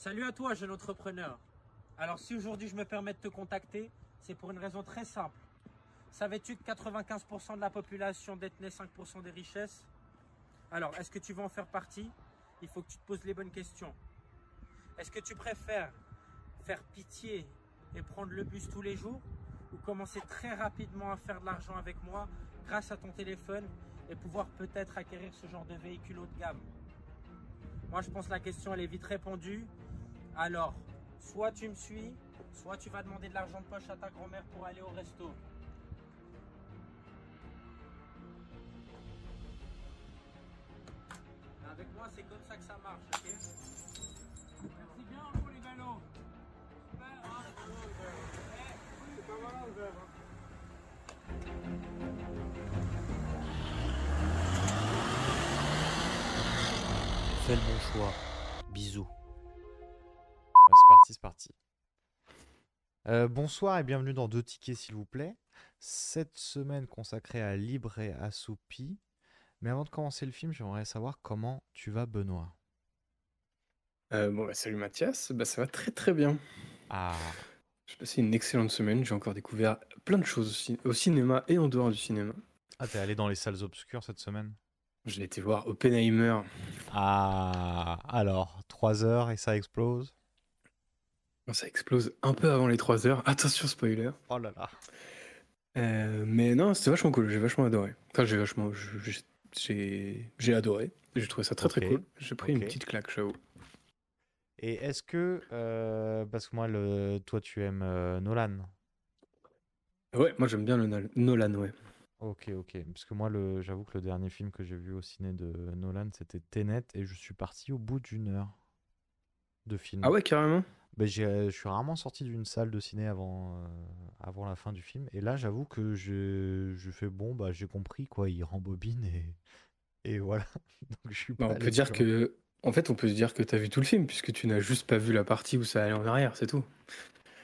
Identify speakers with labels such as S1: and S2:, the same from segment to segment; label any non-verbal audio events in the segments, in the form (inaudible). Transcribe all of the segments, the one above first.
S1: Salut à toi, jeune entrepreneur. Alors si aujourd'hui je me permets de te contacter, c'est pour une raison très simple. Savais-tu que 95% de la population détenait 5% des richesses? Alors, est-ce que tu veux en faire partie? Il faut que tu te poses les bonnes questions. Est-ce que tu préfères faire pitié et prendre le bus tous les jours ou commencer très rapidement à faire de l'argent avec moi grâce à ton téléphone et pouvoir peut-être acquérir ce genre de véhicule haut de gamme? Moi, je pense que la question, elle est vite répondue. Alors, soit tu me suis, soit tu vas demander de l'argent de poche à ta grand-mère pour aller au resto. Avec moi, c'est comme ça que ça marche, ok Merci bien pour les ballons. Hein. Eh, c'est pas mal, verre, hein.
S2: Fais le bon choix. C'est parti, c'est parti. Euh, bonsoir et bienvenue dans Deux tickets s'il vous plaît. Cette semaine consacrée à Libre et Assoupi. Mais avant de commencer le film, j'aimerais savoir comment tu vas Benoît.
S3: Euh, bon, bah, salut Mathias, bah, ça va très très bien.
S2: Ah,
S3: J'ai passé une excellente semaine, j'ai encore découvert plein de choses au, au cinéma et en dehors du cinéma.
S2: ah t'es allé dans les salles obscures cette semaine?
S3: J'ai été voir Oppenheimer.
S2: Ah, alors, 3 heures et ça explose?
S3: Ça explose un peu avant les 3 heures, attention spoiler.
S2: Oh là là.
S3: Euh, mais non, c'était vachement cool, j'ai vachement adoré. Enfin, j'ai vachement. J'ai j'ai adoré, j'ai trouvé ça très très cool. J'ai pris une petite claque, j'avoue.
S2: Et est-ce que, euh, parce que moi, le, toi tu aimes euh, Nolan?
S3: Ouais, moi j'aime bien le Nol- Nolan, ouais.
S2: Ok, ok. Parce que moi, le, j'avoue que le dernier film que j'ai vu au ciné de Nolan, c'était Tenet, et je suis parti au bout d'une heure de film.
S3: Ah ouais, carrément?
S2: Ben, j'ai, je suis rarement sorti d'une salle de ciné avant, euh, avant la fin du film. Et là, j'avoue que je, je fais bon, bah, j'ai compris, quoi. Il rembobine et, et voilà. (laughs) Donc, je suis
S3: Bah,
S2: pas
S3: On peut dire
S2: plus loin.
S3: que. En fait, on peut se dire que t'as vu tout le film, puisque tu n'as juste pas vu la partie où ça allait en arrière, c'est tout.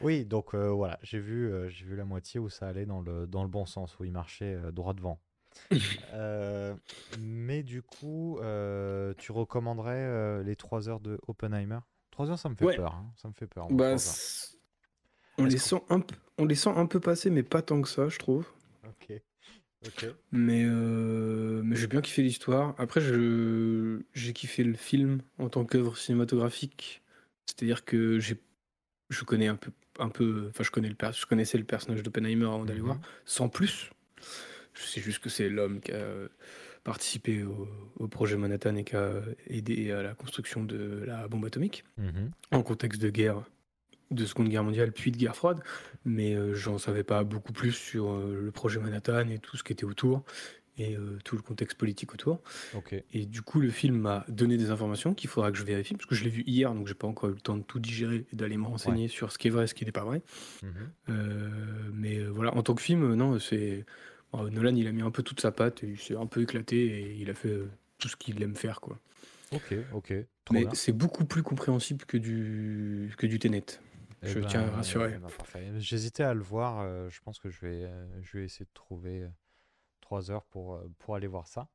S2: Oui, donc euh, voilà, j'ai vu, euh, j'ai vu la moitié où ça allait dans le, dans le bon sens, où il marchait euh, droit devant. (laughs) Euh, mais du coup, euh, tu recommanderais euh, les 3 heures de Oppenheimer? 3 heures, ça me fait
S3: Ouais.
S2: peur. hein, Ça me fait peur.
S3: Bah, on les, sent un peu, on les sent un peu passer, mais pas tant que ça, je trouve.
S2: Ok. Ok.
S3: Mais, euh, mais j'ai bien kiffé l'histoire. Après, je, j'ai kiffé le film en tant qu'œuvre cinématographique. C'est-à-dire que j'ai, je connais un peu, un peu, enfin, je connais le per- je connaissais le personnage d'Oppenheimer avant d'aller
S2: Mhm.
S3: voir, sans plus. Je sais juste que c'est l'homme qui a participé au, au projet Manhattan et qui a aidé à la construction de la bombe atomique
S2: Mhm.
S3: en contexte de guerre, de Seconde Guerre mondiale, puis de guerre froide. Mais euh, j'en savais pas beaucoup plus sur euh, le projet Manhattan et tout ce qui était autour, et euh, tout le contexte politique autour. Et du coup, le film m'a donné des informations qu'il faudra que je vérifie, parce que je l'ai vu hier, donc j'ai pas encore eu le temps de tout digérer et d'aller me renseigner sur ce qui est vrai et ce qui n'est pas vrai.
S2: Mhm.
S3: Mais voilà, en tant que film, non, c'est. Bon, Nolan, il a mis un peu toute sa patte, et il s'est un peu éclaté, et il a fait euh, tout ce qu'il aime faire, quoi.
S2: Ok. Ok.
S3: Mais c'est beaucoup plus compréhensible que du, que du Tenet.
S2: Eh
S3: je
S2: ben,
S3: tiens à rassurer.
S2: eh ben, parfait. J'hésitais à le voir. euh, je pense que je vais, euh, je vais essayer de trouver euh, trois heures pour, pour aller voir ça.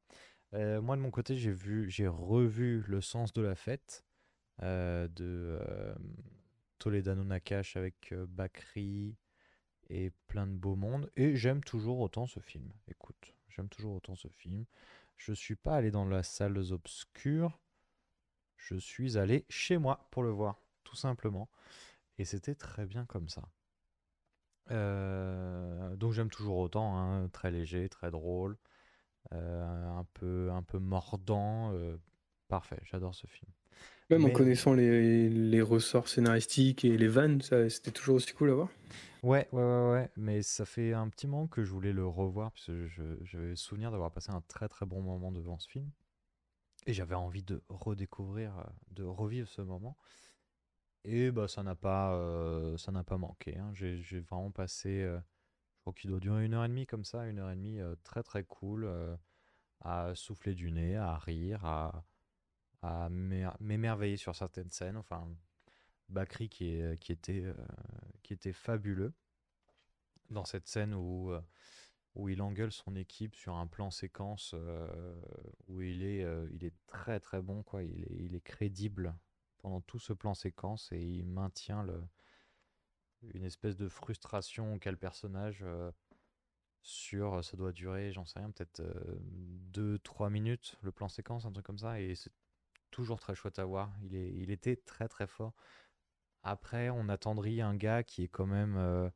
S2: Moi, de mon côté, j'ai vu, j'ai revu Le sens de la fête de Toledano Nakash avec Bakri et plein de beau monde. Et j'aime toujours autant ce film. Écoute, j'aime toujours autant ce film. Je suis pas allé dans la salle obscure. Je suis allé chez moi pour le voir, tout simplement. Et c'était très bien comme ça. Euh, donc j'aime toujours autant, hein, très léger, très drôle, euh, un peu, un peu mordant. euh, parfait, j'adore ce film.
S3: Même en connaissant les, les ressorts scénaristiques et les vannes, c'était toujours aussi cool à voir.
S2: Ouais, ouais, ouais, ouais, mais ça fait un petit moment que je voulais le revoir, parce que j'avais le souvenir d'avoir passé un très très bon moment devant ce film. Et j'avais envie de redécouvrir, euh, de revivre ce moment. Et bah ça n'a pas, euh, ça n'a pas manqué. hein. J'ai, vraiment passé, euh, je crois qu'il doit durer une heure et demie comme ça, une heure et demie euh, très très cool, à souffler du nez, à rire, à, à m'émer- m'émerveiller sur certaines scènes. Enfin, Bakri qui, était, euh, qui était fabuleux dans cette scène où, euh, où il engueule son équipe sur un plan séquence euh, où il est, il est très très bon, quoi. Il est, il est crédible pendant tout ce plan séquence et il maintient le, une espèce de frustration qu'a le personnage sur, ça doit durer, j'en sais rien, peut-être 2-3 minutes, le plan séquence, un truc comme ça, et toujours très chouette à voir. Il, est, il était très très fort. Après, on attendrit un gars qui est quand même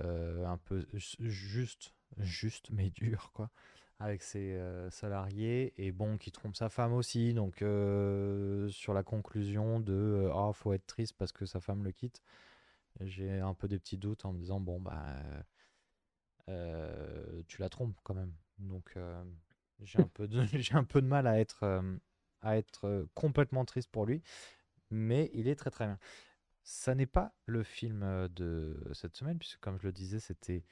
S2: un peu juste, juste (laughs) mais dur, quoi avec ses euh, salariés et bon qui trompe sa femme aussi donc euh, sur la conclusion de oh faut être triste parce que sa femme le quitte j'ai un peu des petits doutes en me disant bon bah tu la trompes quand même donc j'ai un (laughs) un peu de mal à être à être complètement triste pour lui mais il est très très bien ça n'est pas le film de cette semaine puisque comme je le disais c'était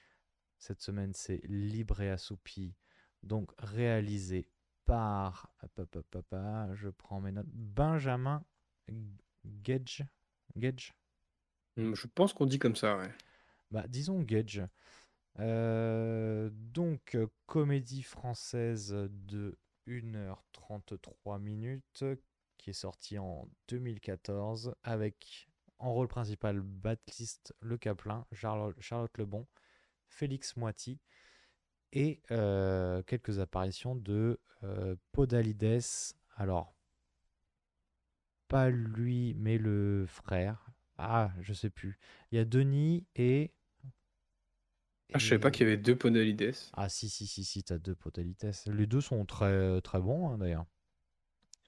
S2: cette semaine c'est libre et assoupi donc réalisé par, je prends mes notes, Benjamin Gage. Gage?
S3: Mmh, Je pense qu'on dit comme ça, ouais.
S2: Bah, disons Gage. Euh, donc, comédie française de 1h33 minutes qui est sortie en 2014 avec en rôle principal Baptiste Le Caplin, Charlotte Lebon, Félix Moiti et euh, quelques apparitions de euh, Podalides. Alors, pas lui, mais le frère. Ah, je sais plus. Il y a Denis et.
S3: Ah, je savais pas qu'il y avait deux Podalides.
S2: Ah, si, si, si, si, t'as deux Podalides. Les deux sont très, très bons, hein, d'ailleurs.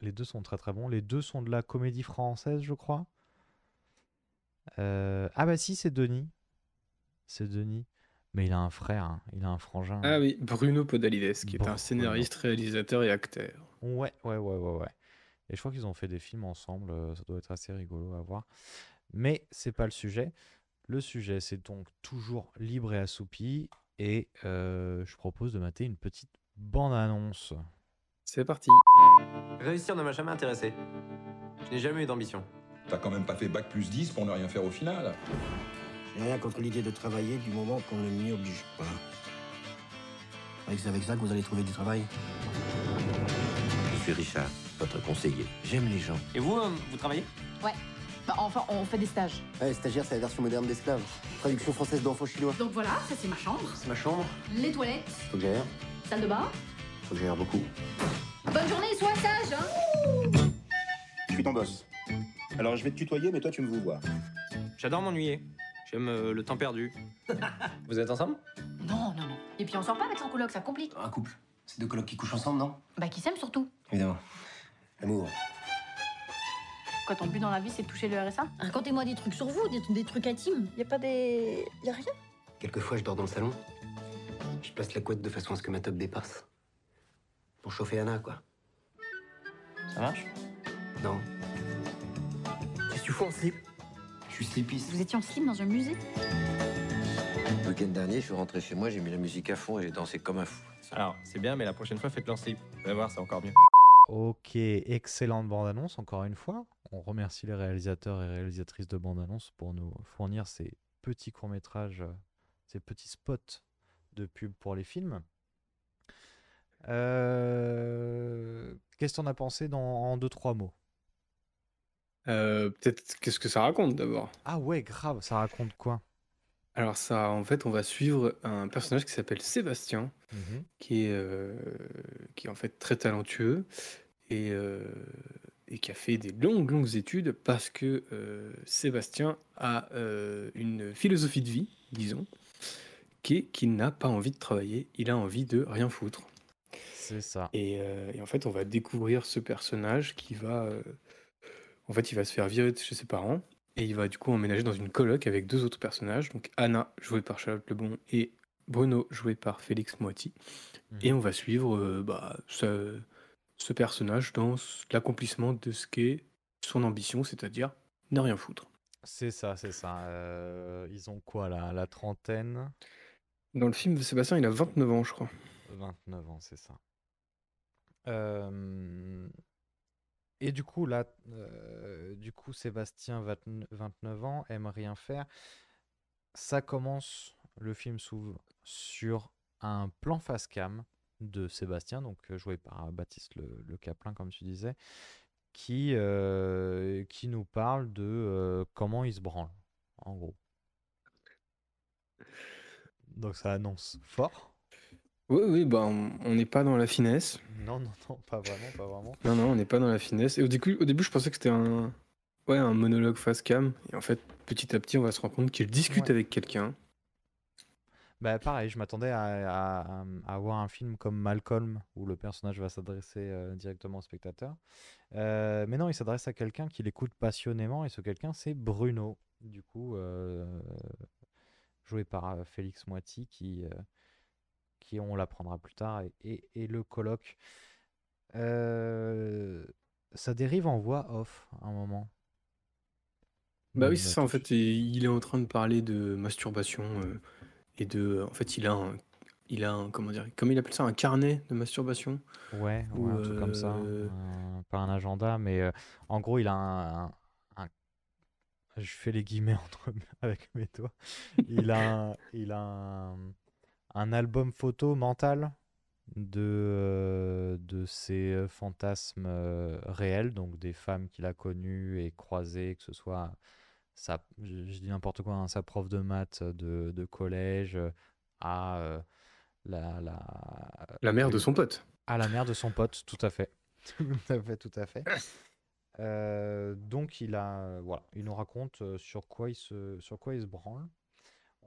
S2: Les deux sont très, très bons. Les deux sont de la comédie française, je crois. Euh, ah, bah, si, c'est Denis. C'est Denis. Mais il a un frère, hein. il a un frangin.
S3: Ah oui, Bruno Podalides, qui est un scénariste, réalisateur et acteur.
S2: Ouais, ouais, ouais, ouais, ouais. Et je crois qu'ils ont fait des films ensemble, euh, ça doit être assez rigolo à voir. Mais c'est pas le sujet. Le sujet, c'est donc toujours libre et assoupi. Et euh, je propose de mater une petite bande-annonce.
S3: C'est parti.
S4: Réussir ne m'a jamais intéressé. Je n'ai jamais eu d'ambition.
S5: T'as quand même pas fait bac plus 10 pour ne rien faire au final.
S6: J'ai rien contre l'idée de travailler du moment qu'on ne m'y oblige pas. C'est avec ça que vous allez trouver du travail?
S7: Je suis Richard, votre conseiller. J'aime les gens.
S4: Et vous, euh, vous travaillez?
S8: Ouais. Bah, enfin, on fait des stages.
S6: Ouais, stagiaire, c'est la version moderne d'esclave. Traduction française d'enfant chinois.
S8: Donc voilà, ça c'est ma chambre.
S6: C'est ma chambre.
S8: Les toilettes.
S6: Faut que j'aille.
S8: Salle de bain.
S6: Faut que j'aille beaucoup.
S8: Bonne journée, sois sage, hein
S9: Je suis ton boss. Alors je vais te tutoyer, mais toi tu me vous vois.
S4: J'adore m'ennuyer. J'aime euh, le temps perdu. (laughs) Vous êtes ensemble?
S8: Non, non, non. Et puis on sort pas avec son coloc, ça complique.
S6: Un couple. C'est deux colocs qui couchent ensemble, non?
S8: Bah qui s'aiment surtout.
S6: Évidemment. L'amour.
S8: Quoi, ton but dans la vie, c'est de toucher le RSA
S10: Racontez-moi des trucs sur vous, des, des trucs intimes. Y a pas des... Y a rien
S6: Quelquefois, je dors dans le salon. Je place la couette de façon à ce que ma top dépasse. Pour chauffer Anna, quoi.
S4: Ça marche?
S6: Non. Qu'est-ce que tu fous en slip? Je suis slipiste.
S8: Vous étiez en slip dans un musée?
S7: Le week-end dernier, je suis rentré chez moi, j'ai mis la musique à fond et j'ai dansé comme un fou.
S4: Alors, c'est bien, mais la prochaine fois, faites-le en slip. Vous allez voir, c'est encore mieux.
S2: Ok, excellente bande-annonce, encore une fois. On remercie les réalisateurs et réalisatrices de bande-annonce pour nous fournir ces petits courts-métrages, euh, ces petits spots de pub pour les films. Euh, Qu'est-ce qu'on a pensé dans, en deux, trois mots?
S3: Euh, Peut-être qu'est-ce que ça raconte d'abord?
S2: Ah ouais, grave, ça raconte quoi?
S3: Alors ça, en fait, on va suivre un personnage qui s'appelle Sébastien,
S2: Mhm.
S3: qui est, euh, qui est en fait très talentueux et, euh, et qui a fait des longues, longues études parce que euh, Sébastien a euh, une philosophie de vie, disons, qui est qu'il n'a pas envie de travailler, il a envie de rien foutre.
S2: C'est ça.
S3: Et, euh, et en fait, on va découvrir ce personnage qui va. euh, en fait, il va se faire virer de chez ses parents et il va du coup emménager dans une coloc avec deux autres personnages, donc Anna, jouée par Charlotte Lebon, et Bruno, joué par Félix Moiti.
S2: Mhm.
S3: Et on va suivre euh, bah, ce, ce personnage dans l'accomplissement de ce qu'est son ambition, c'est-à-dire ne rien foutre.
S2: C'est ça, c'est ça. Euh, ils ont quoi là La trentaine?
S3: Dans le film, Sébastien, il a 29 ans, je crois.
S2: 29 ans, c'est ça. Euh, Et du coup, là, euh, du coup, Sébastien, 29 29 ans, aime rien faire. Ça commence, le film s'ouvre sur un plan face cam de Sébastien, donc euh, joué par Baptiste Le, Le Caplin, comme tu disais, qui, euh, qui nous parle de comment il se branle, en gros. Donc ça annonce fort.
S3: Oui, oui, bah, on on n'est pas dans la finesse.
S2: Non, non, non, pas vraiment, pas vraiment.
S3: Non, non, on n'est pas dans la finesse. Et au début, au début, je pensais que c'était un, ouais, un monologue face cam. Et en fait, petit à petit, on va se rendre compte qu'il discute
S2: Ouais.
S3: avec quelqu'un.
S2: Bah pareil, je m'attendais à, à, à- à voir un film comme Malcolm où le personnage va s'adresser euh, directement au spectateur. Euh, mais non, il s'adresse à quelqu'un qui l'écoute passionnément et ce quelqu'un c'est Bruno, du coup euh, joué par euh, Félix Moiti qui, euh, qui on l'apprendra plus tard et, et- et le colloque. Euh, ça dérive en voix off à un moment.
S3: Bah oui, c'est ça. En fait, il est en train de parler de masturbation euh, et de. En fait, il a un, il a un, comment dire, comme il appelle ça, un carnet de masturbation?
S2: Ouais,
S3: Ou,
S2: ouais, un truc comme ça.
S3: euh,
S2: un- pas un agenda, mais euh, en gros, il a un, un- un- Je fais les guillemets (laughs) entre avec mes doigts. Il a un, il a un, album photo mental de, euh, de ses euh, fantasmes euh, réels, donc des femmes qu'il a connues et croisées, que ce soit sa, je, dis n'importe quoi, hein, sa prof de maths de, de collège à euh, la, la,
S3: La mère de son pote.
S2: à la mère de son pote, tout à fait. (laughs) tout à fait, tout à fait. Euh, donc il a, voilà, il nous raconte sur quoi il se, sur quoi il se branle.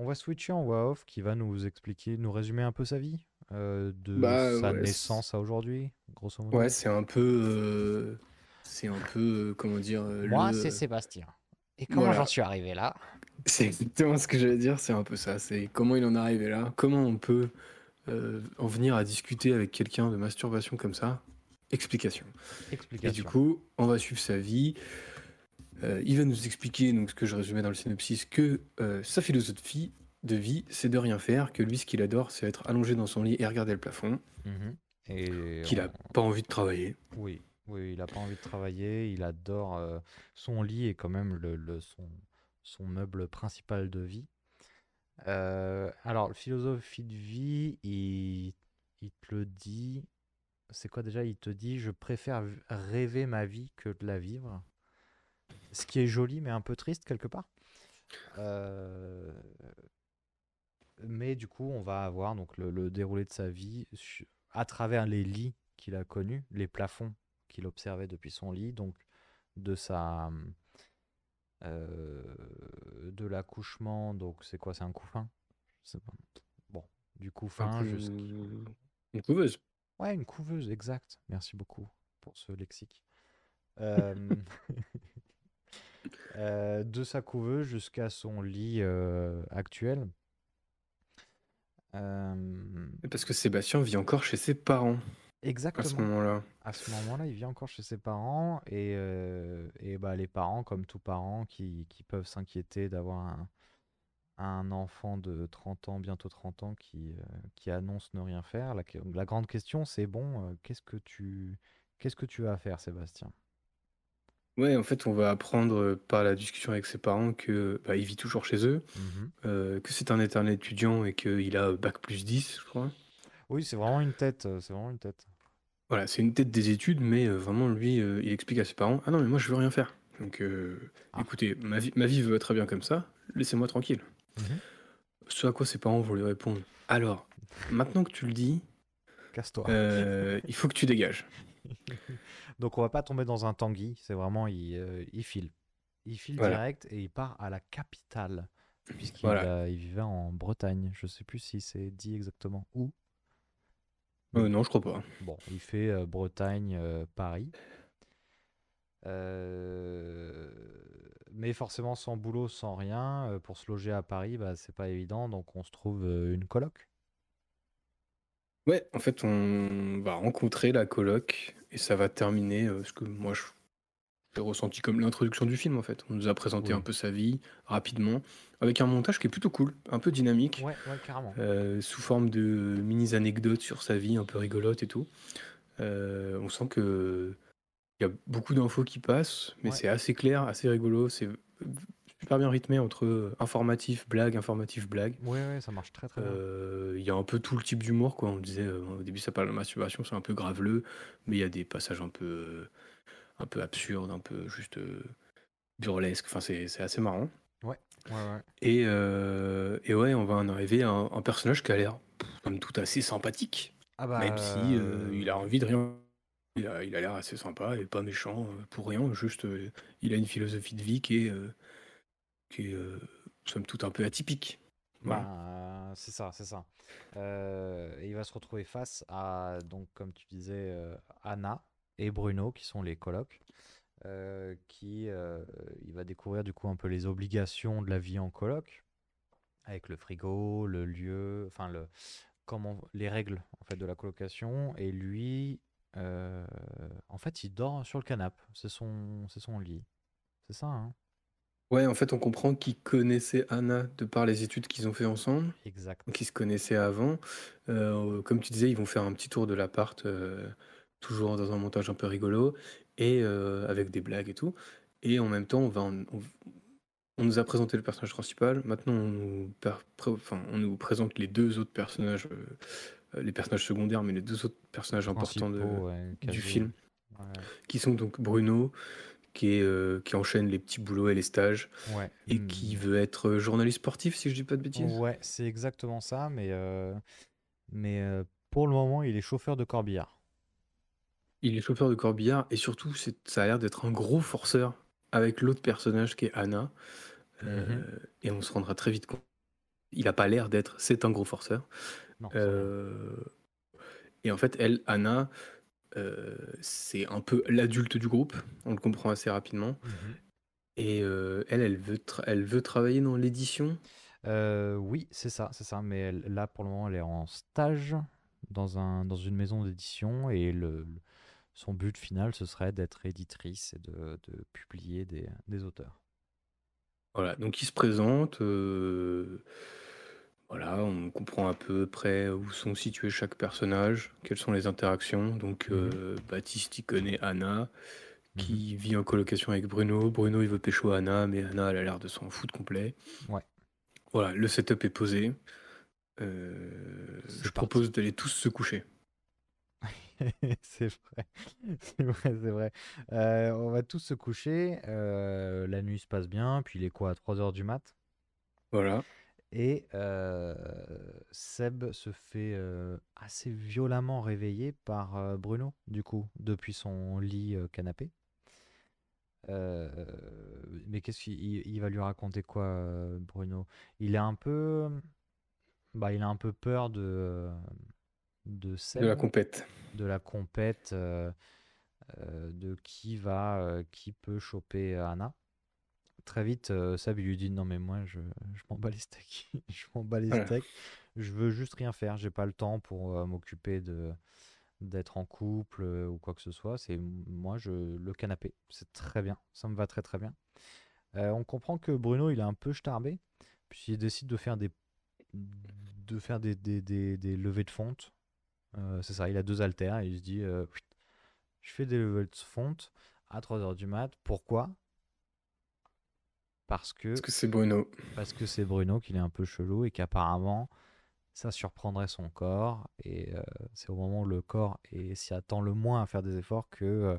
S2: On va switcher en voix off qui va nous expliquer, nous résumer un peu sa vie, euh, de
S3: Bah,
S2: sa
S3: ouais,
S2: naissance à aujourd'hui, grosso modo.
S3: Ouais, c'est un peu, euh, c'est un peu, euh, comment dire, euh,
S2: Moi,
S3: le-
S2: c'est Sébastien. Et comment
S3: Voilà.
S2: j'en suis arrivé là?
S3: C'est exactement ce que j'allais dire, c'est un peu ça. C'est comment il en est arrivé là, comment on peut euh, en venir à discuter avec quelqu'un de masturbation comme ça? Explication. Et
S2: Explication.
S3: du coup, on va suivre sa vie. Euh, il va nous expliquer, donc ce que je résumais dans le synopsis, que euh, sa philosophie de vie, c'est de rien faire, que lui, ce qu'il adore, c'est être allongé dans son lit et regarder le plafond,
S2: Mhm. Et
S3: qu'il a
S2: on-
S3: pas envie de travailler.
S2: Oui, oui, il n'a pas envie de travailler, il adore euh, son lit et quand même le, le- son, son meuble principal de vie. Alors, le philosophie de vie, il, il te le dit, c'est quoi déjà? Il te dit, je préfère rêver ma vie que de la vivre. Ce qui est joli, mais un peu triste quelque part. Euh, mais du coup, on va avoir donc le, le déroulé de sa vie à travers les lits qu'il a connus, les plafonds qu'il observait depuis son lit, donc de sa euh, de l'accouchement, donc c'est quoi, c'est un couffin? Bon, du couffin jusqu'à
S3: une couveuse.
S2: Ouais, une couveuse, exact. Merci beaucoup pour ce lexique. Euh, (laughs) euh, de sa couveuse jusqu'à son lit euh, actuel. Euh,
S3: Parce que Sébastien vit encore chez ses parents à ce
S2: exactement.
S3: moment-là.
S2: À ce moment-là, il vit encore chez ses parents et, et bah, les parents, comme tous parents, qui, qui peuvent s'inquiéter d'avoir un, un enfant de 30 ans, bientôt 30 ans, qui, euh, qui annonce ne rien faire. La, grande question, c'est bon, euh, qu'est-ce que tu, qu'est-ce que tu vas faire, Sébastien?
S3: Ouais, en fait, on va apprendre euh, par la discussion avec ses parents que bah, il vit toujours chez eux,
S2: Mhm.
S3: euh, que c'est un éternel étudiant et qu'il a bac plus 10, je crois.
S2: Oui, c'est vraiment une tête, euh, c'est vraiment une tête.
S3: Voilà, c'est une tête des études, mais euh, vraiment, lui, euh, il explique à ses parents, ah non, mais moi, je veux rien faire. Donc, euh,
S2: Ah.
S3: écoutez, ma vie, ma vie va très bien comme ça, laissez-moi tranquille.
S2: Mhm.
S3: Ce à quoi ses parents vont lui répondre, alors, maintenant que tu le dis,
S2: Casse-toi.
S3: euh, il faut que tu dégages.
S2: Donc on va pas tomber dans un tanguy, c'est vraiment il, euh, il file. Il file
S3: Voilà.
S2: direct et il part à la capitale puisqu'il
S3: Voilà.
S2: il vivait en Bretagne. Je sais plus si c'est dit exactement où.
S3: Euh, non, je crois pas.
S2: Bon, il fait euh, Bretagne, euh, Paris. Euh, mais forcément sans boulot, sans rien, euh, pour se loger à Paris, bah, c'est pas évident, donc on se trouve euh, une coloc.
S3: Ouais, en fait, on va rencontrer la coloc et ça va terminer euh, ce que moi je j'ai ressenti comme l'introduction du film en fait. On nous a présenté
S2: Oui.
S3: un peu sa vie rapidement avec un montage qui est plutôt cool, un peu dynamique,
S2: Ouais, ouais, carrément.
S3: euh, sous forme de mini anecdotes sur sa vie un peu rigolote et tout. Euh, on sent que il y a beaucoup d'infos qui passent, mais
S2: Ouais.
S3: c'est assez clair, assez rigolo, c'est super bien rythmé entre informatif, blague, informatif, blague.
S2: Ouais, ouais, ça marche très très bien.
S3: Euh, Il y a un peu tout le type d'humour, quoi. On disait euh, au début, ça parle de masturbation, c'est un peu graveleux, mais il y a des passages un peu, euh, un peu absurde, un peu juste euh, burlesque. Enfin, c'est c'est assez marrant.
S2: Ouais, ouais, ouais.
S3: Et, euh, et ouais, on va en arriver à un, un personnage qui a l'air, pff, comme tout, assez sympathique.
S2: Ah bah,
S3: Même si euh, il a envie de rien. Il a, il a l'air assez sympa et pas méchant euh, pour rien. Juste, euh, il a une philosophie de vie qui est, euh, qui est euh, somme toute un peu atypique.
S2: Bah, c'est ça, c'est ça. Euh, et il va se retrouver face à, donc, comme tu disais, euh, Anna et Bruno, qui sont les colocs, qui, euh, il va découvrir du coup un peu les obligations de la vie en coloc, avec le frigo, le lieu, enfin le, comment, les règles en fait de la colocation. Et lui, en fait, il dort sur le canapé. C'est son, c'est son lit. C'est ça, hein?
S3: Ouais, en fait, on comprend qu'ils connaissaient Anna de par les études qu'ils ont fait ensemble.
S2: Exact.
S3: Donc, ils se connaissaient avant. Euh, comme tu disais, ils vont faire un petit tour de l'appart, euh, toujours dans un montage un peu rigolo, et euh, avec des blagues et tout. Et en même temps, on va en- on, on nous a présenté le personnage principal. Maintenant, on nous, per- pré- enfin, on nous présente les deux autres personnages, euh, euh, les personnages secondaires, mais les deux autres personnages importants de-
S2: Principaux, ouais,
S3: du
S2: quasi.
S3: film,
S2: Ouais.
S3: qui sont donc Bruno, qui, est, euh, qui enchaîne les petits boulots et les stages,
S2: Ouais.
S3: et
S2: Hmm.
S3: qui veut être euh, journaliste sportif, si je dis pas de bêtises?
S2: Ouais, c'est exactement ça, mais, euh, mais euh, pour le moment, il est chauffeur de corbillard.
S3: Il est chauffeur de corbillard et surtout, c'est- ça a l'air d'être un gros forceur avec l'autre personnage qui est Anna. Euh,
S2: Mhm.
S3: Et on se rendra très vite compte. Il n'a pas l'air d'être, c'est un gros forceur.
S2: Non, ça va.
S3: Euh, et en fait, elle, Anna, euh, c'est un peu l'adulte du groupe. On le comprend assez rapidement.
S2: Mhm.
S3: Et euh, elle, elle veut, elle veut travailler dans l'édition?
S2: Euh, oui, c'est ça, c'est ça. Mais elle- là, pour le moment, elle est en stage dans un, dans une maison d'édition et le, le- son but final, ce serait d'être éditrice et de, de publier des, des auteurs.
S3: Voilà, donc il se présente. Voilà, on comprend à peu près où sont situés chaque personnage, quelles sont les interactions. Donc
S2: Mhm.
S3: euh, Baptiste, il connaît Anna,
S2: Mhm.
S3: qui vit en colocation avec Bruno. Bruno, il veut pécho Anna, mais Anna, elle a l'air de s'en foutre complet.
S2: Ouais.
S3: Voilà, le setup est posé. Euh,
S2: C'est
S3: je
S2: parti.
S3: propose d'aller tous se coucher. (laughs)
S2: C'est vrai, c'est vrai, c'est vrai. Euh, on va tous se coucher. euh, la nuit se passe bien, puis il est quoi, à 3 heures du mat?
S3: Voilà.
S2: Et euh, Seb se fait euh, assez violemment réveiller par euh, Bruno, du coup, depuis son lit canapé. Mais qu'est-ce qu'il il- il va lui raconter quoi, Bruno? Il est un peu, bah, il a un peu peur de, euh, de
S3: De la
S2: Seb,
S3: compète.
S2: de la compète, euh, euh, de qui va, euh, qui peut choper Anna. Très vite, euh, il lui dit non mais moi je, je m'en bats les steaks, (laughs) je m'en bats les
S3: Voilà.
S2: steaks, je veux juste rien faire, j'ai pas le temps pour euh, m'occuper de d'être en couple euh, ou quoi que ce soit. C'est moi je le canapé, c'est très bien, ça me va très très bien. Euh, on comprend que Bruno il est un peu starbé, puis il décide de faire des de faire des, des, des- des levées de fonte. C'est ça, il a deux haltères et il se dit je fais des levées de fonte à 3h du mat. Pourquoi? Parce que
S3: Parce que c'est Bruno.
S2: parce que c'est Bruno qu'il est un peu chelou et qu'apparemment ça surprendrait son corps et euh, c'est au moment où le corps s'y attend le moins à faire des efforts que euh,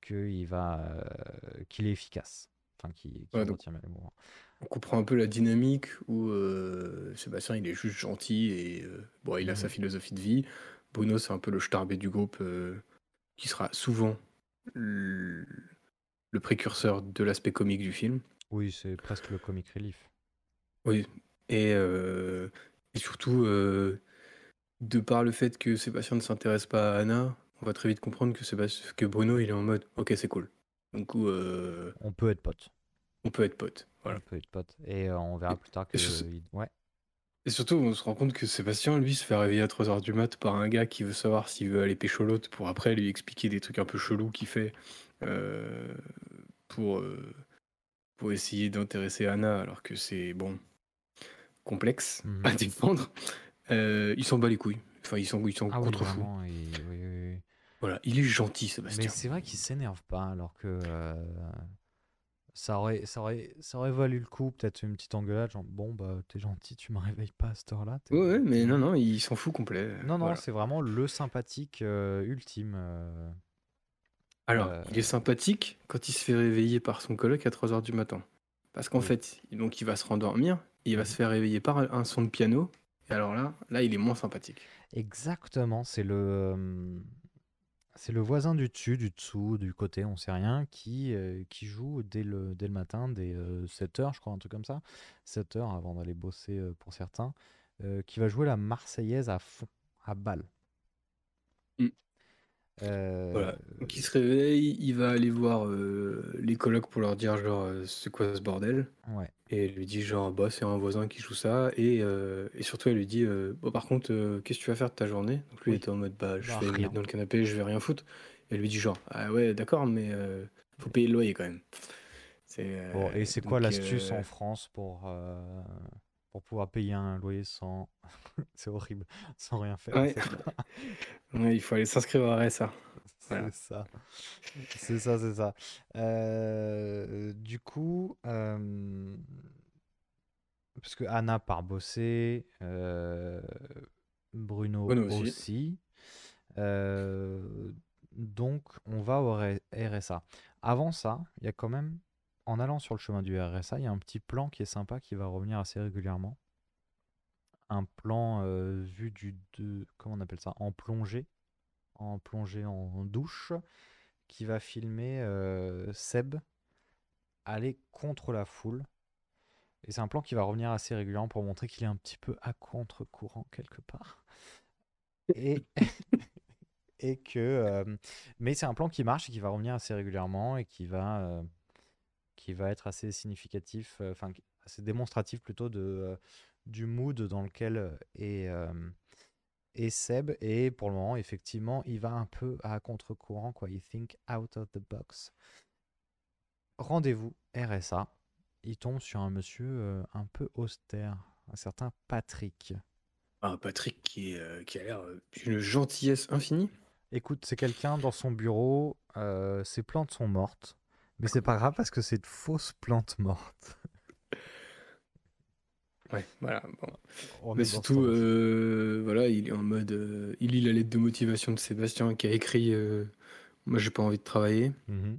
S2: que il va euh, qu'il est efficace enfin qu'il qu'il
S3: Ouais, donc-
S2: les.
S3: On comprend un peu la dynamique où euh, Sébastien il est juste gentil et bon, il a sa
S2: Mhm.
S3: philosophie de vie. Bruno c'est un peu le starbé du groupe qui sera souvent le, le précurseur de l'aspect comique du film.
S2: Oui c'est presque le comic relief
S3: Oui, et, euh, et surtout euh, de par le fait que Sébastien ne s'intéresse pas à Anna, on va très vite comprendre que, Sébastien, que Bruno il est en mode ok c'est cool. Donc euh,
S2: on peut être pote
S3: on peut être potes. Voilà.
S2: on peut être pote et on verra
S3: Et-
S2: plus tard que
S3: je-
S2: il- ouais
S3: Et surtout, on se rend compte que Sébastien, lui, se fait réveiller à 3h du mat par un gars qui veut savoir s'il veut aller pécho l'autre pour après lui expliquer des trucs un peu chelous qu'il fait euh, pour, euh, pour essayer d'intéresser Anna, alors que c'est, bon, complexe
S2: Mhm. (laughs)
S3: à défendre. Euh, il s'en bat les couilles. Enfin, il s'en, il s'en
S2: ah oui oui.
S3: Voilà, il est gentil,
S2: Mais
S3: Sébastien.
S2: c'est vrai qu'il s'énerve pas, alors que euh, ça aurait, ça aurait, ça aurait valu le coup, peut-être une petite engueulade, genre bon bah t'es gentil, tu me réveilles pas à cette heure-là.
S3: Ouais, ouais, mais non, non, il s'en fout complet.
S2: Non, non,
S3: Voilà.
S2: c'est vraiment le sympathique euh, ultime.
S3: Alors,
S2: Euh,
S3: il est sympathique quand il se fait réveiller par son coloc à 3h du matin. Parce qu'en
S2: Oui.
S3: fait, donc il va se rendormir, il va se faire réveiller par un son de piano. Et alors là, là, il est moins sympathique.
S2: Exactement, c'est le, euh, c'est le voisin du dessus, du dessous, du côté, on sait rien, qui, euh, qui joue dès le, dès le matin, dès 7h, je crois, un truc comme ça, 7h avant d'aller bosser euh, pour certains, qui va jouer la Marseillaise à fond, à balle.
S3: Mm.
S2: Euh,
S3: Voilà. Donc il se réveille, il va aller voir euh, les colocs pour leur dire genre euh, c'est quoi ce bordel.
S2: Ouais.
S3: Et elle lui dit genre bah c'est un voisin qui joue ça et, euh, et surtout elle lui dit euh, bon par contre euh, qu'est-ce que tu vas faire de ta journée? Donc lui il
S2: Oui.
S3: était en mode bah je
S2: Bah,
S3: vais me
S2: rien.
S3: mettre dans le canapé, je vais rien foutre. Et elle lui dit genre ah ouais d'accord mais euh, faut payer le loyer quand même. C'est
S2: Bon, et c'est quoi
S3: donc,
S2: l'astuce
S3: euh,
S2: en France pour, euh, pour pouvoir payer un loyer sans... (laughs) c'est horrible, sans rien faire.
S3: Ouais. (laughs) ouais, il faut aller s'inscrire au RSA. Voilà.
S2: C'est ça. C'est ça, c'est ça. Euh, du coup, euh, parce que Anna part bosser, euh, Bruno,
S3: Bruno aussi.
S2: aussi. Euh, donc, on va au RSA. Avant ça, il y a quand même, en allant sur le chemin du RSA, il y a un petit plan qui est sympa qui va revenir assez régulièrement. Un plan euh, vu du de, comment on appelle ça, en plongée, en plongée en douche, qui va filmer euh, Seb aller contre la foule. Et c'est un plan qui va revenir assez régulièrement pour montrer qu'il est un petit peu à contre-courant quelque part. Et, (laughs) et que. euh, mais c'est un plan qui marche et qui va revenir assez régulièrement et qui va, qui va être assez significatif, euh, enfin assez démonstratif plutôt de, euh, du mood dans lequel euh, est, est Seb. Et pour le moment, effectivement, il va un peu à contre-courant, quoi. Il think out of the box. Rendez-vous RSA. Il tombe sur un monsieur euh, un peu austère, un certain Patrick.
S3: Ah, Patrick qui, est, euh, qui a l'air d'une gentillesse infinie.
S2: Écoute, c'est quelqu'un dans son bureau, euh, ses plantes sont mortes, mais c'est pas grave parce que c'est de fausses plantes mortes. (laughs)
S3: Ouais, voilà. Bon. Mais surtout, euh, voilà, il est en mode. euh, il lit la lettre de motivation de Sébastien qui a écrit euh, Moi, j'ai pas envie de travailler.
S2: Mhm.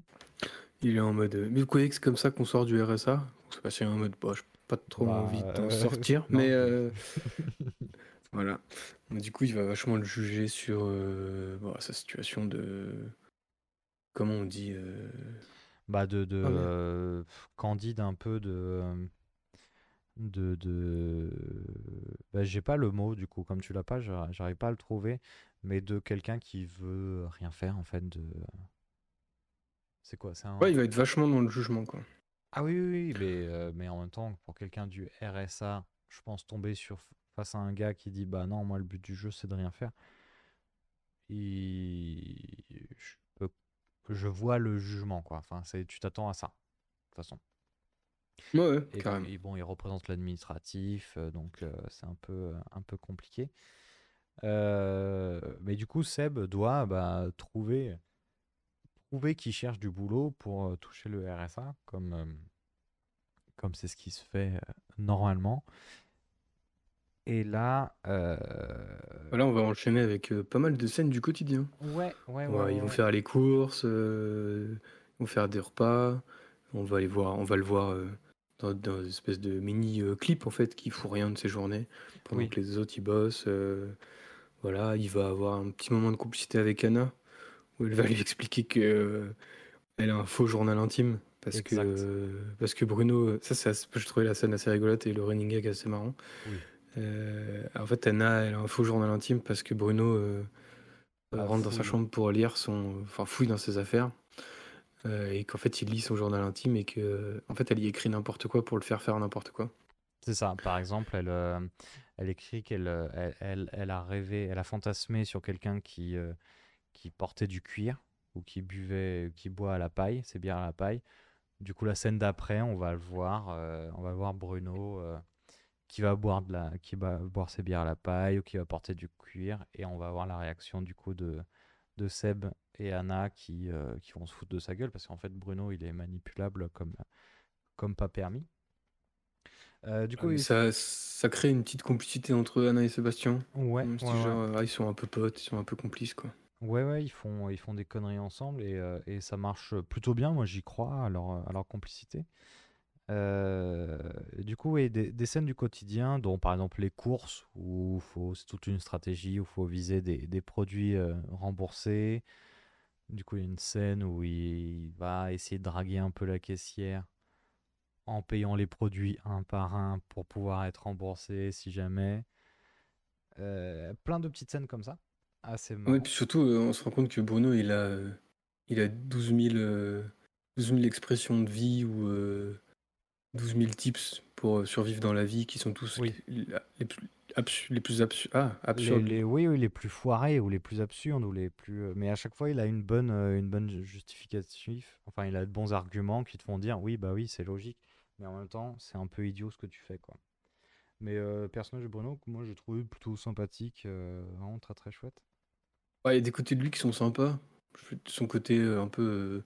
S3: Il est en mode. euh, Mais vous croyez que c'est comme ça qu'on sort du RSA Sébastien est en mode Bah, j'ai pas trop
S2: Bah,
S3: envie d'en
S2: euh,
S3: sortir. (laughs) mais euh, (laughs) voilà. Mais du coup, il va vachement le juger sur euh, bon, sa situation de. Comment on dit euh,
S2: Bah de, de
S3: Ah,
S2: euh, candide un peu de euh, de, de... Bah, j'ai pas le mot du coup comme tu l'as pas j'ar- j'arrive pas à le trouver mais de quelqu'un qui veut rien faire en fait de c'est quoi un
S3: Ouais, il va être vachement dans le jugement, quoi.
S2: ah oui oui, oui, mais euh, mais en même temps pour quelqu'un du RSA je pense tomber sur face à un gars qui dit bah non moi le but du jeu c'est de rien faire je je vois le jugement quoi enfin tu t'attends à ça de toute façon
S3: Ouais,
S2: et,
S3: carrément.
S2: et bon, il représente l'administratif, euh, donc euh, c'est un peu, un peu compliqué. Euh, mais du coup, Seb doit bah, trouver, trouver qui cherche du boulot pour euh, toucher le RSA, comme euh, comme c'est ce qui se fait euh, normalement. Et là, euh,
S3: Voilà, on va enchaîner avec euh, pas mal de scènes du quotidien.
S2: ouais, ouais, ouais,
S3: Ouais, ils
S2: ouais,
S3: vont
S2: ouais.
S3: faire les courses, euh, ils vont faire des repas. On va aller voir, on va le voir euh, dans, dans une espèce de mini euh, clip en fait qui fout rien de ses journées pendant
S2: Oui.
S3: que les autres ils bossent. euh, voilà, il va avoir un petit moment de complicité avec Anna où elle va lui expliquer que euh, elle a un faux journal intime parce que
S2: Exact.
S3: euh, parce que Bruno, ça, ça je trouvais la scène assez rigolote et le running gag assez marrant.
S2: Oui.
S3: Euh, en fait, Anna, elle a un faux journal intime parce que Bruno euh,
S2: Ah,
S3: rentre dans sa chambre pour lire son, enfin fouille dans ses affaires euh, et qu'en fait il lit son journal intime et que en fait elle y écrit n'importe quoi pour le faire faire n'importe quoi.
S2: C'est ça. Par exemple, elle, elle écrit qu'elle elle, elle- elle a rêvé, elle a fantasmé sur quelqu'un qui, qui portait du cuir ou qui buvait, qui boit à la paille, ses bières à la paille. Du coup, la scène d'après, on va le voir, on va voir Bruno qui va boire de la, qui va boire ses bières à la paille ou qui va porter du cuir, et on va voir la réaction du coup de, de Seb et Anna qui, euh, qui vont se foutre de sa gueule parce qu'en fait Bruno il est manipulable comme, comme pas permis. Euh, du coup,
S3: Ah,
S2: il-
S3: ça, ça crée une petite complicité entre Anna et Sébastien.
S2: Ouais, ouais.
S3: genre, ah, ils sont un peu potes, ils sont un peu complices quoi.
S2: Ouais, ouais, ils font, ils font des conneries ensemble et, euh, et ça marche plutôt bien. Moi, j'y crois à leur, à leur complicité. Euh, du coup, ouais, des, des scènes du quotidien, dont par exemple les courses, où faut, c'est toute une stratégie, où il faut viser des, des produits euh, remboursés. Du coup, il y a une scène où il va essayer de draguer un peu la caissière en payant les produits un par un pour pouvoir être remboursé si jamais. Euh, plein de petites scènes comme ça, assez
S3: Ouais,
S2: marrantes.
S3: puis surtout, on se rend compte que Bruno, il a, il a 12 000, euh, 12 000 expressions de vie ou 12 000 tips pour euh, survivre dans la vie qui sont tous
S2: Oui.
S3: les, les plus, absu- les plus absu- ah, absurdes.
S2: les- oui, oui, les plus foirés ou les plus absurdes ou les plus. euh, Mais à chaque fois, il a une bonne, euh, une bonne justificatif. Enfin, il a de bons arguments qui te font dire oui, bah oui, c'est logique. Mais en même temps, c'est un peu idiot ce que tu fais, quoi. Mais euh, personnage de Bruno, que moi, j'ai trouvé plutôt sympathique, euh, vraiment très très chouette.
S3: Ouais, il y a des côtés de lui qui sont sympas. Je- Son côté euh, un peu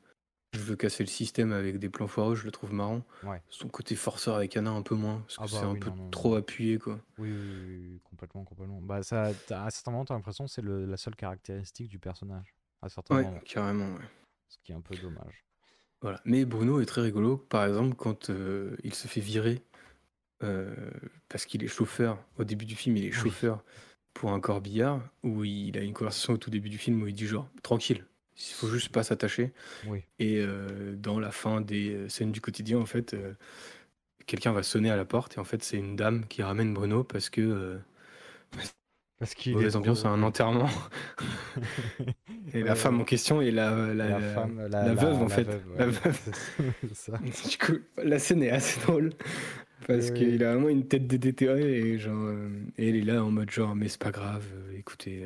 S3: je veux casser le système avec des plans foireux, je le trouve marrant.
S2: Ouais.
S3: Son côté forceur avec Anna un peu moins, parce que
S2: Ah bah
S3: c'est un
S2: oui,
S3: peu
S2: non, non,
S3: trop appuyé quoi.
S2: Oui, oui, oui, oui, complètement, complètement. Bah, ça, t'as- à certains moments, t'as l'impression que c'est le- la seule caractéristique du personnage. À certains
S3: Ouais,
S2: moments.
S3: carrément. ouais.
S2: Ce qui est un peu dommage.
S3: Voilà. Mais Bruno est très rigolo, par exemple, quand euh, il se fait virer euh, parce qu'il est chauffeur. Au début du film, il est
S2: Oui.
S3: chauffeur pour un corbillard, où il a une conversation au tout début du film où il dit genre tranquille, il faut juste pas s'attacher.
S2: Oui.
S3: Et euh, dans la fin des euh, scènes du quotidien, en fait, euh, quelqu'un va sonner à la porte et en fait c'est une dame qui ramène Bruno parce que
S2: Parce qu'il est
S3: ambiance à un enterrement. (laughs) et la femme
S2: ouais.
S3: en question est la, la,
S2: femme,
S3: veuve en fait.
S2: veuve,
S3: La veuve. (laughs)
S2: ça. (laughs)
S3: Du coup, la scène est assez drôle parce
S2: Oui,
S3: qu'il a vraiment une tête de déterré et genre et elle est là en mode genre mais c'est pas grave, écoutez,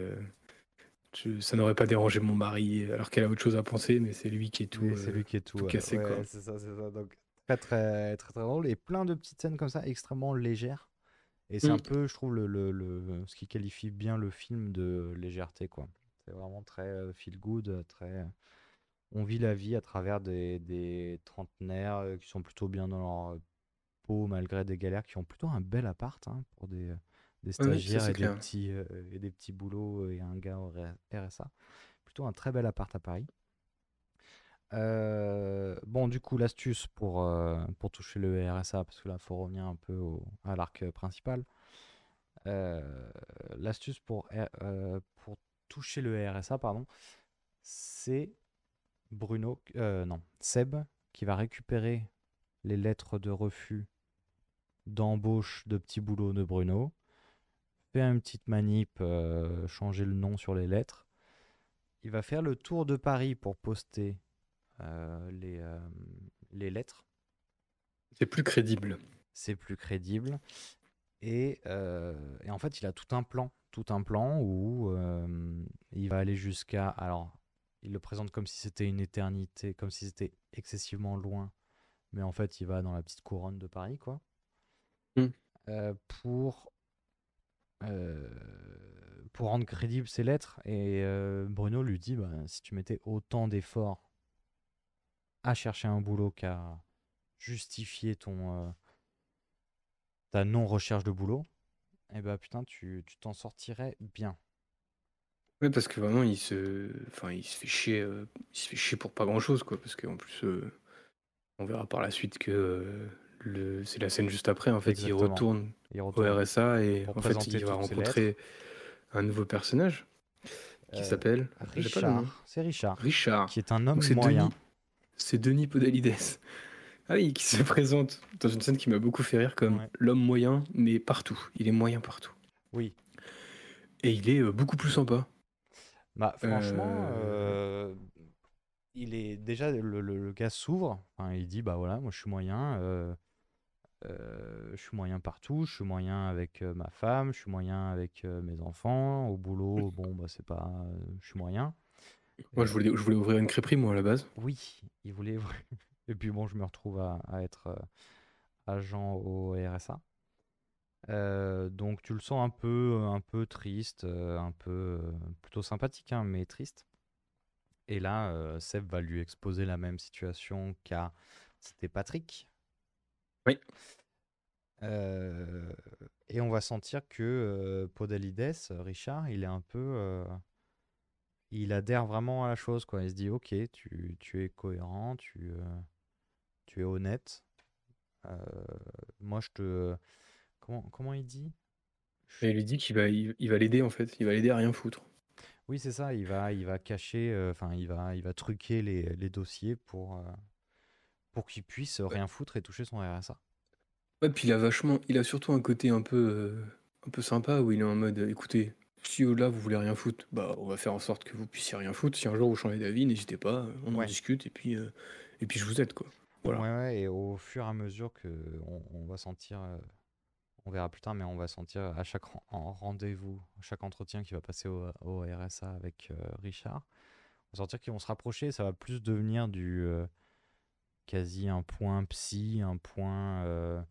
S3: je- ça n'aurait pas dérangé mon mari alors qu'elle a autre chose à penser mais c'est lui qui est tout,
S2: Oui, c'est
S3: euh,
S2: lui qui est tout,
S3: cassé
S2: ouais,
S3: quoi.
S2: c'est ça, c'est ça. Donc très très très très drôle et plein de petites scènes comme ça extrêmement légères. Et c'est un
S3: Mm.
S2: peu, je trouve, le, le, le- ce qui qualifie bien le film de légèreté, quoi. C'est vraiment très euh, feel good, très. euh, On vit la vie à travers des, des trentenaires euh, qui sont plutôt bien dans leur euh, peau malgré des galères, qui ont plutôt un bel appart hein, pour des, euh, des
S3: oui,
S2: stagiaires et, des petits, euh, et des petits boulots et un gars au RSA. Plutôt un très bel appart à Paris. Euh, bon, du coup, l'astuce pour, euh, pour toucher le RSA, parce que là, il faut revenir un peu au- à l'arc euh, principal. Euh, l'astuce pour, euh, pour toucher le RSA, pardon, c'est Bruno, euh, non, Seb, qui va récupérer les lettres de refus d'embauche de petit boulot de Bruno, fait une petite manip, euh, changer le nom sur les lettres. Il va faire le tour de Paris pour poster euh, les, euh, les lettres.
S3: C'est plus crédible.
S2: C'est plus crédible. Et, et en fait, il a tout un plan. Tout un plan où il va aller jusqu'à. Alors, il le présente comme si c'était une éternité, comme si c'était excessivement loin. Mais en fait, il va dans la petite couronne de Paris, quoi.
S3: Mm.
S2: Euh, pour, euh, pour rendre crédibles ses lettres. Et euh, Bruno lui dit bah, si tu mettais autant d'efforts à chercher un boulot qu'à justifier ton, euh, ta non-recherche de boulot, et bah putain, tu t'en sortirais bien.
S3: Ouais, parce que vraiment il se, il se fait chier, il se fait chier pour pas grand chose quoi, parce qu'en plus on verra par la suite que le, c'est la scène juste après en fait, il retourne
S2: Il
S3: au RSA et en fait il va rencontrer un nouveau personnage qui
S2: Euh,
S3: s'appelle.
S2: Richard, c'est Richard,
S3: Richard.
S2: qui est un homme
S3: Donc
S2: moyen.
S3: C'est Denis Podalides. Ah oui, qui se présente dans une scène qui m'a beaucoup fait rire comme
S2: Ouais.
S3: l'homme moyen, mais partout. Il est moyen partout.
S2: Oui.
S3: Et il est euh, beaucoup plus sympa.
S2: Bah franchement,
S3: Euh,
S2: euh, il est déjà le, le- le gars s'ouvre. Enfin, il dit bah voilà, moi je suis moyen. euh, euh, je suis moyen partout. Je suis moyen avec euh, ma femme. Je suis moyen avec euh, mes enfants. Au boulot, bon bah c'est pas. je suis moyen.
S3: Moi, je voulais, je voulais ouvrir une crêperie, moi, à la base.
S2: Oui, il voulait. (laughs) Et puis bon, je me retrouve à, à être agent au RSA. Donc tu le sens un peu, un peu triste, un peu plutôt sympathique, hein, mais triste. Et là, Seb va lui exposer la même situation qu'a c'était Patrick.
S3: Oui.
S2: Euh, et on va sentir que euh, Podalides, Richard, il est un peu, euh, il adhère vraiment à la chose, quoi. Il se dit, ok, tu, tu es cohérent, tu, euh, tu es honnête. Euh, moi, je te... Comment, comment il dit?
S3: Et il lui dit qu'il va, il, il va l'aider en fait. Il va l'aider à rien foutre.
S2: Oui, c'est ça, il va, il va cacher, euh, enfin, il va, il va truquer les, les dossiers pour, euh, pour qu'il puisse rien foutre et toucher son RSA.
S3: Ouais, puis il a vachement, il a surtout un côté un peu, euh, un peu sympa où il est en mode, écoutez, si là vous voulez rien foutre, bah on va faire en sorte que vous puissiez rien foutre. Si un jour vous changez d'avis, n'hésitez pas, on en discute et puis, euh, et puis je vous aide quoi. Voilà.
S2: Ouais, ouais, et au fur et à mesure que on, on va sentir, euh, on verra plus tard, mais on va sentir à chaque ren- en rendez-vous, à chaque entretien qui va passer au, au RSA avec euh, Richard, on va sentir qu'ils vont se rapprocher. Ça va plus devenir du euh, quasi un point psy, un point euh,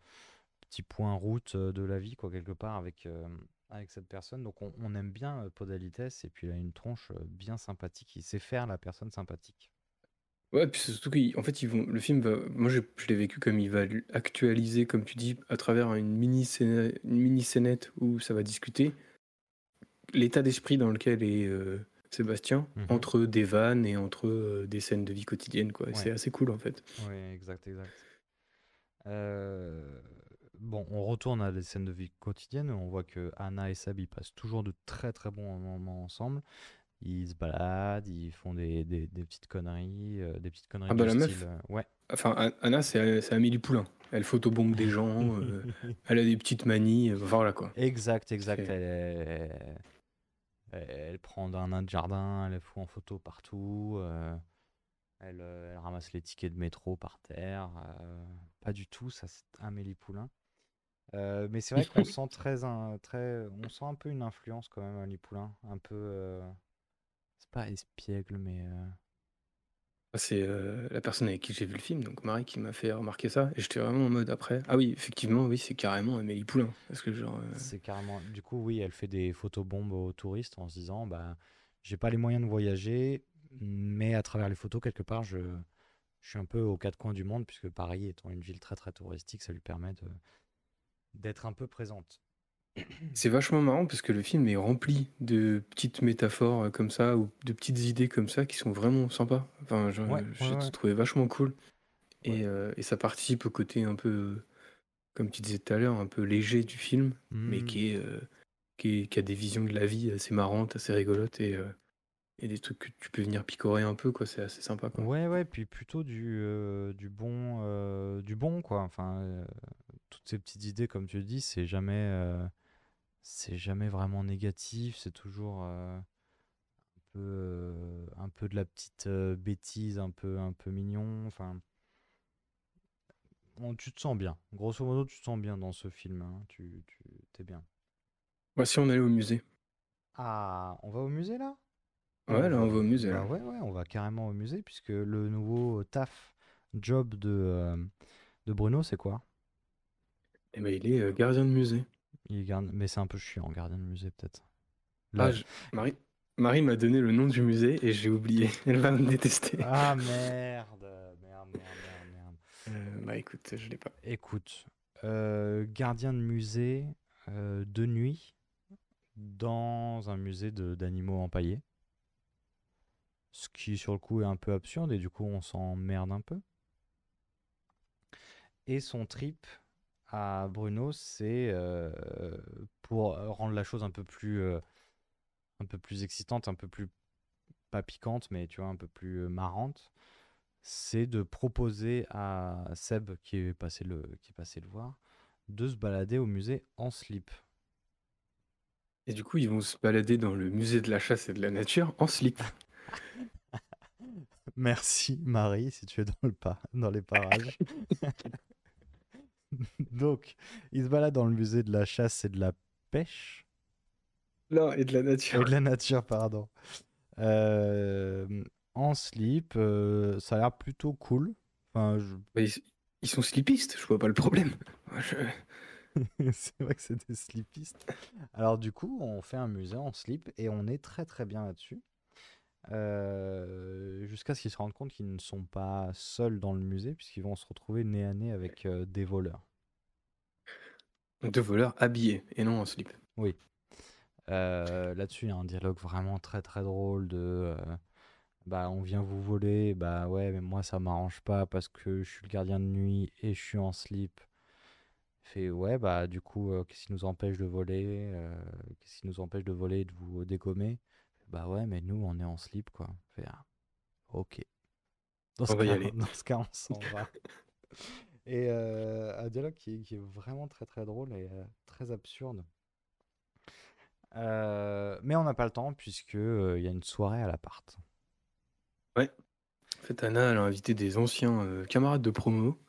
S2: petit point route euh, de la vie, quoi, quelque part avec euh, avec cette personne. Donc on, aime bien Podalites et puis il a une tronche bien sympathique. Il sait faire la personne sympathique.
S3: Ouais, puis surtout qu'en fait, le film va, moi je, l'ai vécu comme il va actualiser, comme tu dis, à travers une mini scéna- une mini où ça va discuter l'état d'esprit dans lequel est Sébastien
S2: Mhm.
S3: entre des vannes et entre euh, des scènes de vie quotidienne quoi. Et C'est
S2: Ouais.
S3: assez cool en fait.
S2: Oui, exact, exact. Euh, bon, on retourne à des scènes de vie quotidienne. On voit que Anna et Seb, ils passent toujours de très très bons moments ensemble. Ils se baladent, ils font des, des, des petites conneries, euh, des petites conneries
S3: Ah bah
S2: du
S3: la meuf,
S2: ouais.
S3: enfin An- Anna c'est c'est Amélie Poulain. Elle photobombe des gens, (laughs) elle a des petites manies, voilà quoi.
S2: Exact, exact.
S3: C'est-
S2: Elle, est- elle, prend d'un nain de jardin, elle les fout en photo partout. euh, elle, euh, elle ramasse les tickets de métro par terre. euh, pas du tout, ça c'est Amélie Poulain. Euh, mais c'est vrai qu'on sent très, un, très, on sent un peu une influence quand même Amélie Poulain, un peu, c'est pas espiègle, mais
S3: C'est euh, la personne avec qui j'ai vu le film, donc Marie, qui m'a fait remarquer ça. Et j'étais vraiment en mode après. Ah oui, effectivement, oui, c'est carrément Amélie Poulain. Euh,
S2: c'est carrément. Du coup, oui, elle fait des photobombes aux touristes en se disant, bah, j'ai pas les moyens de voyager, mais à travers les photos, quelque part, je, je suis un peu aux quatre coins du monde, puisque Paris étant une ville très très touristique, ça lui permet de d'être un peu présente.
S3: C'est vachement marrant parce que le film est rempli de petites métaphores euh, comme ça ou de petites idées comme ça qui sont vraiment sympas. Enfin, je-
S2: Ouais,
S3: j'ai
S2: ouais,
S3: trouvé vachement cool. Et, euh, et ça participe au côté un peu, euh, comme tu disais tout à l'heure, un peu léger du film, mais
S2: Mm.
S3: qui, est, qui, est- qui a des visions de la vie assez marrantes, assez rigolotes et, et des trucs que tu peux venir picorer un peu, quoi. C'est assez sympa, quoi.
S2: Ouais, ouais, puis plutôt du, du bon, du bon, quoi. Enfin, toutes ces petites idées, comme tu le dis, c'est jamais, c'est jamais vraiment négatif. C'est toujours euh, un peu, euh, un peu de la petite euh, bêtise, un peu, un peu mignon. Enfin, on- tu te sens bien. Grosso modo, tu te sens bien dans ce film. hein. Tu, tu, t'es bien.
S3: Ouais, si on allait au musée.
S2: Ah, on va au musée là?
S3: Ouais, là, on va au musée,
S2: Bah
S3: là.
S2: ouais, ouais, on va carrément au musée puisque le nouveau taf job de, euh, de Bruno, c'est quoi?
S3: Et ben, il est euh, gardien de musée.
S2: Il garde- Mais c'est un peu chiant, gardien de musée peut-être.
S3: Ah, je- Marie, Marie m'a donné le nom du musée et j'ai oublié. (laughs) Elle va me détester.
S2: Ah merde, merde, merde, merde, merde.
S3: Euh, bah écoute, je l'ai pas.
S2: Écoute, euh, gardien de musée euh, de nuit dans un musée d'animaux empaillés. Ce qui sur le coup est un peu absurde et du coup on s'emmerde un peu. Et son trip à Bruno, c'est euh, pour rendre la chose un peu plus, euh, un peu plus excitante, un peu plus pas piquante, mais tu vois un peu plus euh, marrante, c'est de proposer à Seb qui est passé le qui est passé le voir de se balader au musée en slip.
S3: Et du coup, ils vont se balader dans le musée de la chasse et de la nature en slip. (laughs)
S2: Merci Marie si tu es dans le pas dans les parages. (laughs) (laughs) Donc, il se balade dans le musée de la chasse et de la pêche.
S3: Non, et de la
S2: Et
S3: nature.
S2: de la nature, pardon. Euh, en slip, euh, ça a l'air plutôt cool. Enfin, je-
S3: Bah, ils, ils sont slipistes, je vois pas le problème. Je- (laughs)
S2: c'est vrai que c'est des slipistes. Alors du coup, on fait un musée en slip et on est très très bien là-dessus. Euh, Jusqu'à ce qu'ils se rendent compte qu'ils ne sont pas seuls dans le musée puisqu'ils vont se retrouver nez à nez avec euh, des voleurs.
S3: Deux voleurs habillés et non en slip.
S2: Oui. Euh, là-dessus, il y a un dialogue vraiment très très drôle de bah on vient vous voler, bah ouais, mais moi ça m'arrange pas parce que je suis le gardien de nuit et je suis en slip. Fait ouais, bah du coup, qu'est-ce qui nous empêche de voler Qu'est-ce qui nous empêche de voler et de vous dégommer? Bah ouais, mais nous on est en slip quoi. Fait, ah, ok. Dans
S3: On
S2: ce
S3: va y
S2: cas,
S3: aller. (laughs)
S2: dans ce cas, on s'en va. (laughs) Et euh, un dialogue qui, qui est vraiment très très drôle et euh, très absurde. Euh, mais on n'a pas le temps puisque euh, il y a une soirée à l'appart.
S3: Ouais. En fait, Anna, elle a invité des anciens camarades de promo.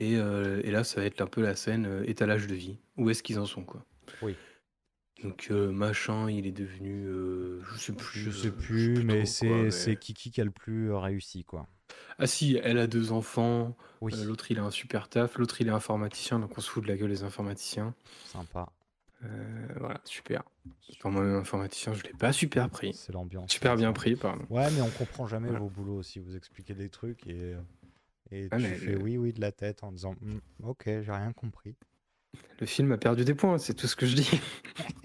S3: Et, euh, et là, ça va être un peu la scène étalage de vie. Où est-ce qu'ils en sont, quoi?
S2: Oui.
S3: Donc, euh, machin, il est devenu. euh, je sais plus.
S2: Je sais
S3: euh,
S2: plus, mais
S3: trop,
S2: c'est
S3: quoi, mais-
S2: c'est Kiki qui a le plus euh, réussi quoi.
S3: Ah si, elle a deux enfants.
S2: Oui.
S3: euh, l'autre, il a un super taf. L'autre, il est informaticien. Donc, on se fout de la gueule des informaticiens.
S2: Sympa.
S3: Euh, voilà, super. Pour moi, informaticien, je l'ai pas super pris.
S2: C'est l'ambiance.
S3: Super bien pris, pardon.
S2: Ouais, mais on comprend jamais
S3: Voilà.
S2: vos boulots si vous expliquez des trucs et, euh, et
S3: Ah,
S2: tu
S3: mais
S2: fais
S3: le-
S2: oui, oui de la tête en disant Hmm, ok, j'ai rien compris.
S3: Le film a perdu des points, c'est tout ce que je dis. (laughs)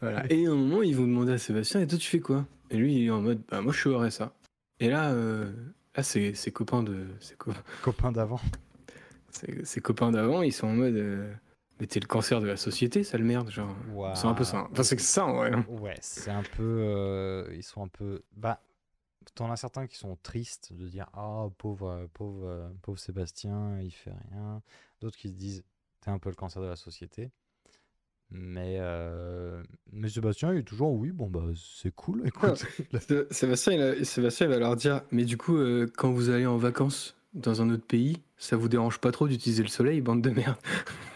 S3: voilà. Et à un moment, ils vont demander à Sébastien, et toi, tu fais quoi? Et lui, il est en mode, bah moi, je suis au RSA. Et là, euh, là ses copains de... Ses, co-
S2: Copain d'avant.
S3: ses- ses copains d'avant, ils sont en mode, euh, mais t'es le cancer de la société, sale merde, genre. C'est un peu ça. hein. Enfin, c'est que ça, en vrai. hein.
S2: Ouais, c'est un peu. euh, ils sont un peu. Bah, t'en as certains qui sont tristes de dire Ah, pauvre, euh, pauvre, pauvre Sébastien, il fait rien. D'autres qui se disent T'es un peu le cancer de la société. Mais, euh, mais Sébastien, il est toujours Oui, bon, bah, c'est cool, (laughs) écoute. (laughs)
S3: Sé- Sébastien, il a- Sébastien il va leur dire, mais du coup, euh, quand vous allez en vacances dans un autre pays, ça vous dérange pas trop d'utiliser le soleil, bande de merde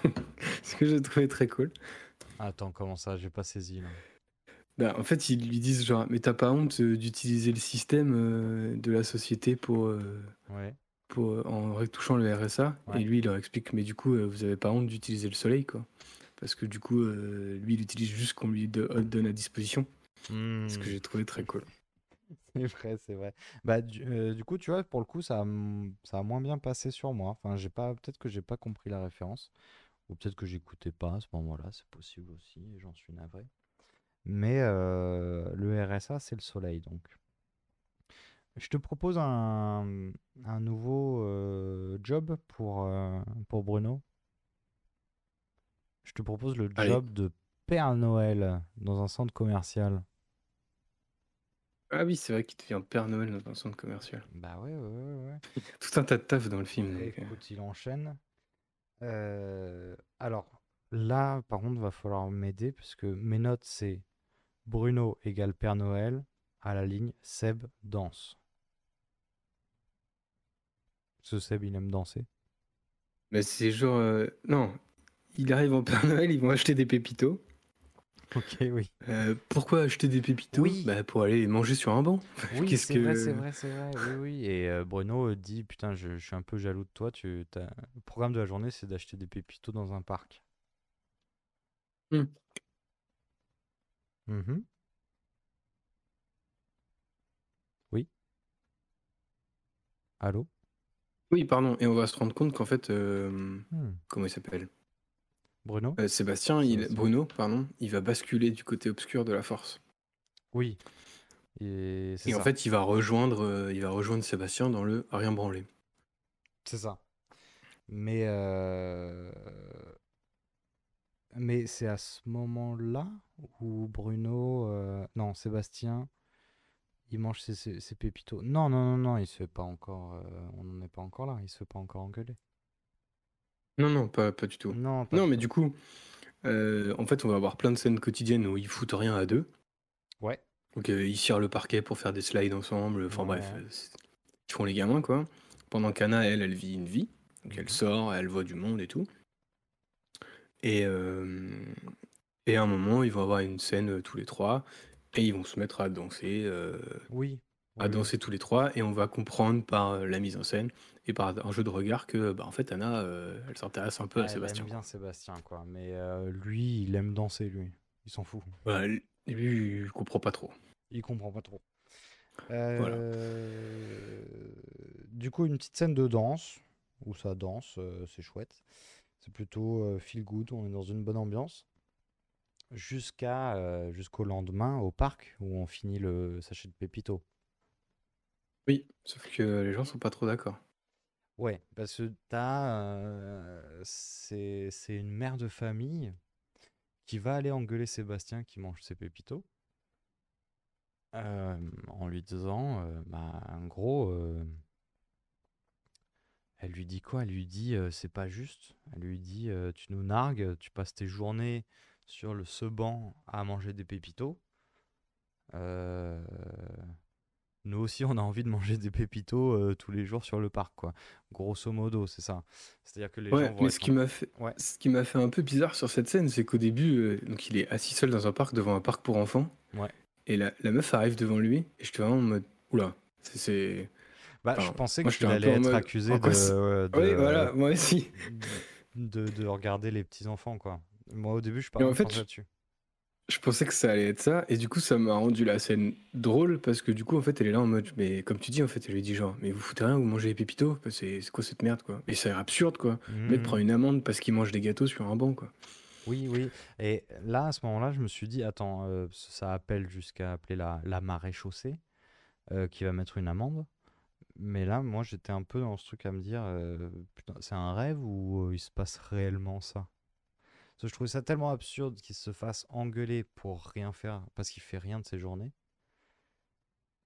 S3: (laughs) Ce que j'ai trouvé très cool.
S2: Attends, comment ça J'ai pas saisi là.
S3: Bah, en fait, ils lui disent genre, mais t'as pas honte euh, d'utiliser le système euh, de la société pour, euh,
S2: Ouais.
S3: pour euh, en retouchant le RSA.
S2: Ouais.
S3: Et lui, il leur explique, mais du coup, vous avez pas honte d'utiliser le soleil, quoi. Parce que du coup, euh, lui, il utilise juste ce qu'on lui do- donne à disposition. Ce que j'ai trouvé très cool. (laughs)
S2: C'est vrai, c'est vrai. Bah, du, euh, du coup, tu vois, pour le coup, ça a, ça a moins bien passé sur moi. Enfin, j'ai pas, peut-être que j'ai pas compris la référence, ou peut-être que j'écoutais pas à ce moment-là, c'est possible aussi, et j'en suis navré. Mais euh, le RSA, c'est le soleil, donc. Je te propose un, un nouveau euh, job pour, euh, pour Bruno. Je te propose le
S3: Allez.
S2: job de Père Noël dans un centre commercial.
S3: Ah oui, c'est vrai qu'il devient Père Noël dans un centre commercial.
S2: Bah ouais, ouais, ouais, ouais. (laughs)
S3: Tout un tas de taf dans le film. donc, euh.
S2: Écoute, il enchaîne. Euh, alors, là, par contre, va falloir m'aider parce que mes notes, c'est Bruno égale Père Noël. À la ligne, Seb danse. Ce Seb, il aime danser.
S3: Mais c'est genre. euh, Non, il arrive en Père Noël, ils vont acheter des pépitos.
S2: Ok, oui.
S3: Euh, pourquoi acheter des pépitos?
S2: Oui.
S3: bah, Pour aller manger sur un banc.
S2: Oui, (laughs)
S3: Qu'est-ce
S2: c'est
S3: que.
S2: vrai, c'est vrai, c'est vrai. Oui, oui. Et euh, Bruno dit Putain, je, je suis un peu jaloux de toi. Tu, t'as- Le programme de la journée, c'est d'acheter des pépitos dans un parc.
S3: Hmm.
S2: Mhm. Oui. Allô?
S3: Oui, pardon. Et on va se rendre compte qu'en fait. euh,
S2: Hmm.
S3: Comment il s'appelle?
S2: Bruno
S3: Euh, Sébastien, il...
S2: Sébastien.
S3: Bruno, pardon, il va basculer du côté obscur de la force.
S2: Oui. Et c'est
S3: Et en
S2: ça.
S3: fait, il va rejoindre, euh, il va rejoindre Sébastien dans le rien branlé.
S2: C'est ça. Mais, euh, mais c'est à ce moment-là où Bruno, non, Sébastien, il mange ses, ses, ses pépitos. Non, non, non, non, il se fait pas encore, on n'en est pas encore là, il se fait pas encore engueuler.
S3: Non, non, pas, pas du tout.
S2: Non, pas
S3: Non, mais du coup, euh, en fait, on va avoir plein de scènes quotidiennes où ils foutent rien à deux.
S2: Ouais.
S3: Donc, euh, ils cirent le parquet pour faire des slides ensemble. Enfin, bref, euh, c'est- ils font les gamins, quoi. Pendant qu'Anna, elle, elle vit une vie. Donc,
S2: Mhm.
S3: elle sort, elle voit du monde et tout. Et, euh, et à un moment, ils vont avoir une scène euh, tous les trois. Et ils vont se mettre à danser. euh,
S2: Oui.
S3: À
S2: oui,
S3: danser tous les trois et on va comprendre par euh, la mise en scène et par un jeu de regard que bah, en fait Anna euh, elle s'intéresse un peu
S2: Ah,
S3: à
S2: elle
S3: Sébastien.
S2: aime bien Sébastien, quoi. Mais euh, lui, il aime danser, lui. Il s'en fout.
S3: Voilà, lui, il comprend pas trop.
S2: Il comprend pas trop. Euh, Du coup, une petite scène de danse, où ça danse, euh, c'est chouette. C'est plutôt euh, feel good, on est dans une bonne ambiance. jusqu'à euh, jusqu'au lendemain au parc où on finit le sachet de Pépito.
S3: Oui, sauf que les gens sont pas trop d'accord.
S2: Ouais, parce que t'as, euh, c'est une mère de famille qui va aller engueuler Sébastien qui mange ses pépitos euh, en lui disant, euh, bah, en gros, euh, elle lui dit quoi? Elle lui dit, c'est pas juste. Elle lui dit, tu nous nargues, tu passes tes journées sur le ce banc à manger des pépitos. Euh, nous aussi, on a envie de manger des pépitos euh, tous les jours sur le parc, quoi. Grosso modo, c'est ça. C'est-à-dire que les
S3: Ouais,
S2: gens vont
S3: mais ce qui m'a fait,
S2: Ouais.
S3: ce qui m'a fait un peu bizarre sur cette scène, c'est qu'au début, euh, donc il est assis seul dans un parc devant un parc pour enfants,
S2: Ouais.
S3: et la, la meuf arrive devant lui, et j'étais vraiment en mode, oula, c'est, c'est-
S2: Bah, je pensais qu'il allait être
S3: mode,
S2: accusé de, euh,
S3: Oui, voilà, moi aussi.
S2: de, de regarder les petits-enfants, quoi. Moi, au début, je,
S3: Et
S2: par-
S3: en
S2: je
S3: fait, je-
S2: là-dessus.
S3: Je pensais que ça allait être ça, et du coup, ça m'a rendu la scène drôle, parce que du coup, en fait, elle est là en mode, mais comme tu dis, en fait, elle lui dit genre, mais vous foutez rien, vous mangez les pépitos, Enfin, c'est quoi cette merde, quoi? Et c'est absurde, quoi. Le mec
S2: Mhm.
S3: prend une amende parce qu'il mange des gâteaux sur un banc, quoi.
S2: Oui, oui. Et là, à ce moment-là, je me suis dit, attends, euh, ça appelle jusqu'à appeler la, la marée chaussée, euh, qui va mettre une amende. Mais là, moi, j'étais un peu dans ce truc à me dire, euh, putain, c'est un rêve ou il se passe réellement ça? Parce que je trouvais ça tellement absurde qu'il se fasse engueuler pour rien faire, parce qu'il fait rien de ses journées.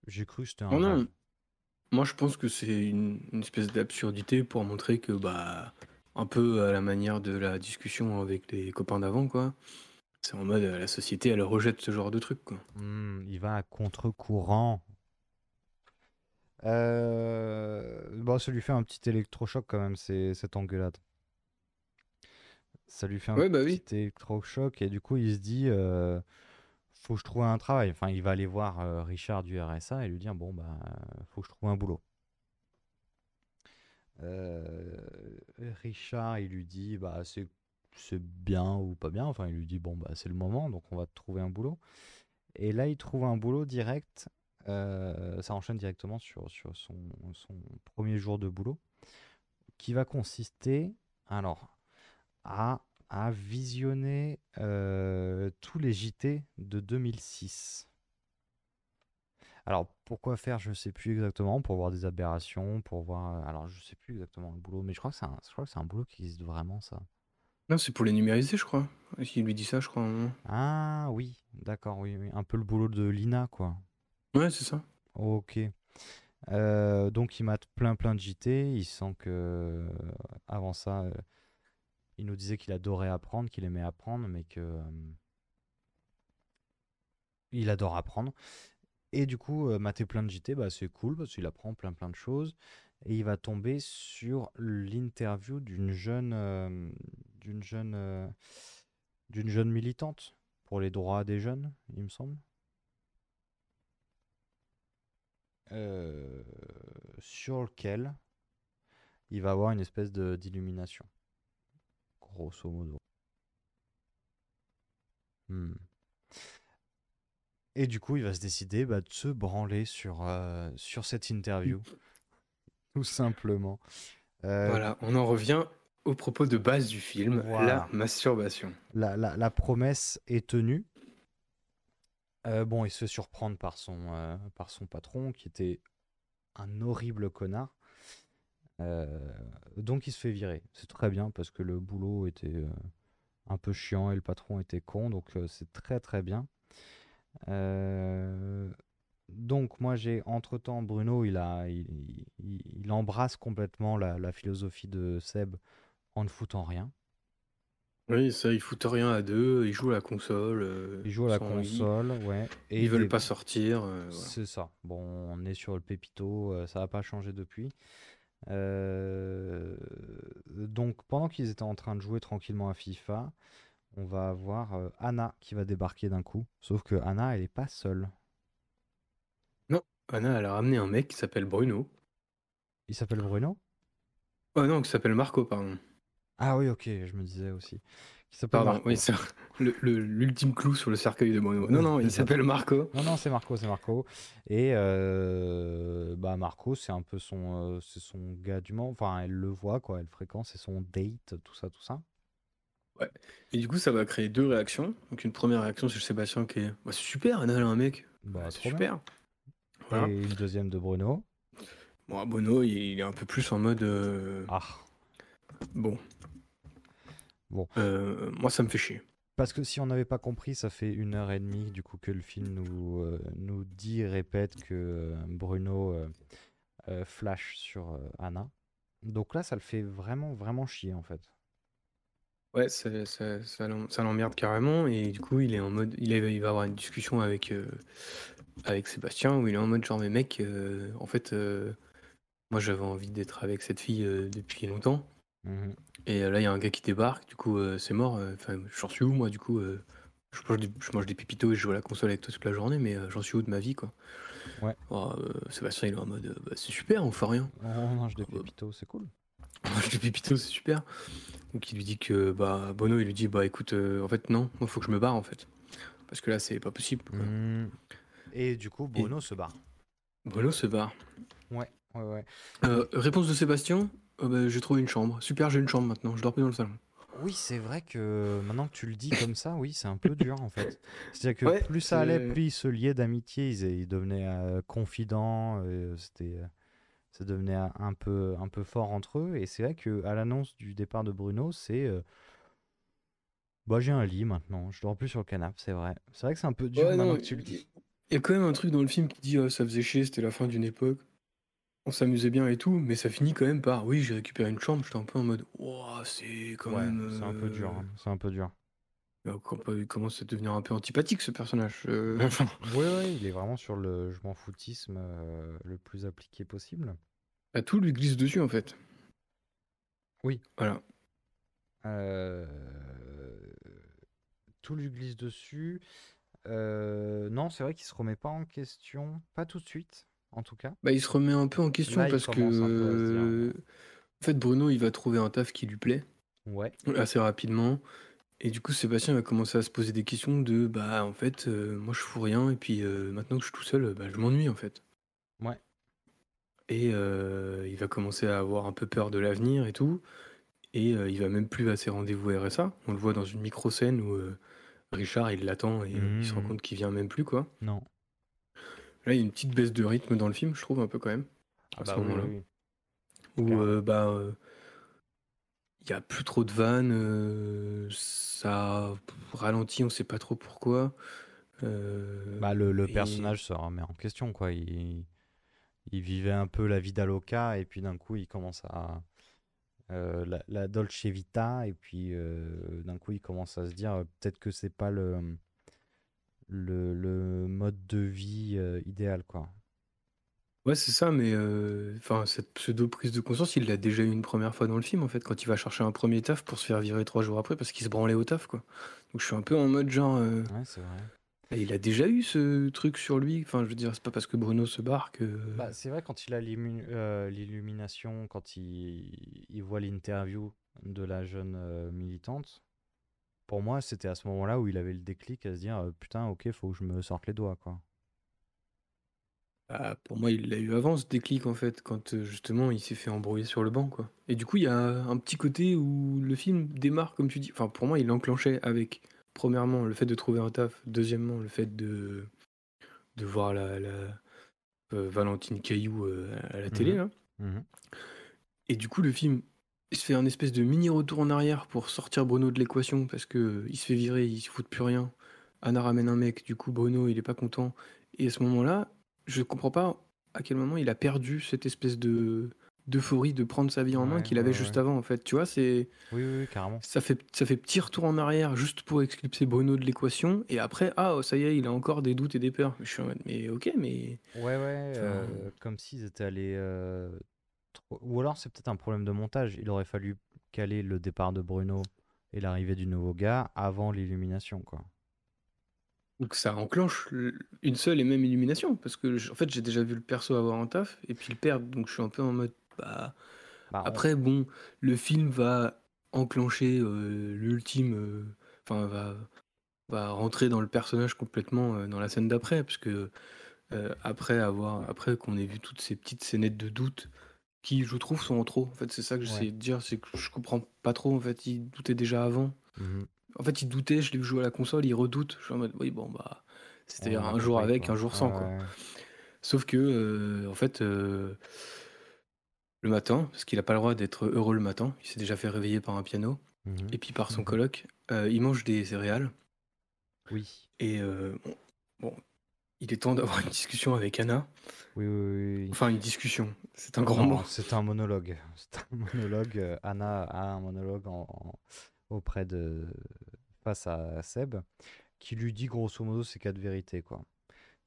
S2: J'ai cru que c'était un
S3: Oh non, moi je pense que c'est une, une espèce d'absurdité pour montrer que, bah, un peu à la manière de la discussion avec les copains d'avant, quoi. C'est en mode, euh, la société, elle rejette ce genre de truc, quoi.
S2: Hmm, il va à contre-courant. Euh... Bon, ça lui fait un petit électrochoc quand même, c'est cette engueulade. Ça lui fait un
S3: Ouais, bah oui.
S2: petit électrochoc et du coup il se dit euh, faut que je trouve un travail. Enfin, il va aller voir euh, Richard du RSA et lui dire bon bah faut que je trouve un boulot. Euh, Richard il lui dit bah c'est c'est bien ou pas bien. Enfin, il lui dit bon bah c'est le moment donc on va te trouver un boulot. Et là il trouve un boulot direct. euh, ça enchaîne directement sur, sur son, son premier jour de boulot qui va consister alors à, à visionner euh, tous les JT de 2006. Alors, pourquoi faire, je sais plus exactement, pour voir des aberrations, pour voir... Alors, je sais plus exactement le boulot, mais je crois que c'est un, je crois que c'est un boulot qui existe vraiment, ça.
S3: Non, c'est pour les numériser, je crois. Il lui dit ça, je crois.
S2: Ah oui, d'accord, oui, oui. Un peu le boulot de Lina, quoi.
S3: Ouais, c'est ça.
S2: Ok. Euh, donc il mate plein plein de JT, il sent que euh, avant ça, il nous disait qu'il adorait apprendre, qu'il aimait apprendre, mais que euh, il adore apprendre. Et du coup, euh, mater plein de JT, bah, c'est cool parce qu'il apprend plein plein de choses. Et il va tomber sur l'interview d'une jeune, euh, d'une jeune, euh, d'une jeune militante pour les droits des jeunes, il me semble. Euh, sur lequel il va avoir une espèce d'illumination. Grosso modo. Hmm. Et du coup, il va se décider bah, de se branler sur, euh, sur cette interview. (laughs) Tout simplement. Euh,
S3: Voilà, on en revient au propos de base du film,
S2: Voilà.
S3: la masturbation.
S2: la, la- la promesse est tenue. Euh, bon, il se fait surprendre par son, euh, par son patron, qui était un horrible connard. Euh, donc il se fait virer. C'est très bien parce que le boulot était euh, un peu chiant et le patron était con, donc euh, c'est très très bien. Donc moi j'ai entre-temps Bruno, il a, il, il- il embrasse complètement la, la philosophie de Seb en ne foutant rien.
S3: Oui, ça, ils foutent rien à deux, ils jouent à la console. euh,
S2: Il joue à la
S3: ils-
S2: console, ouais.
S3: Ils,
S2: Et
S3: veulent
S2: des-
S3: pas sortir. voilà.
S2: C'est ça. Bon, on est sur le Pépito, ça n'a pas changé depuis. Euh, donc, pendant qu'ils étaient en train de jouer tranquillement à FIFA, on va avoir euh, Anna qui va débarquer d'un coup. Sauf que Anna, elle est pas seule.
S3: Non, Anna, elle a ramené un mec qui s'appelle Bruno.
S2: Il s'appelle Bruno?
S3: Oh non, qui s'appelle Marco, pardon.
S2: Ah oui, ok, je me disais aussi. Qui s'appelle
S3: Pardon,
S2: Marco.
S3: oui, l'ultime clou sur le cercueil de Bruno. Non, non, il s'appelle Marco.
S2: Non, non, c'est Marco, c'est Marco. Et euh, bah Marco, c'est un peu son, euh, c'est son gars du moment. Enfin, elle le voit, quoi, elle fréquente, c'est son date, tout ça, tout ça.
S3: Ouais. Et du coup, ça va créer deux réactions. Donc, une première réaction, c'est Sébastien qui est bah, c'est super, elle a un mec.
S2: Bah,
S3: c'est super. Voilà.
S2: Et une deuxième de Bruno.
S3: Bon, il il est un peu plus en mode. euh,
S2: Ah,
S3: Bon.
S2: Bon.
S3: Euh, moi, ça me fait chier.
S2: Parce que si on n'avait pas compris, ça fait une heure et demie du coup que le film nous, euh, nous dit, répète que euh, Bruno euh, flash sur Anna. Donc là, ça le fait vraiment, vraiment chier en fait.
S3: Ouais, ça, ça, ça l'em- ça l'emmerde carrément. Et du coup, il est en mode. Il, est- il va avoir une discussion avec, avec Sébastien où il est en mode genre, mais mec, en fait, moi j'avais envie d'être avec cette fille depuis longtemps.
S2: Mhm.
S3: Et euh, là, il y a un gars qui débarque, du coup, euh, c'est mort. euh, Enfin, j'en suis où, moi, du coup je, mange des, je mange des pépitos et je joue à la console avec toi toute la journée, mais j'en suis où de ma vie, quoi?
S2: Ouais.
S3: Oh, Sébastien, il est en mode, bah, c'est super, on fait rien.
S2: On mange des pépitos, c'est cool.
S3: On mange des pépitos, c'est super. Donc, il lui dit que, bah, Bono, il lui dit, bah, écoute, en fait, non, moi, faut que je me barre, en fait. Parce que là, c'est pas possible. quoi.
S2: Mhm. Et du coup, Bruno se barre.
S3: Bono se barre.
S2: Ouais, ouais, ouais.
S3: Réponse de Sébastien, euh, bah, j'ai trouvé une chambre. Super, j'ai une chambre maintenant, je dors plus dans le salon.
S2: Oui, c'est vrai que maintenant que tu le dis comme ça, oui, c'est un peu dur en fait. C'est-à-dire que
S3: Ouais,
S2: plus ça allait,
S3: c'est-
S2: plus ils se liaient d'amitié, ils, ils devenaient euh, confidents, euh, c'était, euh, ça devenait un- un peu, un peu fort entre eux. Et c'est vrai que à l'annonce du départ de Bruno, c'est, bah j'ai un lit maintenant, je dors plus sur le canapé, c'est vrai. C'est vrai que c'est un peu dur
S3: Ouais,
S2: maintenant
S3: non,
S2: que tu le dis.
S3: Il y a quand même un truc dans le film qui dit euh, ça faisait chier, c'était la fin d'une époque. On s'amusait bien et tout, mais ça finit quand même par oui, j'ai récupéré une chambre. J'étais un peu en mode, Ouah, c'est quand
S2: Ouais,
S3: même.
S2: c'est un peu dur,
S3: euh,
S2: hein, c'est un peu dur.
S3: euh, com- Il commence à devenir un peu antipathique ce personnage. euh, (laughs)
S2: Oui, oui, il est vraiment sur le je m'en foutisme euh, le plus appliqué possible.
S3: à tout lui glisse dessus en fait.
S2: Oui.
S3: Voilà.
S2: Euh, Tout lui glisse dessus. Euh, Non, c'est vrai qu'il se remet pas en question, pas tout de suite, en tout cas.
S3: Bah, il se remet un peu en question
S2: Là,
S3: parce que. euh, En fait, Bruno, il va trouver un taf qui lui plaît
S2: Ouais.
S3: assez rapidement. Et du coup, Sébastien va commencer à se poser des questions de bah, en fait, euh, moi je fous rien, et puis euh, maintenant que je suis tout seul, bah, je m'ennuie en fait.
S2: Ouais.
S3: Et euh, il va commencer à avoir un peu peur de l'avenir et tout. Et il va même plus à ses rendez-vous RSA. On le voit dans une micro-scène où Richard il l'attend et il se rend
S2: Mhm.
S3: compte qu'il vient même plus quoi.
S2: Non.
S3: Là, il y a une petite baisse de rythme dans le film, je trouve, un peu quand même.
S2: Ah
S3: À
S2: bah
S3: ce
S2: oui,
S3: moment-là.
S2: oui,
S3: Où euh, bah euh, il y a plus trop de vannes, euh, ça ralentit, on sait pas trop pourquoi. Euh,
S2: Bah, le, le
S3: et-
S2: personnage se remet en question, quoi. Il, il vivait un peu la vie d'Aloca, et puis d'un coup, il commence à. euh, la, la Dolce Vita, et puis euh, d'un coup, il commence à se dire euh, peut-être que c'est pas le, le, le mode de vie euh, idéal, quoi.
S3: Ouais, c'est ça, mais euh, enfin cette pseudo prise de conscience, il l'a déjà eu une première fois dans le film en fait, quand il va chercher un premier taf pour se faire virer trois jours après parce qu'il se branlait au taf quoi. Donc je suis un peu en mode genre, euh,
S2: Ouais, c'est vrai.
S3: et il a déjà eu ce truc sur lui. Enfin, je veux dire, c'est pas parce que Bruno se barre que.
S2: Bah, c'est vrai, quand il a l'illumin- euh, l'illumination, quand il, il voit l'interview de la jeune militante, pour moi, c'était à ce moment-là où il avait le déclic à se dire euh, Putain, ok, faut que je me sorte les doigts, quoi.
S3: Bah, pour moi, il l'a eu avant ce déclic en fait, quand euh, justement il s'est fait embrouiller sur le banc quoi. Et du coup, il y a un petit côté où le film démarre comme tu dis. Enfin, pour moi, il enclenchait avec premièrement le fait de trouver un taf, deuxièmement le fait de de voir la, la euh, Valentine Caillou euh, à la télé
S2: Mhm.
S3: là.
S2: Mhm.
S3: Et du coup, le film il se fait un espèce de mini retour en arrière pour sortir Bruno de l'équation parce que euh, il se fait virer, il se fout de plus rien. Anna ramène un mec, du coup Bruno il est pas content. Et à ce moment-là, je comprends pas à quel moment il a perdu cette espèce de d'euphorie de prendre sa vie en main
S2: Ouais,
S3: qu'il avait juste
S2: ouais.
S3: avant en fait. Tu vois, c'est
S2: Oui, oui, oui, carrément.
S3: ça fait ça fait petit retour en arrière juste pour expulser Bruno de l'équation et après ah ça y est, il a encore des doutes et des peurs. Je suis en mode mais OK, mais
S2: Ouais, ouais, euh, comme s'ils étaient allés. euh, trop- Ou alors, c'est peut-être un problème de montage. Il aurait fallu caler le départ de Bruno et l'arrivée du nouveau gars avant l'illumination, quoi.
S3: Donc ça enclenche une seule et même illumination, parce que en fait j'ai déjà vu le perso avoir un taf et puis le perdre, donc je suis un peu en mode bah
S2: Bah, on-
S3: après bon le film va enclencher euh, l'ultime, euh, enfin va va rentrer dans le personnage complètement euh, dans la scène d'après, parce que après avoir après qu'on ait vu toutes ces petites scénettes de doute qui je trouve sont en trop. En fait c'est ça que j'essayais
S2: Ouais.
S3: de dire, c'est que je comprends pas trop en fait, il doutait déjà avant.
S2: Mhm.
S3: En fait, il doutait, je l'ai vu jouer à la console, il redoute. Je suis en mode, oui, bon, bah,
S2: On a
S3: un jour avec,
S2: quoi.
S3: un jour sans,
S2: Ouais,
S3: quoi.
S2: ouais.
S3: Sauf que, euh, en fait, euh, le matin, parce qu'il n'a pas le droit d'être heureux le matin, il s'est déjà fait réveiller par un piano,
S2: Mhm.
S3: et puis par son
S2: Mhm.
S3: coloc, euh, il mange des céréales,
S2: Oui.
S3: et bon, bon, il est temps d'avoir une discussion avec Anna.
S2: Oui, oui, oui.
S3: Enfin, une discussion, c'est un grand mot.
S2: c'est un monologue. C'est un monologue. euh, Anna a un monologue en- en- auprès de face à Seb, qui lui dit grosso modo ses quatre vérités, quoi.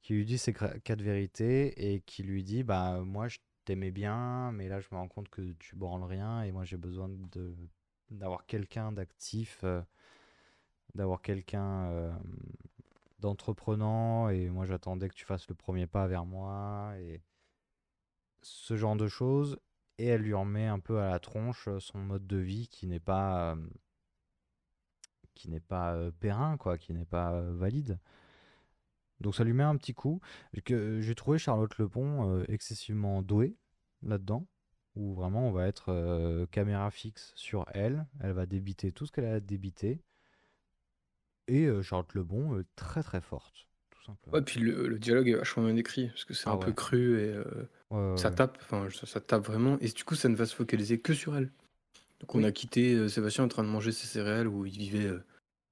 S2: Qui lui dit ses quatre vérités et qui lui dit bah moi je t'aimais bien, mais là je me rends compte que tu branles rien et moi j'ai besoin de d'avoir quelqu'un d'actif, euh, d'avoir quelqu'un euh, d'entreprenant et moi j'attendais que tu fasses le premier pas vers moi et ce genre de choses. Et elle lui en met un peu à la tronche euh, son mode de vie qui n'est pas euh, qui n'est pas euh, périn quoi qui n'est pas valide. Donc ça lui met un petit coup que j'ai trouvé Charlotte Lepont excessivement douée là-dedans où vraiment on va être caméra fixe sur elle. Elle va débiter tout ce qu'elle a à débiter et euh, Charlotte Lebon euh, très très forte tout simplement
S3: Ouais, puis le, le dialogue est vachement bien écrit, parce que c'est
S2: Ah
S3: un peu cru et euh,
S2: Ouais,
S3: ça tape, enfin, ça, ça tape vraiment, et du coup, ça ne va se focaliser que sur elle. Donc, on
S2: Oui.
S3: a quitté euh, Sébastien en train de manger ses céréales où il vivait euh,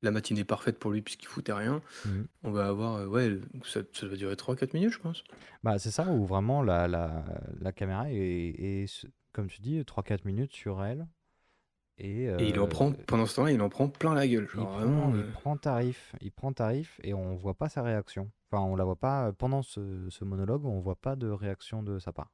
S3: la matinée parfaite pour lui puisqu'il foutait rien.
S2: Mhm.
S3: On va avoir, euh, ouais, ça, ça va durer 3-4 minutes, je pense.
S2: Bah, c'est ça, où vraiment la, la, la caméra est, est, comme tu dis, 3-4 minutes sur elle. Et,
S3: Et il en
S2: euh,
S3: prend, pendant ce temps-là, il en prend plein la gueule.
S2: il
S3: Genre,
S2: prend,
S3: vraiment.
S2: il
S3: euh,
S2: prend tarif, il prend tarif et on voit pas sa réaction. Enfin, on la voit pas pendant ce, ce monologue, on voit pas de réaction de sa part.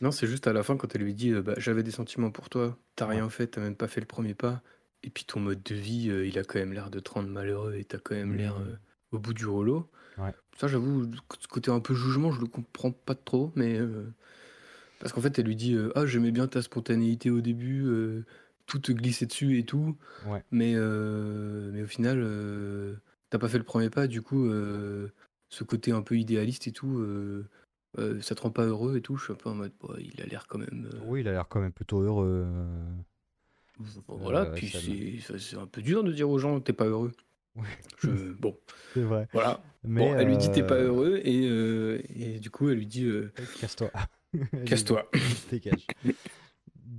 S3: Non, c'est juste à la fin quand elle lui dit euh, bah, J'avais des sentiments pour toi, t'as rien fait, t'as même pas fait le premier pas. Et puis ton mode de vie, euh, il a quand même l'air de te rendre malheureux et t'as quand même l'air euh, au bout du rouleau.
S2: Ouais.
S3: Ça, j'avoue, ce côté un peu jugement, je le comprends pas trop, mais. euh, parce qu'en fait, elle lui dit euh, Ah, j'aimais bien ta spontanéité au début, euh, tout te glissait dessus et tout.
S2: Ouais.
S3: Mais, euh, mais au final, euh, t'as pas fait le premier pas, du coup, euh, ce côté un peu idéaliste et tout, ça te rend pas heureux et tout. Je suis un peu en mode, il a l'air quand même.
S2: Oui, il a l'air quand même plutôt heureux.
S3: voilà, puis c'est un peu dur de dire aux gens t'es pas heureux.
S2: Ouais.
S3: Je, bon, (laughs)
S2: C'est vrai.
S3: voilà.
S2: Mais
S3: bon, elle lui dit t'es pas heureux et, et du coup, elle lui dit euh,
S2: Casse-toi. (laughs)
S3: Casse-toi. (laughs)
S2: Dégage.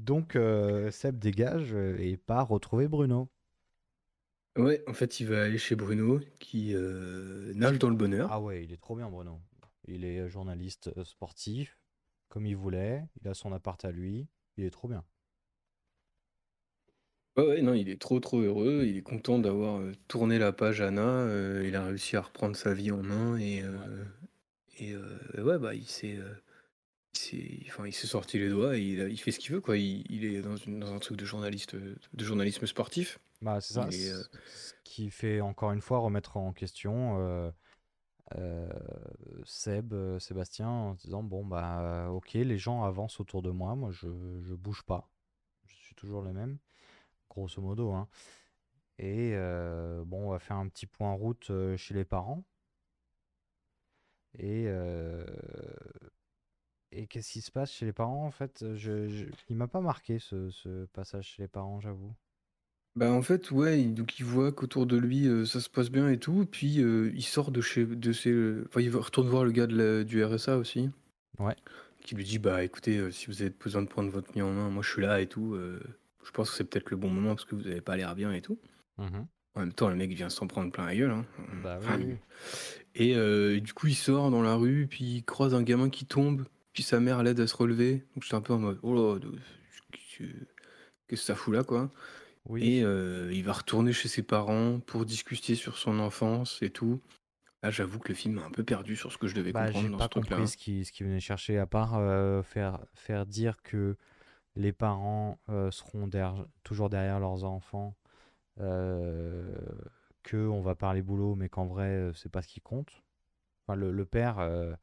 S2: Donc, euh, Seb dégage euh, et part retrouver Bruno.
S3: Ouais, en fait, il va aller chez Bruno qui euh, nage dans le bonheur.
S2: Ah ouais, il est trop bien, Bruno. Il est journaliste sportif, comme il voulait. Il a son appart à lui. Il est trop bien.
S3: Ouais, ouais, non, il est trop trop heureux. Il est content d'avoir euh, tourné la page Anna. euh, il a réussi à reprendre sa vie en main et, euh, et euh, ouais, bah, il s'est, euh, il s'est, enfin, il s'est sorti les doigts et il, a- il fait ce qu'il veut, quoi. Il, il est dans, une- dans un truc de journaliste, de journalisme sportif.
S2: Bah, c'est ça.
S3: Euh,
S2: c- Ce qui fait encore une fois remettre en question euh, euh, Seb, euh, Sébastien, en se disant bon, bah, ok, les gens avancent autour de moi. Moi, je, je bouge pas. Je suis toujours le même, grosso modo. Hein. Et euh, bon, on va faire un petit point route euh, chez les parents. Et, euh, et qu'est-ce qui se passe chez les parents en fait? Je, je- Il m'a pas marqué ce, ce passage chez les parents, j'avoue.
S3: Bah en fait ouais il- donc il voit qu'autour de lui euh, ça se passe bien et tout puis euh, il sort de chez de ses enfin il retourne voir le gars de la- du RSA aussi
S2: Ouais.
S3: qui lui dit bah écoutez euh, si vous avez besoin de prendre votre vie en main moi je suis là et tout euh, je pense que c'est peut-être le bon moment parce que vous avez pas l'air bien et tout
S2: Mhm.
S3: en même temps le mec vient s'en prendre plein la gueule hein.
S2: Bah (laughs) oui,
S3: et euh, du coup il sort dans la rue puis il croise un gamin qui tombe puis sa mère l'aide à se relever donc j'étais un peu en mode oh là de- qu'est-ce que qu'est-ce que ça fout là quoi
S2: Oui.
S3: et euh, il va retourner chez ses parents pour discuter sur son enfance et tout. Là, j'avoue que le film m'a un peu perdu sur ce que je devais
S2: Bah,
S3: comprendre
S2: j'ai
S3: dans
S2: pas
S3: ce truc-là.
S2: compris ce qu'il ce qu'il venait chercher, à part euh, faire, faire dire que les parents euh, seront derrière- toujours derrière leurs enfants, euh, que on va parler boulot, mais qu'en vrai, euh, c'est pas ce qui compte. Enfin, le, le père euh,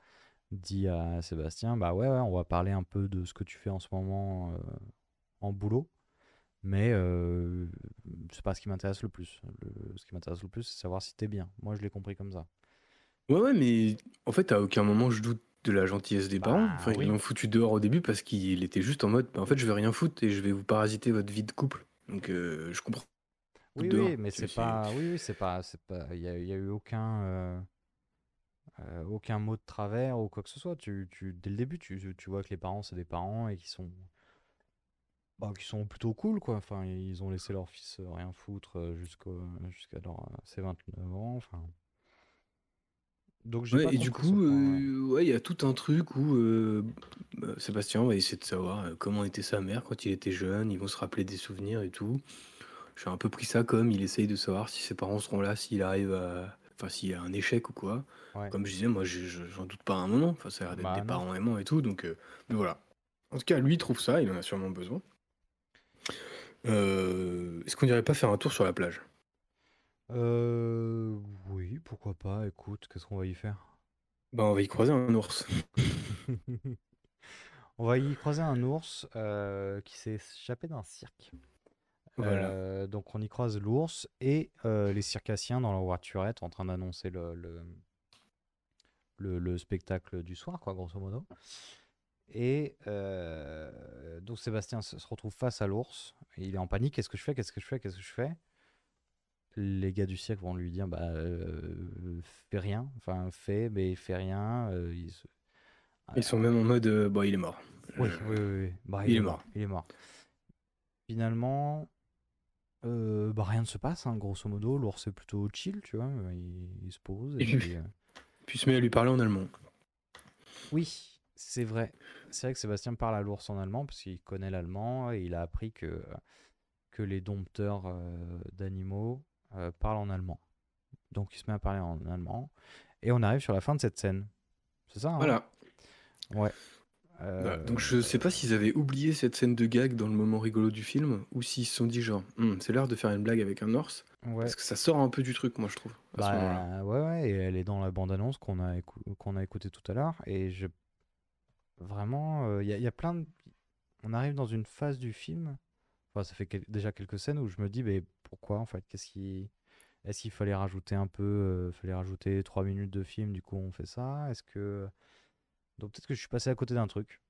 S2: dit à Sébastien, bah ouais, ouais, on va parler un peu de ce que tu fais en ce moment euh, en boulot, mais euh, c'est pas ce qui m'intéresse le plus. Le- ce qui m'intéresse le plus, c'est savoir si t'es bien. Moi, je l'ai compris comme ça.
S3: Ouais, ouais, mais en fait, à aucun moment je doute de la gentillesse des parents.
S2: Bah,
S3: Enfin,
S2: oui.
S3: ils l'ont foutu dehors au début parce qu'il était juste en mode, bah, en fait, je vais rien foutre et je vais vous parasiter votre vie de couple. Donc, euh, je comprends.
S2: Oui, mais
S3: C'est-
S2: pas. Oui, oui, c'est pas. C'est pas. Il y a, il y a eu aucun. Euh, aucun mot de travers ou quoi que ce soit. Tu, tu, dès le début, tu, tu vois que les parents, c'est des parents et qui sont. Bah, qui sont plutôt cool, quoi. Enfin, ils ont laissé leur fils euh, rien foutre euh, jusqu'au, jusqu'à leur, ses 29 ans. Enfin. Donc, j'ai
S3: Ouais,
S2: pas
S3: et du
S2: compris ce
S3: coup,
S2: point, ouais.
S3: euh, ouais, il y a tout un truc où euh, bah, Sébastien va essayer de savoir euh, comment était sa mère quand il était jeune. Ils vont se rappeler des souvenirs et tout. J'ai un peu pris ça comme il essaye de savoir si ses parents seront là, s'il arrive à. Enfin, s'il y a un échec ou quoi.
S2: Ouais.
S3: Comme je disais, moi, je- je- j'en doute pas un moment. Enfin, ça a l'air d'être
S2: Bah
S3: des
S2: non.
S3: parents aimants et tout. Donc, euh, mais voilà. En tout cas, lui, il trouve ça. Il en a sûrement besoin. Euh, Est-ce qu'on irait pas faire un tour sur la plage?
S2: Euh, oui, pourquoi pas. Écoute, qu'est-ce qu'on va y faire?
S3: Bah, on va y croiser un ours. (laughs)
S2: On va y croiser un ours euh, qui s'est échappé d'un cirque.
S3: Voilà.
S2: Euh, donc on y croise l'ours et euh, les circassiens dans leur voiturette en train d'annoncer le, le, le- le spectacle du soir, quoi, grosso modo. Et euh, donc Sébastien se, retrouve face à l'ours. et Il est en panique. Qu'est-ce que je fais? Qu'est-ce que je fais? Qu'est-ce que je fais? Les gars du cirque vont lui dire, bah, euh, fais rien. Enfin, fais, mais fais rien. Euh, ils se-
S3: Ils sont même en mode, euh, bon, il est mort.
S2: oui, oui, oui, oui. Bah,
S3: il est mort.
S2: Il est mort. Finalement, euh, bah, rien ne se passe, hein, grosso modo. L'ours est plutôt chill, tu vois. Il, il se pose. Et
S3: Et puis-
S2: puis, euh, (laughs)
S3: Puis il se met à lui parler en allemand.
S2: Oui, c'est vrai. C'est vrai que Sébastien parle à l'ours en allemand parce qu'il connaît l'allemand et il a appris que, que les dompteurs euh, d'animaux euh, parlent en allemand. Donc il se met à parler en allemand. Et on arrive sur la fin de cette scène. C'est ça, hein?
S3: Voilà.
S2: Ouais. Euh,
S3: Donc je sais pas s'ils avaient oublié cette scène de gag dans le moment rigolo du film ou s'ils se sont dit genre Hum, c'est l'heure de faire une blague avec un ours
S2: ouais.
S3: parce que ça sort un peu du truc moi je trouve à ce moment-là.
S2: Bah ouais, ouais, et elle est dans la bande-annonce qu'on a, écou- qu'on a écouté tout à l'heure. Et je. Vraiment, il y, a- y a plein de. On arrive dans une phase du film. Enfin, ça fait quel- déjà quelques scènes où je me dis, mais pourquoi en fait Qu'est-ce qui. Est-ce qu'il fallait rajouter un peu. euh, fallait rajouter 3 minutes de film, du coup on fait ça? Est-ce que. Donc peut-être que je suis passé à côté d'un truc.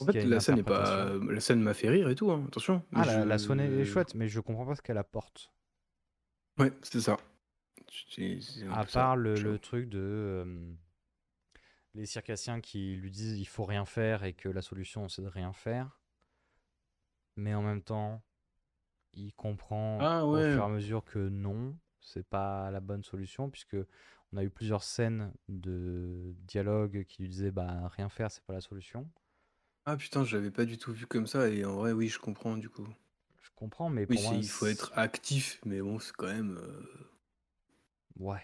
S3: En fait la scène est pas la scène m'a fait rire et tout hein, attention.
S2: Ah, la, la scène est chouette, mais je comprends pas ce qu'elle apporte.
S3: Ouais c'est ça.
S2: À part le, truc de euh, les circassiens qui lui disent il faut rien faire et que la solution c'est de rien faire. Mais en même temps, il comprend
S3: Ah
S2: au fur et à mesure que non, c'est pas la bonne solution puisque on a eu plusieurs scènes de dialogue qui lui disaient bah rien faire c'est pas la solution.
S3: Ah putain je l'avais pas du tout vu comme ça et en vrai oui je comprends du coup.
S2: Je comprends mais pour moi
S3: il faut être actif mais bon c'est quand même euh,
S2: ouais.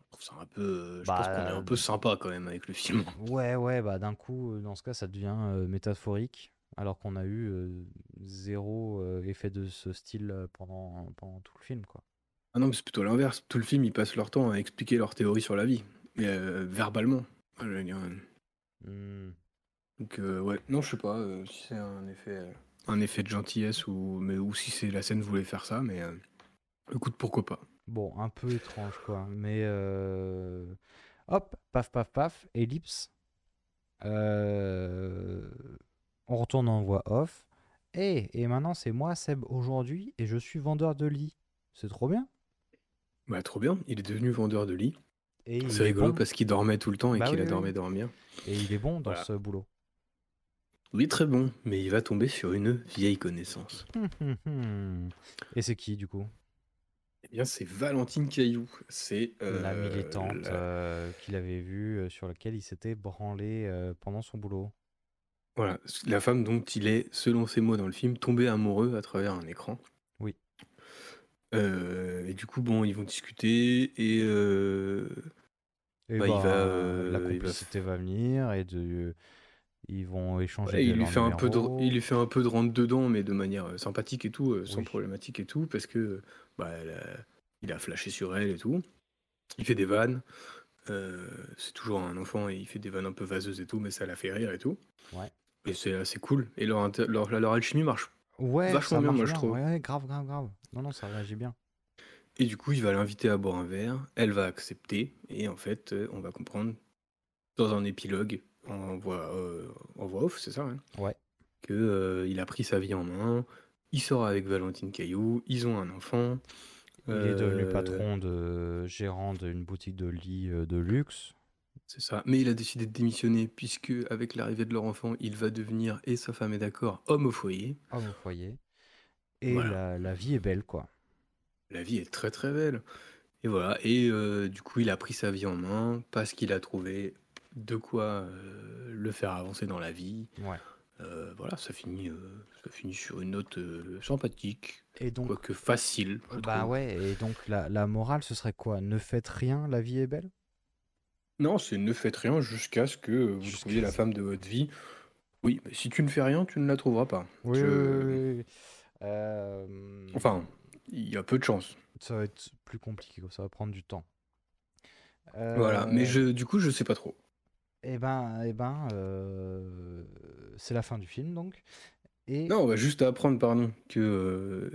S3: je trouve ça un peu euh, je
S2: Bah,
S3: pense qu'on est un peu sympa quand même avec le film. (laughs)
S2: Ouais, ouais, bah d'un coup, euh, dans ce cas, ça devient euh, métaphorique, alors qu'on a eu euh, zéro effet de ce style pendant, pendant tout le film, quoi.
S3: Ah non, mais c'est plutôt l'inverse. Tout le film, ils passent leur temps à expliquer leur théorie sur la vie, mais euh, verbalement. Ah, je veux dire, euh,
S2: Hmm.
S3: Donc euh, ouais, non, je sais pas euh, si c'est un effet, euh, un effet de gentillesse ou mais ou si c'est la scène voulait faire ça, mais euh, écoute, pourquoi pas.
S2: Bon, un peu étrange, quoi. Mais euh, hop, paf, paf, paf, ellipse. Euh, On retourne en voix off. Et, et maintenant, c'est moi, Seb, aujourd'hui, et je suis vendeur de lit. C'est trop bien.
S3: Bah trop bien, il est devenu vendeur de lit.
S2: Et il
S3: C'est
S2: est
S3: rigolo
S2: bon.
S3: parce qu'il dormait tout le temps et
S2: Bah
S3: qu'il
S2: oui, oui,
S3: adorait
S2: oui.
S3: dormir.
S2: Et il est bon dans
S3: Voilà.
S2: ce boulot.
S3: Oui, très bon, mais il va tomber sur une vieille connaissance.
S2: Hum, hum, hum. Et c'est qui, du coup?
S3: Eh bien, c'est Valentine Caillou. C'est
S2: la
S3: euh,
S2: militante
S3: la-
S2: euh, qu'il avait vue, euh, sur laquelle il s'était branlé euh, pendant son boulot.
S3: Voilà, la femme dont il est, selon ses mots dans le film, tombé amoureux à travers un écran. Euh, et du coup, bon, ils vont discuter et euh,
S2: Et
S3: bah, il
S2: bah,
S3: euh,
S2: la
S3: il va-
S2: complicité va venir et de, ils vont échanger de
S3: il lui
S2: leurs
S3: fait un peu de, il lui fait un peu de rentre dedans, mais de manière sympathique et tout, sans
S2: Oui.
S3: problématique et tout, parce que bah, elle a- il a flashé sur elle et tout. Il fait des vannes. c'est toujours un enfant et il fait des vannes un peu vaseuses et tout, mais ça l'a fait rire et tout.
S2: Ouais.
S3: Et c'est assez cool. Et leur, inter- leur, leur alchimie marche
S2: Ouais,
S3: vachement
S2: ça
S3: bien,
S2: marche
S3: moi, je trouve.
S2: Ouais, ouais, grave, grave, grave. Non, non, ça réagit bien.
S3: Et du coup, il va l'inviter à boire un verre, elle va accepter, et en fait, euh, on va comprendre dans un épilogue, en voix, euh, en voix off, c'est ça, hein,
S2: Ouais.
S3: que euh, il a pris sa vie en main, il sort avec Valentine Caillou, ils ont un enfant.
S2: Il est devenu
S3: euh,
S2: patron de gérant d'une boutique de lit de luxe.
S3: C'est ça. Mais il a décidé de démissionner puisque, avec l'arrivée de leur enfant, il va devenir, et sa femme est d'accord, homme au foyer.
S2: Homme au foyer. Et
S3: Voilà.
S2: la, la vie est belle, quoi.
S3: La vie est très très belle. Et voilà. Et euh, du coup, il a pris sa vie en main parce qu'il a trouvé de quoi euh, le faire avancer dans la vie.
S2: Ouais.
S3: Euh, voilà, ça finit, euh, ça finit sur une note euh, sympathique,
S2: Et donc,
S3: quoique facile. je
S2: bah
S3: trouve.
S2: ouais, et donc la, la morale, ce serait quoi? Ne faites rien, la vie est belle?
S3: Non, c'est ne faites rien jusqu'à ce que vous
S2: Jusqu'à
S3: trouviez la
S2: ce-
S3: femme de votre vie. Oui, mais si tu ne fais rien, tu ne la trouveras pas.
S2: Oui,
S3: Je-
S2: oui, oui, oui. Euh,
S3: Enfin, il y a peu de chance.
S2: ça va être plus compliqué, quoi, ça va prendre du temps.
S3: Voilà, mais
S2: Euh,
S3: je, du coup, je sais pas trop.
S2: Eh ben, eh ben, euh, c'est la fin du film, donc. Et
S3: Non, on va juste apprendre, pardon, que euh,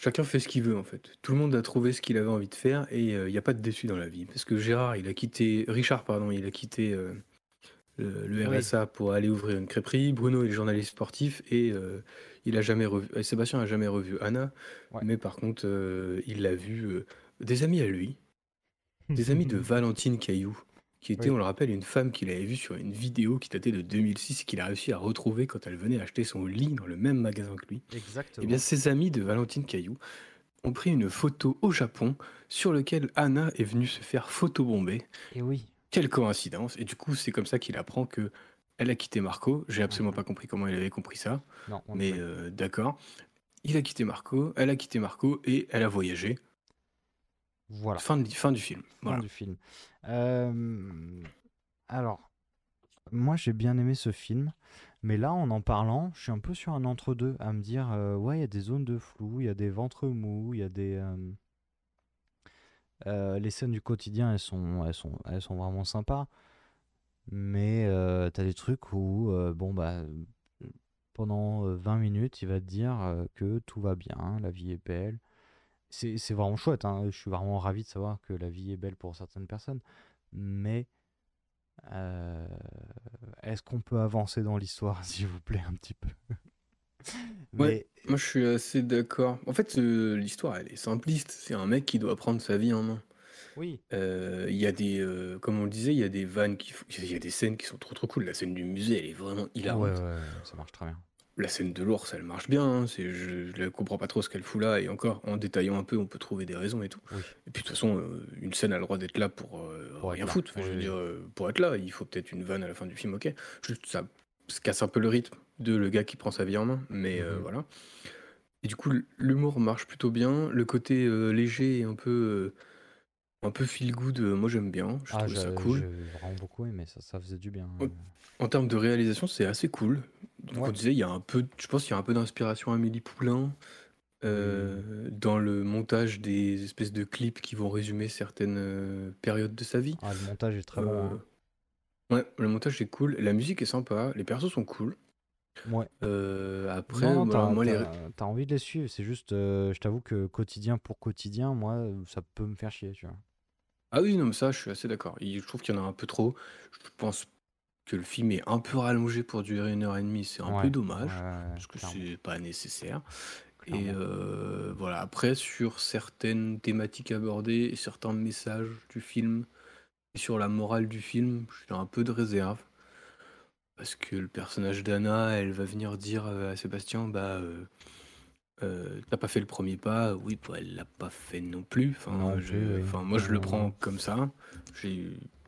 S3: chacun fait ce qu'il veut en fait. Tout le monde a trouvé ce qu'il avait envie de faire et euh, il n'y a pas de déçu dans la vie. Parce que Gérard, il a quitté, Richard, pardon, il a quitté euh, le, le
S2: Oui.
S3: RSA pour aller ouvrir une crêperie. Bruno est journaliste sportif et euh, il a jamais revu, et Sébastien a jamais revu Anna.
S2: Ouais.
S3: Mais par contre, euh, il l'a vu euh, des amis à lui, des (laughs) amis de Valentine Caillou, qui était,
S2: Oui.
S3: on le rappelle, une femme qu'il avait vue sur une vidéo qui datait de 2006 et qu'il a réussi à retrouver quand elle venait acheter son lit dans le même magasin que lui.
S2: Exactement.
S3: Eh bien, ses amis de Valentine Caillou ont pris une photo au Japon sur lequel Anna est venue se faire photobomber.
S2: Et oui.
S3: Quelle coïncidence Et du coup, c'est comme ça qu'il apprend que elle a quitté Marco. J'ai absolument
S2: Mhm.
S3: pas compris comment il avait compris ça,
S2: Non, on
S3: mais euh, d'accord. Il a quitté Marco, elle a quitté Marco et elle a voyagé.
S2: Voilà.
S3: Fin, de- fin du film.
S2: Fin
S3: Voilà.
S2: du film. Alors, moi j'ai bien aimé ce film, mais là en en parlant, je suis un peu sur un entre-deux, à me dire, ouais, il y a des zones de flou, il y a des ventres mous, il y a des... les scènes du quotidien, elles sont, elles sont, elles sont vraiment sympas, mais euh, t'as des trucs où, bon, bah, pendant euh, 20 minutes, il va te dire que tout va bien, la vie est belle. C'est vraiment chouette, hein, Je suis vraiment ravi de savoir que la vie est belle pour certaines personnes. Mais euh, est-ce qu'on peut avancer dans l'histoire, (laughs) s'il vous plaît, un petit peu?
S3: Ouais, moi je suis assez d'accord. En fait, euh, l'histoire, elle est simpliste. C'est un mec qui doit prendre sa vie en main.
S2: Oui.
S3: Euh, Il y a des, euh, comme on le disait, il y a des vannes qui, il y a des scènes qui sont trop trop cool. La scène du musée, elle est vraiment
S2: Ouais,
S3: hilarante.
S2: ouais, ouais, ça marche très bien.
S3: La scène de l'ours, elle marche bien. hein. C'est, je, je comprends pas trop ce qu'elle fout là. Et encore, en détaillant un peu, on peut trouver des raisons et tout.
S2: Oui.
S3: Et puis de toute façon, euh, une scène a le droit d'être là pour, euh,
S2: Pour être
S3: rien
S2: là.
S3: foutre. Enfin, je veux
S2: oui.
S3: dire, euh, pour être là, il faut peut-être une vanne à la fin du film, ok. Juste, ça se casse un peu le rythme de le gars qui prend sa vie en main. Mais euh,
S2: Mhm.
S3: voilà. Et du coup, l'humour marche plutôt bien. Le côté euh, léger et un peu, euh, un peu feel good, euh, moi j'aime bien. Je
S2: Ah,
S3: trouve ça cool.
S2: j'ai vraiment beaucoup aimé, ça, ça faisait du bien.
S3: Ouais. En termes de réalisation, c'est assez cool. Donc
S2: Ouais.
S3: on disait, il y a un peu, je pense qu'il y a un peu d'inspiration Amélie Poulain euh, dans le montage des espèces de clips qui vont résumer certaines euh, périodes de sa vie.
S2: Ah, le montage est très bon.
S3: Euh,
S2: hein.
S3: Ouais, le montage est cool, la musique est sympa, les persos sont cool.
S2: Ouais.
S3: Euh, après,
S2: Non,
S3: voilà, moi les,
S2: envie de les suivre, c'est juste, euh, je t'avoue que quotidien pour quotidien, moi, euh, ça peut me faire chier, tu vois.
S3: Ah oui, non, mais ça, je suis assez d'accord. Il- Je trouve qu'il y en a un peu trop. Je pense que le film est un peu rallongé pour durer une heure et demie. C'est un
S2: Ouais,
S3: peu dommage,
S2: ouais,
S3: parce que
S2: clairement.
S3: c'est pas nécessaire. Et
S2: Clairement.
S3: euh, voilà, après, sur certaines thématiques abordées et certains messages du film, et sur la morale du film, j'ai un peu de réserve. Parce que le personnage d'Anna, elle va venir dire euh, à Sébastien, bah, euh, euh, t'as pas fait le premier pas. Oui, bah, elle l'a pas fait non plus. Enfin,
S2: Non
S3: je-
S2: plus, oui.
S3: enfin, moi, je le
S2: Non,
S3: prends comme ça. J'ai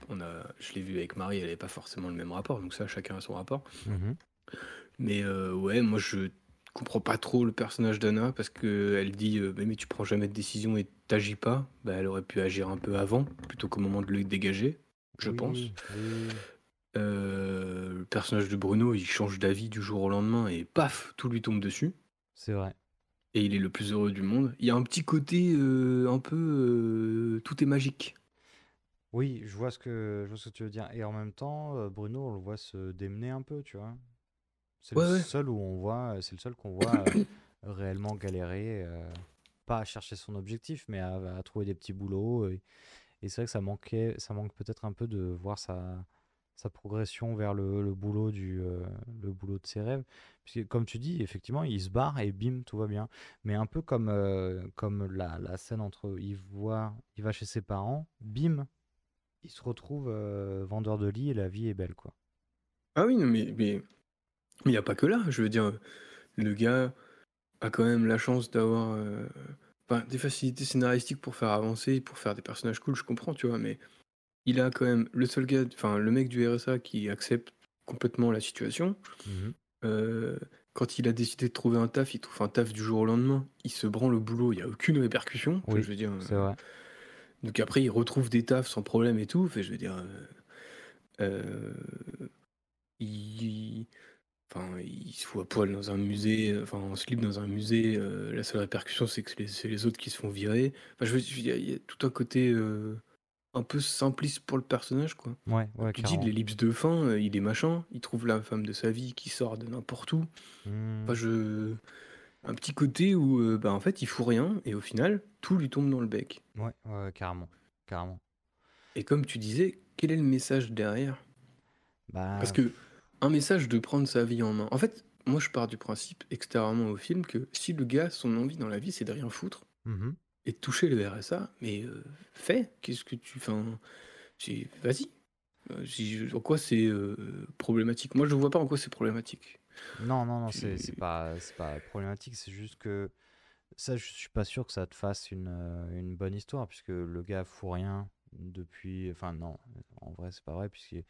S3: on a, je l'ai vu avec Marie, elle n'avait pas forcément le même rapport, donc ça, chacun a son rapport.
S2: Mhm.
S3: Mais euh, ouais, moi, je comprends pas trop le personnage d'Anna parce que elle dit, euh, mais, mais tu prends jamais de décision et t'agis pas. Bah, elle aurait pu agir un peu avant, plutôt qu'au moment de le dégager, je
S2: Oui,
S3: pense.
S2: oui.
S3: Euh, le personnage de Bruno, il change d'avis du jour au lendemain et paf, tout lui tombe dessus.
S2: C'est vrai.
S3: Et il est le plus heureux du monde. Il y a un petit côté euh, un peu euh, tout est magique.
S2: Oui, je vois ce que je vois ce que tu veux dire. Et en même temps, euh, Bruno, on le voit se démener un peu, tu vois. C'est
S3: Ouais,
S2: le
S3: ouais.
S2: seul où on voit, c'est le seul qu'on voit (coughs) réellement galérer, pas à chercher son objectif, mais à, à trouver des petits boulots. Et, et c'est vrai que ça manquait, ça manque peut-être un peu de voir sa, sa progression vers le, boulot du euh, le boulot de ses rêves. Puisque comme tu dis, effectivement, il se barre et bim, tout va bien. Mais un peu comme euh, comme la, la scène entre il voit, il va chez ses parents, bim, il se retrouve euh, vendeur de lit et la vie est belle quoi.
S3: Ah oui, mais mais il n'y a pas que là. Je veux dire, le gars a quand même la chance d'avoir des facilités scénaristiques pour faire avancer, pour faire des personnages cool, je comprends, tu vois, mais il a quand même le seul gars, enfin le mec du RSA qui accepte complètement la situation.
S2: Mhm.
S3: Euh, quand il a décidé de trouver un taf, il trouve un taf du jour au lendemain. Il se branle au boulot, il n'y a aucune répercussion.
S2: Oui,
S3: je veux dire,
S2: c'est
S3: euh,
S2: vrai.
S3: donc après, il retrouve des tafs sans problème et tout. Fait, je veux dire, euh, euh, il, enfin, il se fout à poil dans un musée, enfin en slip dans un musée. la seule répercussion, c'est que c'est les, les autres qui se font virer. Enfin, je veux dire, il y, a- tout un côté un peu simpliste pour le personnage, quoi.
S2: Ouais, ouais,
S3: Tu dis,
S2: carrément.
S3: l'ellipse de fin, euh, il est machin, il trouve la femme de sa vie qui sort de n'importe où.
S2: Hmm.
S3: Enfin, je... Un petit côté où, euh, bah, en fait, il fout rien, et au final, tout lui tombe dans le bec.
S2: Ouais, ouais, ouais, carrément, carrément.
S3: Et comme tu disais, quel est le message derrière?
S2: Bah,
S3: Parce que un message de prendre sa vie en main. En fait, moi, je pars du principe, extérieurement au film, que si le gars, son envie dans la vie, c'est de rien foutre
S2: mhm.
S3: Et toucher le RSA, mais euh, fais. Qu'est-ce que tu. Enfin, c'est- vas-y. Euh, si je- En quoi c'est euh, problématique? Moi, je vois pas en quoi c'est problématique.
S2: Non, non, non, c'est
S3: Tu-
S2: c'est pas, c'est pas problématique, c'est juste que ça, je suis pas sûr que ça te fasse une, euh, une bonne histoire, puisque le gars fout rien depuis. Enfin, non, en vrai, c'est pas vrai, puisqu'il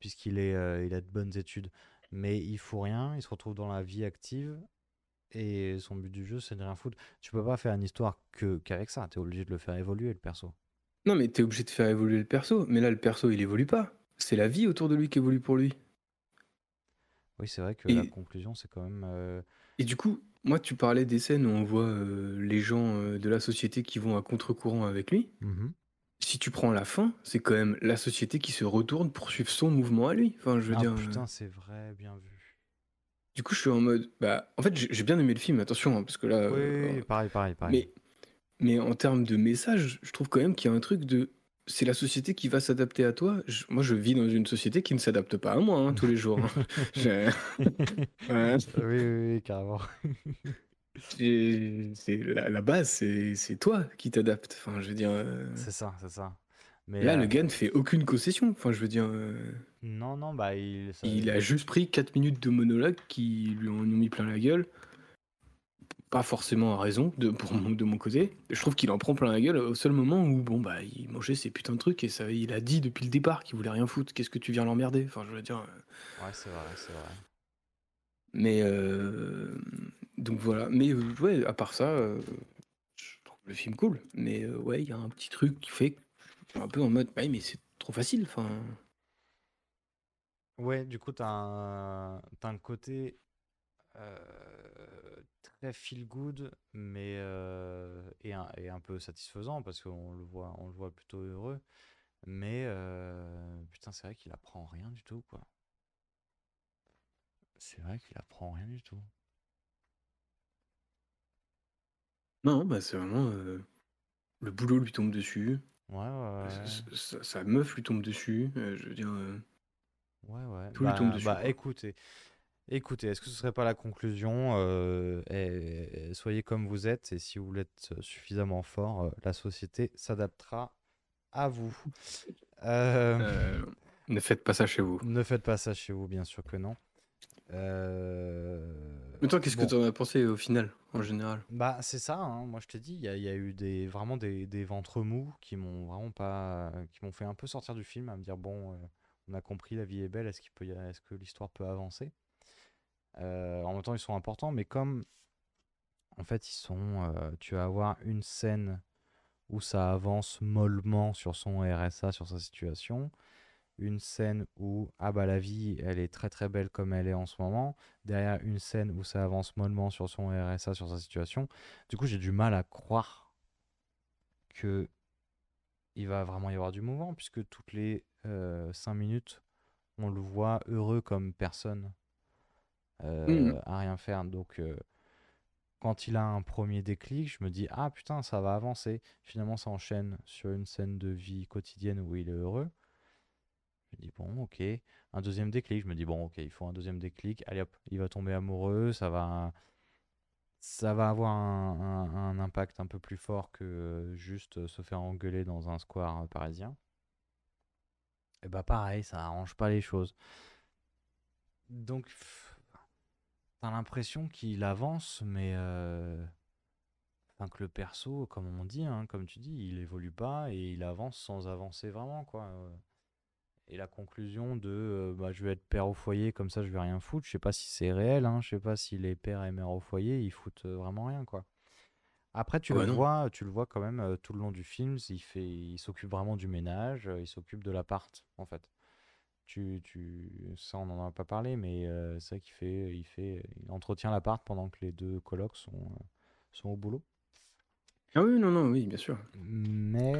S2: puisqu'il est, euh, il a de bonnes études. Mais il fout rien, il se retrouve dans la vie active, et son but du jeu, c'est de rien foutre. Tu peux pas faire une histoire que qu'avec ça, t'es obligé de le faire évoluer, le perso.
S3: Non, mais t'es obligé de faire évoluer le perso. Mais là, le perso, il évolue pas. C'est la vie autour de lui qui évolue pour lui.
S2: Oui, c'est vrai que
S3: Et-
S2: la conclusion, c'est quand même. euh,
S3: Et du coup, moi, tu parlais des scènes où on voit euh, les gens euh, de la société qui vont à contre-courant avec lui.
S2: mhm.
S3: Si tu prends la fin, c'est quand même la société qui se retourne pour suivre son mouvement à lui. Enfin, je veux
S2: Ah
S3: dire.
S2: putain, c'est vrai, bien vu.
S3: Du coup, je suis en mode. Bah, en fait, j'ai bien aimé le film, attention, hein, parce que là.
S2: Oui,
S3: euh,
S2: oui, pareil, pareil, pareil.
S3: mais, mais en termes de message, je trouve quand même qu'il y a un truc de. C'est la société qui va s'adapter à toi. Je- moi, je vis dans une société qui ne s'adapte pas à moi hein, tous les jours. hein. (laughs) Je- Ouais.
S2: oui, oui, oui, carrément. (laughs)
S3: C'est la, la base, c'est c'est toi qui t'adaptes. Enfin, je veux dire. euh,
S2: C'est ça, c'est ça. Mais
S3: Là,
S2: euh,
S3: le gars ne fait aucune concession. Enfin, je veux dire. euh,
S2: non, non, bah il. ça-
S3: Il a juste pris 4 minutes de monologue qui lui en ont mis plein la gueule. Pas forcément à raison de, pour mon- de mon côté. Je trouve qu'il en prend plein la gueule au seul moment où bon bah il mangeait ses putains de trucs et ça il a dit depuis le départ qu'il voulait rien foutre. Qu'est-ce que tu viens l'emmerder? Enfin je veux dire. euh,
S2: Ouais, c'est vrai, c'est vrai.
S3: Mais euh, donc voilà. Mais euh, ouais, à part ça, euh, je trouve le film cool. Mais euh, ouais, il y a un petit truc qui fait un peu en mode ouais mais c'est trop facile. Enfin.
S2: Ouais, du coup, t'as un, t'as un côté euh, très feel good, mais euh, et, un, et un peu satisfaisant parce qu'on le voit, on le voit plutôt heureux. Mais euh, putain, c'est vrai qu'il apprend rien du tout, quoi. C'est vrai qu'il apprend rien du tout.
S3: Non, bah c'est vraiment le boulot lui tombe dessus.
S2: Ouais,
S3: Sa meuf lui tombe dessus. euh, je veux dire. euh,
S2: Ouais, ouais.
S3: Tout lui
S2: bah,
S3: tombe dessus,
S2: bah,
S3: quoi.
S2: écoutez, écoutez, est-ce que ce serait pas la conclusion euh, et- et soyez comme vous êtes, et si vous l'êtes suffisamment fort, euh, la société s'adaptera à vous. Euh,
S3: euh, ne faites pas ça chez vous.
S2: ne faites pas ça chez vous, bien sûr que non. Euh,
S3: Mais toi, qu'est-ce
S2: bon.
S3: que tu en as pensé au final, en général?
S2: Bah, c'est ça, hein. Moi je te dis, il y, a- il y a eu des, vraiment des, des ventres mous qui m'ont vraiment pas. qui m'ont fait un peu sortir du film, à me dire bon, euh, on a compris, la vie est belle, est-ce qu'il peut est-ce que l'histoire peut avancer? Euh, En même temps, ils sont importants, mais comme. En fait, ils sont. euh, tu vas avoir une scène où ça avance mollement sur son RSA, sur sa situation. Une scène où, ah bah la vie, elle est très très belle comme elle est en ce moment. Derrière, une scène où ça avance mollement sur son RSA, sur sa situation. Du coup, j'ai du mal à croire que il va vraiment y avoir du mouvement, puisque toutes les 5 minutes, on le voit heureux comme personne euh,
S3: Mhm.
S2: à rien faire. Donc, euh, quand il a un premier déclic, je me dis ah putain, ça va avancer. Finalement, ça enchaîne sur une scène de vie quotidienne où il est heureux. Je me dis, bon, ok. Un deuxième déclic, je me dis, bon, ok, il faut un deuxième déclic. Allez hop, il va tomber amoureux, ça va, ça va avoir un, impact un peu plus fort que euh, juste se faire engueuler dans un square euh, parisien. Et bah pareil, ça arrange pas les choses. Donc, t'as l'impression qu'il avance, mais euh, enfin que le perso, comme on dit, hein, comme tu dis, il évolue pas et il avance sans avancer vraiment, quoi. Et la conclusion de euh, bah, je vais être père au foyer, comme ça je vais rien foutre, je sais pas si c'est réel, hein, je sais pas si les pères et mères au foyer ils foutent euh, vraiment rien, quoi. Après, tu le
S3: non.
S2: vois, tu le vois quand même euh, tout le long du film, il fait, il s'occupe vraiment du ménage, il s'occupe de l'appart, en fait. Tu, tu, ça, on n'en a pas parlé, mais c'est vrai qu'il fait, il fait, il entretient l'appart pendant que les deux colocs sont, sont au boulot.
S3: Ah oui, non, non, oui, bien sûr.
S2: Mais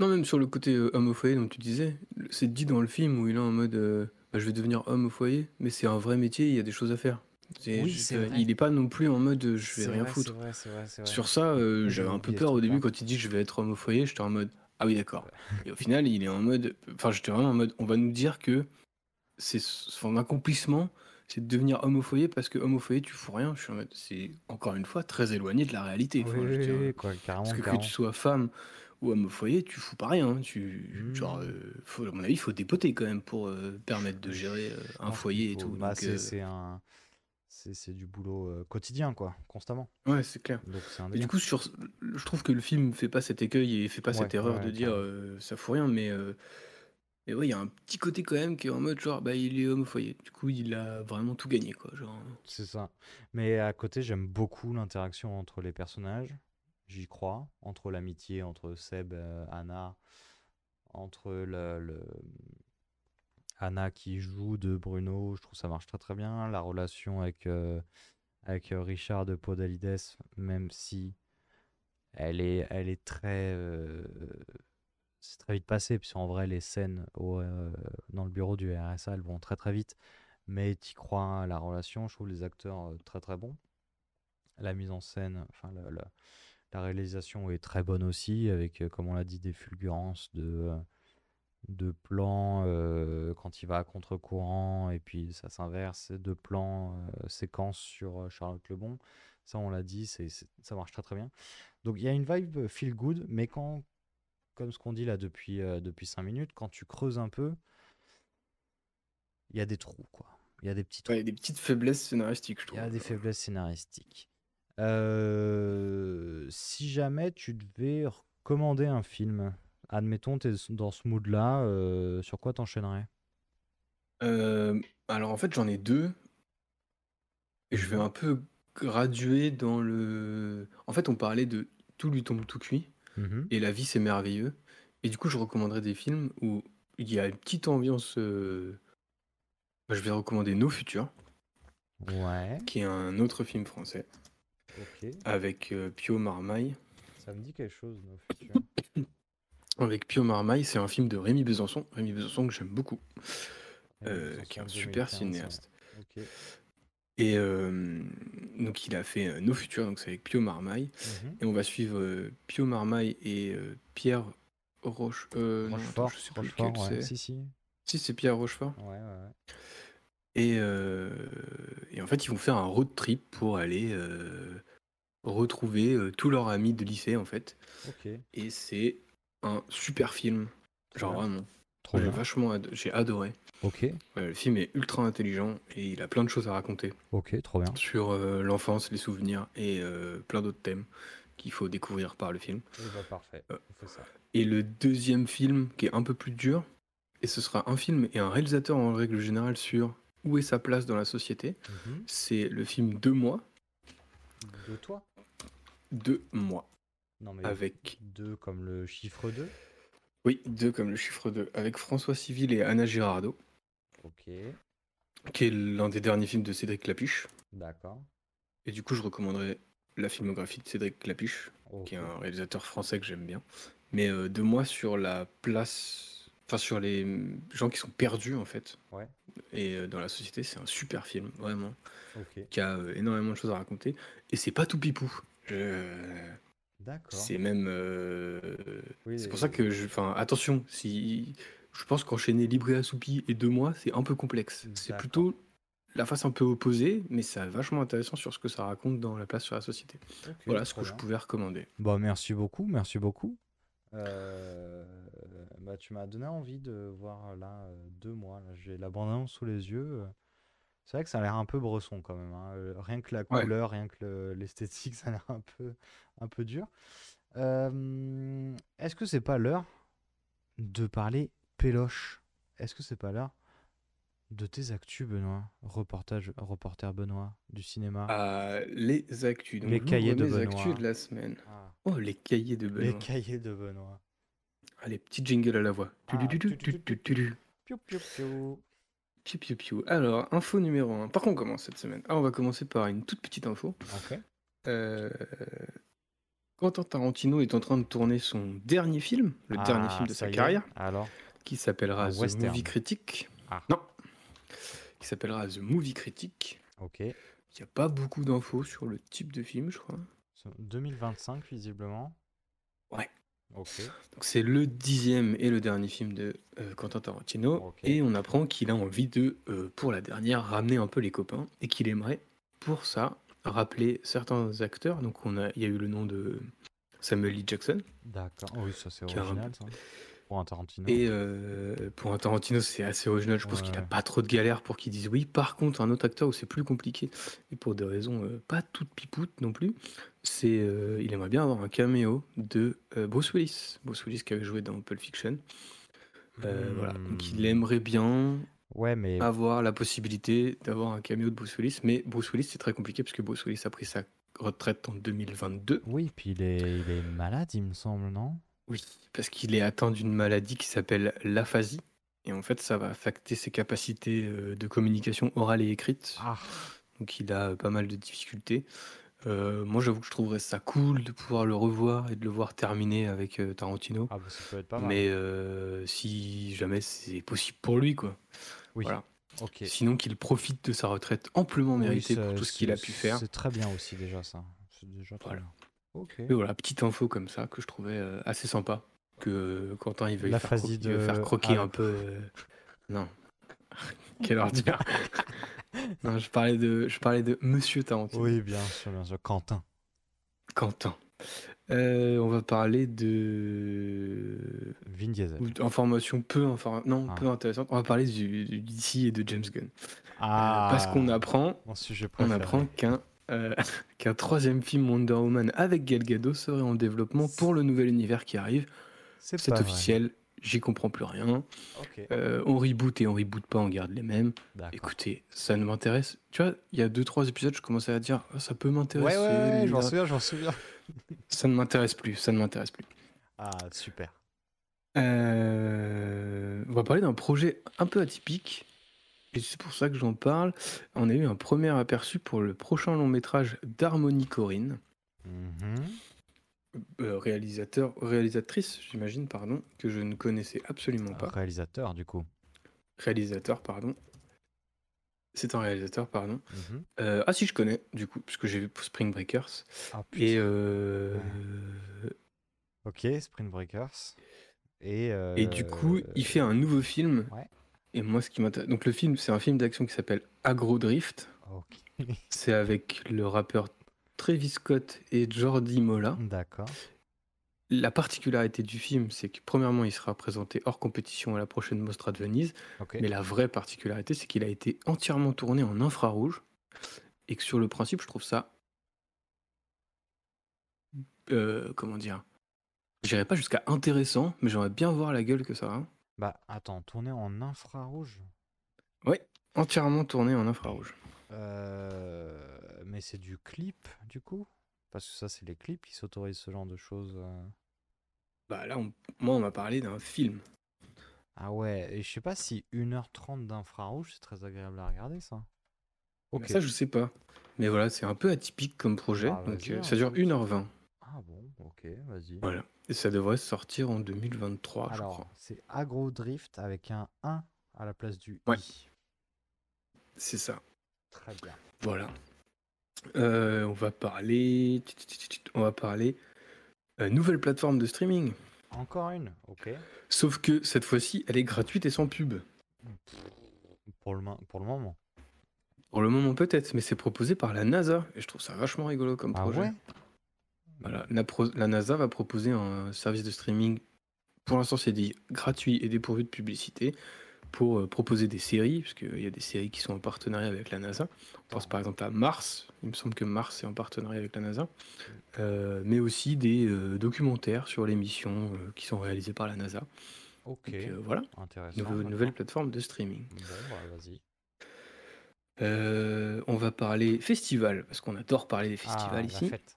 S3: Non, même sur le côté euh, homme au foyer dont tu disais, c'est dit dans le film où il est en mode euh, bah, je vais devenir homme au foyer, mais c'est un vrai métier, il y a des choses à faire. C'est-
S2: Oui,
S3: je-
S2: c'est
S3: euh,
S2: vrai.
S3: il n'est pas non plus en mode euh, je vais
S2: C'est
S3: rien
S2: vrai,
S3: foutre.
S2: c'est vrai, c'est vrai, c'est vrai.
S3: Sur ça, euh, j'avais un peu
S2: oublié ce
S3: peur au début
S2: truc-là.
S3: quand il dit je vais être homme au foyer, j'étais en mode ah oui, d'accord. Et au final, il est en mode, enfin, j'étais vraiment en mode on va nous dire que c'est son accomplissement, c'est de devenir homme au foyer parce que homme au foyer, tu fous rien. Je suis en mode, c'est encore une fois très éloigné de la réalité.
S2: Oui,
S3: Enfin, je veux
S2: oui,
S3: dire,
S2: oui, quoi, carrément,
S3: parce que que
S2: carrément.
S3: tu sois femme ou homme au foyer, tu fous pas rien. hein. Tu,
S2: Mmh.
S3: genre, euh, faut, à mon avis, il faut dépoter quand même pour euh, permettre de gérer euh,
S2: Je
S3: un
S2: pense
S3: foyer et
S2: faut-
S3: tout.
S2: bah,
S3: donc,
S2: c'est
S3: euh,
S2: c'est un, c'est c'est du boulot euh, quotidien, quoi, constamment.
S3: Ouais, c'est clair.
S2: Donc c'est un
S3: Mais
S2: délire.
S3: du coup, sur, je trouve que le film fait pas cet écueil et fait pas
S2: Ouais,
S3: cette erreur
S2: ouais,
S3: de dire
S2: carrément.
S3: euh, ça fout rien, mais euh, mais ouais, il y a un petit côté quand même qui est en mode genre bah il est homme au foyer. Du coup, il a vraiment tout gagné quoi. Genre.
S2: C'est ça. Mais à côté, j'aime beaucoup l'interaction entre les personnages. J'y crois. Entre l'amitié entre Seb, euh, Anna, entre le, Anna qui joue de Bruno, je trouve ça marche très très bien. La relation avec, euh, avec Richard de Podalides, même si elle est, elle est très. euh, c'est très vite passé, puisque en vrai, les scènes euh, dans le bureau du RSA, elles vont très très vite. Mais tu crois à la relation, je trouve les acteurs très très bons. La mise en scène, enfin la réalisation est très bonne aussi, avec, euh, comme on l'a dit, des fulgurances de, euh, de plans euh, quand il va à contre-courant, et puis ça s'inverse, de plans, euh, séquences sur Charlotte Lebon. Ça, on l'a dit, c'est, c'est- ça marche très très bien. Donc il y a une vibe feel good, mais quand, comme ce qu'on dit là depuis, euh, depuis 5 minutes, quand tu creuses un peu, il y a des trous, quoi. Il y a des petits trous.
S3: Ouais, il y a des petites faiblesses scénaristiques, je
S2: Il
S3: trouve.
S2: y a des faiblesses scénaristiques. Euh, si jamais tu devais recommander un film, admettons, tu es dans ce mood-là, euh, sur quoi t'enchaînerais?
S3: Euh, alors en fait, j'en ai deux. Et je vais un peu graduer dans le. En fait, on parlait de tout lui tombe tout cuit
S2: Mhm.
S3: et la vie c'est merveilleux. Et du coup, je recommanderais des films où il y a une petite ambiance. euh, bah, je vais recommander Nos Futurs,
S2: Ouais,
S3: qui est un autre film français
S2: ok.
S3: avec euh, Pio Marmaille.
S2: Ça me dit quelque chose, nos futurs. (coughs)
S3: Avec Pio Marmaille, c'est un film de Rémi Besançon. Rémi Besançon que j'aime beaucoup,
S2: Rémi
S3: euh,
S2: Besançon,
S3: qui est un super
S2: 2015, ouais.
S3: cinéaste.
S2: Ok.
S3: Et euh, donc il a fait euh, Nos Futurs, donc c'est avec Pio Marmaille.
S2: Mhm.
S3: Et on va suivre euh, Pio Marmaille et euh, Pierre Roche... euh, non, attends,
S2: Rochefort,
S3: je sais plus
S2: Rochefort,
S3: lequel
S2: ouais.
S3: c'est.
S2: Si, si.
S3: Si, c'est Pierre Rochefort.
S2: Ouais, ouais, ouais.
S3: Et, euh, et en fait, ils vont faire un road trip pour aller euh, retrouver euh, tous leurs amis de lycée, en fait.
S2: Ok.
S3: Et c'est un super film. Genre
S2: bien.
S3: vraiment.
S2: Trop
S3: J'ai
S2: bien.
S3: vachement j'ai adoré.
S2: Ok,
S3: le film est ultra intelligent et il a plein de choses à raconter
S2: ok, trop bien.
S3: sur euh, l'enfance, les souvenirs et euh, plein d'autres thèmes qu'il faut découvrir par le film.
S2: Eh ben, parfait,
S3: Euh,
S2: on fait ça.
S3: Et le deuxième film qui est un peu plus dur, et ce sera un film et un réalisateur en règle générale sur où est sa place dans la société,
S2: Mhm.
S3: c'est le film Deux mois.
S2: De toi?
S3: Deux mois.
S2: Non, mais
S3: Avec,
S2: deux comme le chiffre 2.
S3: oui, deux comme le chiffre 2, avec François Civil et Anna Girardot,
S2: Ok,
S3: qui est l'un des derniers films de Cédric Clapiche.
S2: d'accord.
S3: Et du coup, je recommanderais la filmographie de Cédric Clapiche, qui est un réalisateur français que j'aime bien. Mais euh, deux mois sur la place, enfin sur les gens qui sont perdus en fait,
S2: Ouais,
S3: et euh, dans la société, c'est un super film, vraiment,
S2: ok.
S3: qui a euh, énormément de choses à raconter. Et c'est pas tout pipou. Je-
S2: D'accord.
S3: C'est même. euh,
S2: Oui,
S3: c'est pour ça que je. Enfin, attention, si. je pense qu'enchaîner Libre et Assoupi et deux mois, c'est un peu complexe. C'est
S2: D'accord.
S3: plutôt la face un peu opposée, mais c'est vachement intéressant sur ce que ça raconte dans la place sur la société. Voilà ce que je pouvais recommander.
S2: Bah, merci beaucoup, merci beaucoup. Euh, bah, tu m'as donné envie de voir là euh, deux mois. J'ai la bande-annonce sous les yeux. C'est vrai que ça a l'air un peu bresson quand même. hein. Euh, Rien que la
S3: Ouais.
S2: couleur, rien que le- l'esthétique, (laughs) ça a l'air un peu, un peu dur. Euh, Est-ce que c'est pas l'heure de parler péloche? Est-ce que c'est pas l'heure de tes actus, Benoît? Reportage, reporter Benoît du cinéma.
S3: Ah, les actus. Donc,
S2: Les
S3: j'ouvre
S2: cahiers de
S3: mes actus de la semaine.
S2: Ah,
S3: Oh, les cahiers de
S2: les
S3: Benoît.
S2: cahiers de Benoît.
S3: Allez, petit jingle à la voix.
S2: Ah,
S3: Tudu-du-du,
S2: tu- tu- tu-
S3: tudu-du-du.
S2: Piou, piou, piou.
S3: Piou, piou, piou. Alors, info numéro 1. Par contre, on commence cette semaine. Ah, on va commencer par une toute petite info.
S2: Ok.
S3: Euh, Quentin Tarantino est en train de tourner son dernier film, le dernier
S2: Ah,
S3: film de sa carrière,
S2: Alors,
S3: qui s'appellera The. Movie Critic.
S2: Ah.
S3: Non, qui s'appellera The Movie Critic.
S2: ok.
S3: Il n'y a pas beaucoup d'infos sur le type de film, je crois.
S2: C'est 2025, visiblement.
S3: Ouais.
S2: Ok.
S3: Donc c'est le dixième et le dernier film de euh, Quentin Tarantino.
S2: Ok.
S3: Et on apprend qu'il a envie de, euh, pour la dernière, ramener un peu les copains. Et qu'il aimerait, pour ça, rappeler certains acteurs. Donc on a, il y a eu le nom de Samuel L. Jackson.
S2: D'accord. Oui, ça c'est
S3: Qui a un
S2: original, ça. Pour un Tarantino.
S3: Et euh, pour un Tarantino, c'est assez original. Je pense
S2: Ouais,
S3: qu'il n'a pas trop de galères pour qu'ils disent oui. Par contre, un autre acteur où c'est plus compliqué, et pour des raisons euh, pas toutes pipoutes non plus, c'est euh, il aimerait bien avoir un caméo de Bruce Willis. Bruce Willis qui avait joué dans Pulp Fiction. Voilà. Donc il
S2: Hmm.
S3: aimerait bien
S2: Ouais, mais
S3: avoir la possibilité d'avoir un caméo de Bruce Willis. Mais Bruce Willis, c'est très compliqué parce que Bruce Willis a pris sa retraite en 2022.
S2: oui, puis il est, il est malade, il me semble, non?
S3: Oui, parce qu'il est atteint d'une maladie qui s'appelle l'aphasie. Et en fait, ça va affecter ses capacités euh, de communication orale et écrite.
S2: Ah,
S3: Donc il a euh, pas mal de difficultés. Euh, moi, j'avoue que je trouverais ça cool de pouvoir le revoir et de le voir terminer avec euh, Tarantino.
S2: ah bah, ça peut être pas mal.
S3: Mais euh, si jamais c'est possible pour lui, quoi.
S2: oui,
S3: Voilà.
S2: ok.
S3: Sinon qu'il profite de sa retraite amplement
S2: Oui,
S3: méritée
S2: ça-
S3: pour tout ce qu'il a
S2: c'est-
S3: pu faire.
S2: C'est très bien aussi, déjà, ça. C'est déjà très
S3: Voilà.
S2: bien. Ok.
S3: Et voilà, petite info comme ça que je trouvais euh, assez sympa. Que euh, Quentin il veut, faire,
S2: L'aphasie
S3: croquer, il veut
S2: de-
S3: faire croquer
S2: ah.
S3: un peu. euh, Non. (laughs) Quelle ordure. (laughs) non, je parlais de, je parlais de Monsieur Tarantino.
S2: Oui, bien sûr, bien sûr. Quentin.
S3: Quentin. Euh, on va parler de
S2: Vin Diesel.
S3: ou d'informations peu infor- non
S2: Ah.
S3: peu intéressantes. On va parler du, du DC et de James Gunn.
S2: Ah,
S3: Parce qu'on apprend,
S2: Mon sujet
S3: on
S2: préféré.
S3: apprend qu'un euh, (laughs) qu'un troisième film Wonder Woman avec Gal Gadot serait en développement pour le nouvel univers qui arrive.
S2: C'est
S3: officiel. J'y comprends plus rien. Euh, on reboot et on reboot pas, on garde les mêmes. Écoutez, ça ne m'intéresse. Tu vois, il y a deux trois épisodes, je commençais à dire Ah, ça peut
S2: Ouais,
S3: m'intéresser.
S2: ouais, ouais, je m'en
S3: là.
S2: souviens, je m'en souviens. (laughs)
S3: Ça ne m'intéresse plus. Ça ne m'intéresse plus.
S2: Ah, super.
S3: Euh, on va parler d'un projet un peu atypique. Et c'est pour ça que j'en parle. On a eu un premier aperçu pour le prochain long métrage d'Harmonie Corinne,
S2: Mhm.
S3: euh, réalisateur, réalisatrice, j'imagine, pardon, que je ne connaissais absolument pas.
S2: Réalisateur, du coup.
S3: Réalisateur, pardon. C'est un réalisateur, pardon.
S2: Mhm.
S3: Euh, ah si, je connais, du coup, parce que j'ai vu Spring Breakers.
S2: Ah, putain.
S3: Et, euh,
S2: Ok, Sprint Breakers. Et,
S3: et du coup, il fait un nouveau film.
S2: Ouais.
S3: Et moi, ce qui m'intéresse... Donc le film, c'est un film d'action qui s'appelle Agro Drift. C'est avec le rappeur Travis Scott et Jordi Mola.
S2: D'accord.
S3: La particularité du film, c'est que premièrement, il sera présenté hors compétition à la prochaine Mostra de Venise. Mais la vraie particularité, c'est qu'il a été entièrement tourné en infrarouge. Et que sur le principe, je trouve ça. euh, comment dire J'irai pas jusqu'à intéressant, mais j'aimerais bien voir la gueule que ça a.
S2: Bah, attends, tourner en infrarouge?
S3: Entièrement tourné en infrarouge.
S2: Euh, Mais c'est du clip, du coup? Parce que ça, c'est les clips qui s'autorisent ce genre de choses. euh.
S3: Bah là, on- moi, on m'a parlé d'un film.
S2: Ah ouais, et je sais pas si 1h30 d'infrarouge, c'est très agréable à regarder, ça. Ok.
S3: ça, je sais pas. Mais voilà, c'est un peu atypique comme projet.
S2: Ah,
S3: donc,
S2: vas-y,
S3: euh,
S2: hein,
S3: ça dure
S2: écoute.
S3: 1h20.
S2: Ah bon, ok, vas-y.
S3: Voilà. Et ça devrait sortir en 2023, je
S2: Alors,
S3: crois.
S2: c'est Agro Drift avec un 1 à la place du
S3: Ouais.
S2: i.
S3: C'est ça.
S2: Très bien.
S3: Voilà. Euh, on va parler. On va parler. euh, nouvelle plateforme de streaming.
S2: Encore une, ok.
S3: Sauf que cette fois-ci, elle est gratuite et sans pub.
S2: Pour le, mo- pour le moment.
S3: Pour le moment peut-être, mais c'est proposé par la NASA. Et je trouve ça vachement rigolo comme
S2: Ah
S3: projet.
S2: ouais?
S3: Voilà, la, pro- la NASA va proposer un service de streaming, pour l'instant c'est dit gratuit et dépourvu de publicité, pour euh, proposer des séries, parce qu'il y a des séries qui sont en partenariat avec la NASA. On pense par exemple à Mars, il me semble que Mars est en partenariat avec la NASA, Euh, mais aussi des euh, documentaires sur les missions euh, qui sont réalisées par la NASA.
S2: Ok.
S3: Donc, euh, voilà,
S2: Intéressant.
S3: Nouveau- nouvelle plateforme de streaming.
S2: Bon, bah, vas-y.
S3: Euh, on va parler festival, parce qu'on adore parler des
S2: Ah,
S3: festivals
S2: la
S3: ici.
S2: fête.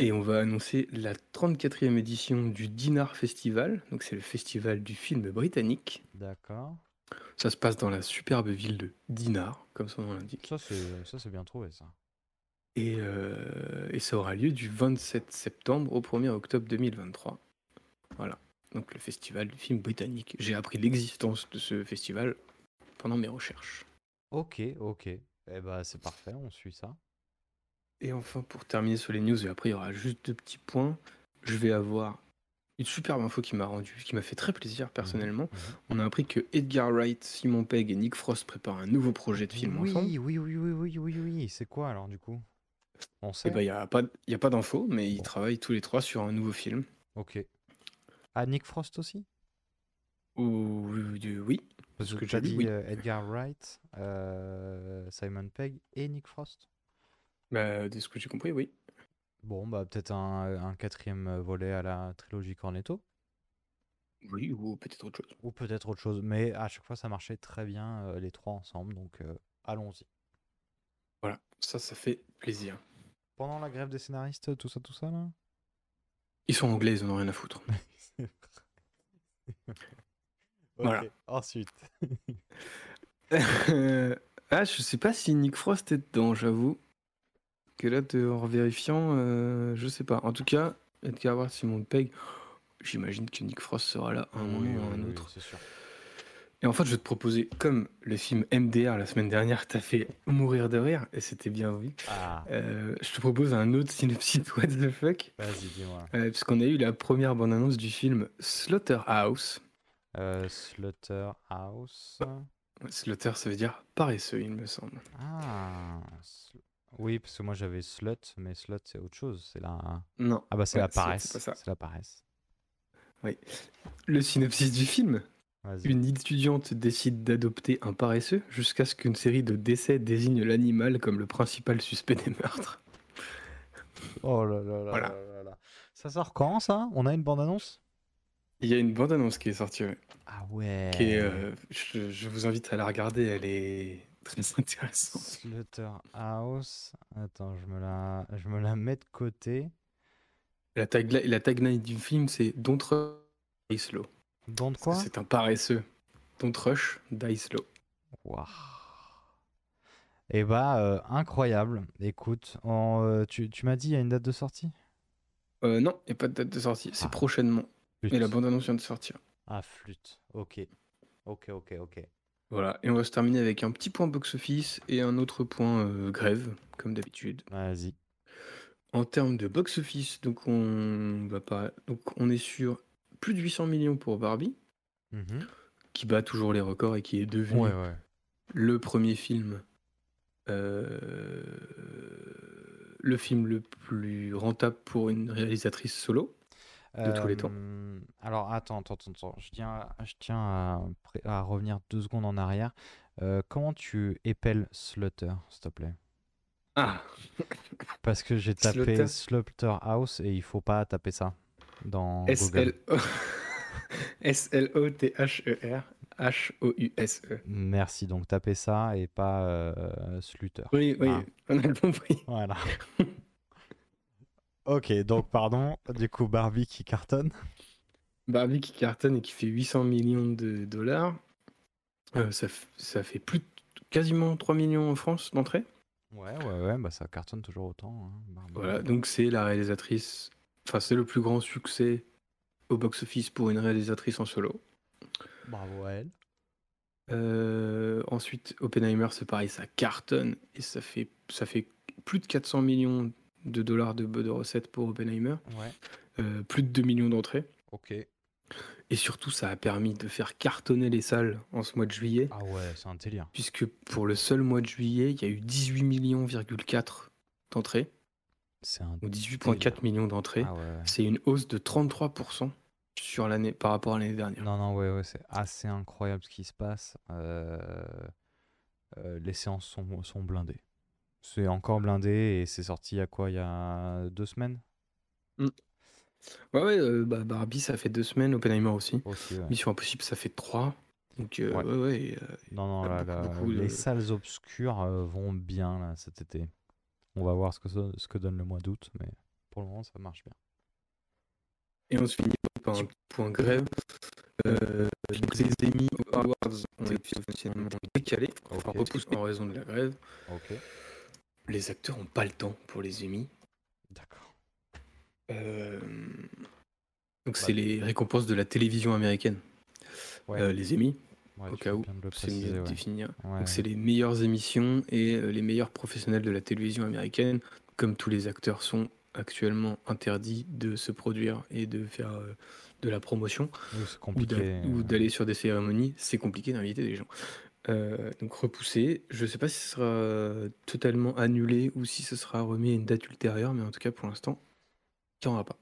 S3: Et on va annoncer la 34e édition du Dinar Festival. Donc c'est le festival du film britannique.
S2: D'accord.
S3: Ça se passe dans la superbe ville de Dinard, comme son nom l'indique.
S2: Ça, c'est ça, c'est bien trouvé, ça.
S3: Et, euh, et ça aura lieu du 27 septembre au 1er octobre 2023. Voilà. Donc le festival du film britannique. J'ai appris l'existence de ce festival pendant mes recherches.
S2: Ok, ok. Eh bah, c'est parfait, on suit ça.
S3: Et enfin, pour terminer sur les news, et après il y aura juste deux petits points, je vais avoir une superbe info qui m'a rendu, qui m'a fait très plaisir personnellement. On a appris que Edgar Wright, Simon Pegg et Nick Frost préparent un nouveau projet de film
S2: oui,
S3: ensemble.
S2: oui, oui, oui, oui, oui, oui. C'est quoi alors, du coup? On sait?
S3: Ben il y a pas, y a pas d'infos, mais ils travaillent tous les trois sur un nouveau film.
S2: Ok. Ah, Nick Frost aussi?
S3: Ou oui,
S2: Parce
S3: ce
S2: que
S3: j'ai dit, oui.
S2: euh, Edgar Wright, euh, Simon Pegg et Nick Frost.
S3: Bah, de ce que j'ai compris, oui.
S2: Bon, bah peut-être un, un quatrième volet à la trilogie Cornetto.
S3: Oui, ou peut-être autre chose.
S2: Ou peut-être autre chose. Mais à chaque fois, ça marchait très bien, euh, les trois ensemble. Donc, euh, allons-y.
S3: Voilà, ça, ça fait plaisir.
S2: Pendant la grève des scénaristes, tout ça, tout ça, là?
S3: Ils sont anglais, ils en ont rien à foutre. (laughs) Voilà.
S2: Ensuite. (laughs)
S3: Euh, ah, je sais pas si Nick Frost est dedans, j'avoue. Que là, de- en vérifiant, euh, je sais pas. En tout cas, Edgar Wright, Simon Pegg, j'imagine que Nick Frost sera là un
S2: Oui,
S3: moment ou
S2: oui,
S3: un
S2: oui,
S3: autre.
S2: sûr.
S3: Et en fait, je vais te proposer, comme le film MDR la semaine dernière t'a fait mourir de rire, et c'était bien vu,
S2: Ah.
S3: euh, je te propose un autre synopsis (laughs) What the fuck.
S2: Vas-y, dis-moi.
S3: Euh, Puisqu'on a eu la première bande-annonce du film Slaughterhouse.
S2: Euh, Slaughterhouse.
S3: Slaughter, ça veut dire paresseux, il me semble.
S2: Ah. Oui, parce que moi j'avais slut, mais slut c'est autre chose. C'est la.
S3: Non.
S2: Ah bah c'est
S3: Ouais,
S2: la paresse. C'est la paresse.
S3: Oui. Le synopsis du film. Une étudiante décide d'adopter un paresseux jusqu'à ce qu'une série de décès désigne l'animal comme le principal suspect des meurtres.
S2: Oh là là là
S3: Voilà.
S2: là là là. Ça sort quand ça? On a une bande-annonce?
S3: Il y a une bande-annonce qui est sortie, ouais.
S2: Ah ouais.
S3: Qui est, euh, je, je vous invite à la regarder, elle est très intéressante.
S2: Slaughterhouse. Attends, je me la, je me la mets de côté.
S3: La, tagli- la tagline du film, c'est Don't rush, die slow.
S2: Don't quoi?
S3: C'est un paresseux. Don't rush, die slow.
S2: Waouh. Eh bah, euh, incroyable. Écoute, en, euh, tu, tu m'as dit il y a une date de sortie?
S3: Euh, non, il n'y a pas de date de sortie, c'est
S2: Ah.
S3: prochainement.
S2: Flûte.
S3: Mais la bande-annonce vient de sortir.
S2: Ah, flûte. Ok. Ok, ok, ok.
S3: Voilà, et on va se terminer avec un petit point box-office et un autre point euh, grève, comme d'habitude.
S2: Vas-y.
S3: En termes de box-office, donc on va pas, donc on est sur plus de 800 millions pour Barbie,
S2: Mhm.
S3: qui bat toujours les records et qui est devenu
S2: Ouais, ouais.
S3: le premier film, euh, le film le plus rentable pour une réalisatrice solo de tous les temps.
S2: Euh, Alors, attends, attends, attends, attends. Je tiens, à- je tiens à, revenir deux secondes en arrière. Euh, comment tu épelles Slaughter, s'il te plaît?
S3: Ah, (laughs)
S2: Parce que j'ai tapé
S3: Slaughter.
S2: Slaughterhouse et il faut pas taper ça dans Google.
S3: S-L-O- S-L-O-T-H-E-R (laughs) H-O-U-S-E.
S2: Merci, donc tapez ça et pas euh, Slaughter.
S3: Oui, oui,
S2: Ah,
S3: on a compris.
S2: voilà. (laughs) ok, donc pardon, du coup Barbie qui cartonne.
S3: Barbie qui cartonne et qui fait 800 millions de dollars. Euh, ça, fait plus de- quasiment 3 millions en France d'entrée.
S2: Ouais, ouais, ouais, bah ça cartonne toujours autant. hein.
S3: Voilà, donc c'est la réalisatrice, enfin c'est le plus grand succès au box-office pour une réalisatrice en solo.
S2: Bravo à elle.
S3: Euh, ensuite, Oppenheimer, c'est pareil, ça cartonne et ça fait, ça fait plus de 400 millions de dollars de, de recettes pour Oppenheimer,
S2: Ouais.
S3: Euh, plus de 2 millions d'entrées.
S2: Ok.
S3: Et surtout, ça a permis de faire cartonner les salles en ce mois de juillet.
S2: Ah ouais, c'est un délire.
S3: Puisque pour le seul mois de juillet, il y a eu 18 millions,4 d'entrées.
S2: C'est un
S3: Ou 18,4 millions d'entrées.
S2: Ah ouais.
S3: C'est une hausse de 33% sur l'année par rapport à l'année dernière.
S2: Non, non, ouais, ouais, c'est assez incroyable ce qui se passe. Euh, euh, les séances sont, sont blindées. C'est encore blindé et c'est sorti il y a quoi Il y a deux semaines?
S3: Ouais, ouais, euh, bah, Barbie, ça fait deux semaines, Oppenheimer aussi.
S2: aussi. ouais.
S3: Mission Impossible, ça fait trois. Donc, euh,
S2: Ouais.
S3: ouais, ouais. et, euh,
S2: Non, non, là,
S3: beaucoup,
S2: là,
S3: beaucoup de-
S2: les salles obscures euh, vont bien là, cet été. On va voir ce que, ça- ce que donne le mois d'août, mais pour le moment, ça marche bien.
S3: Et on se finit par un petit point grève. Euh, donc les Emmy Awards ont été officiellement décalés, enfin
S2: Ok.
S3: repoussés en raison de la grève.
S2: Ok.
S3: Les acteurs n'ont pas le temps pour les Emmy.
S2: D'accord.
S3: Euh, Donc
S2: Bah,
S3: c'est les récompenses de la télévision américaine.
S2: Ouais.
S3: Euh, les Emmy,
S2: Ouais,
S3: au cas où, c'est mieux définir.
S2: Ouais.
S3: Donc c'est les meilleures émissions et euh, les meilleurs professionnels de la télévision américaine. Comme tous les acteurs sont actuellement interdits de se produire et de faire euh, de la promotion
S2: Oui,
S3: ou d'aller sur des cérémonies, c'est compliqué d'inviter des gens. Euh, donc repoussé. Je sais pas si ce sera totalement annulé ou si ce sera remis à une date ultérieure, mais en tout cas pour l'instant, il n'y en aura pas.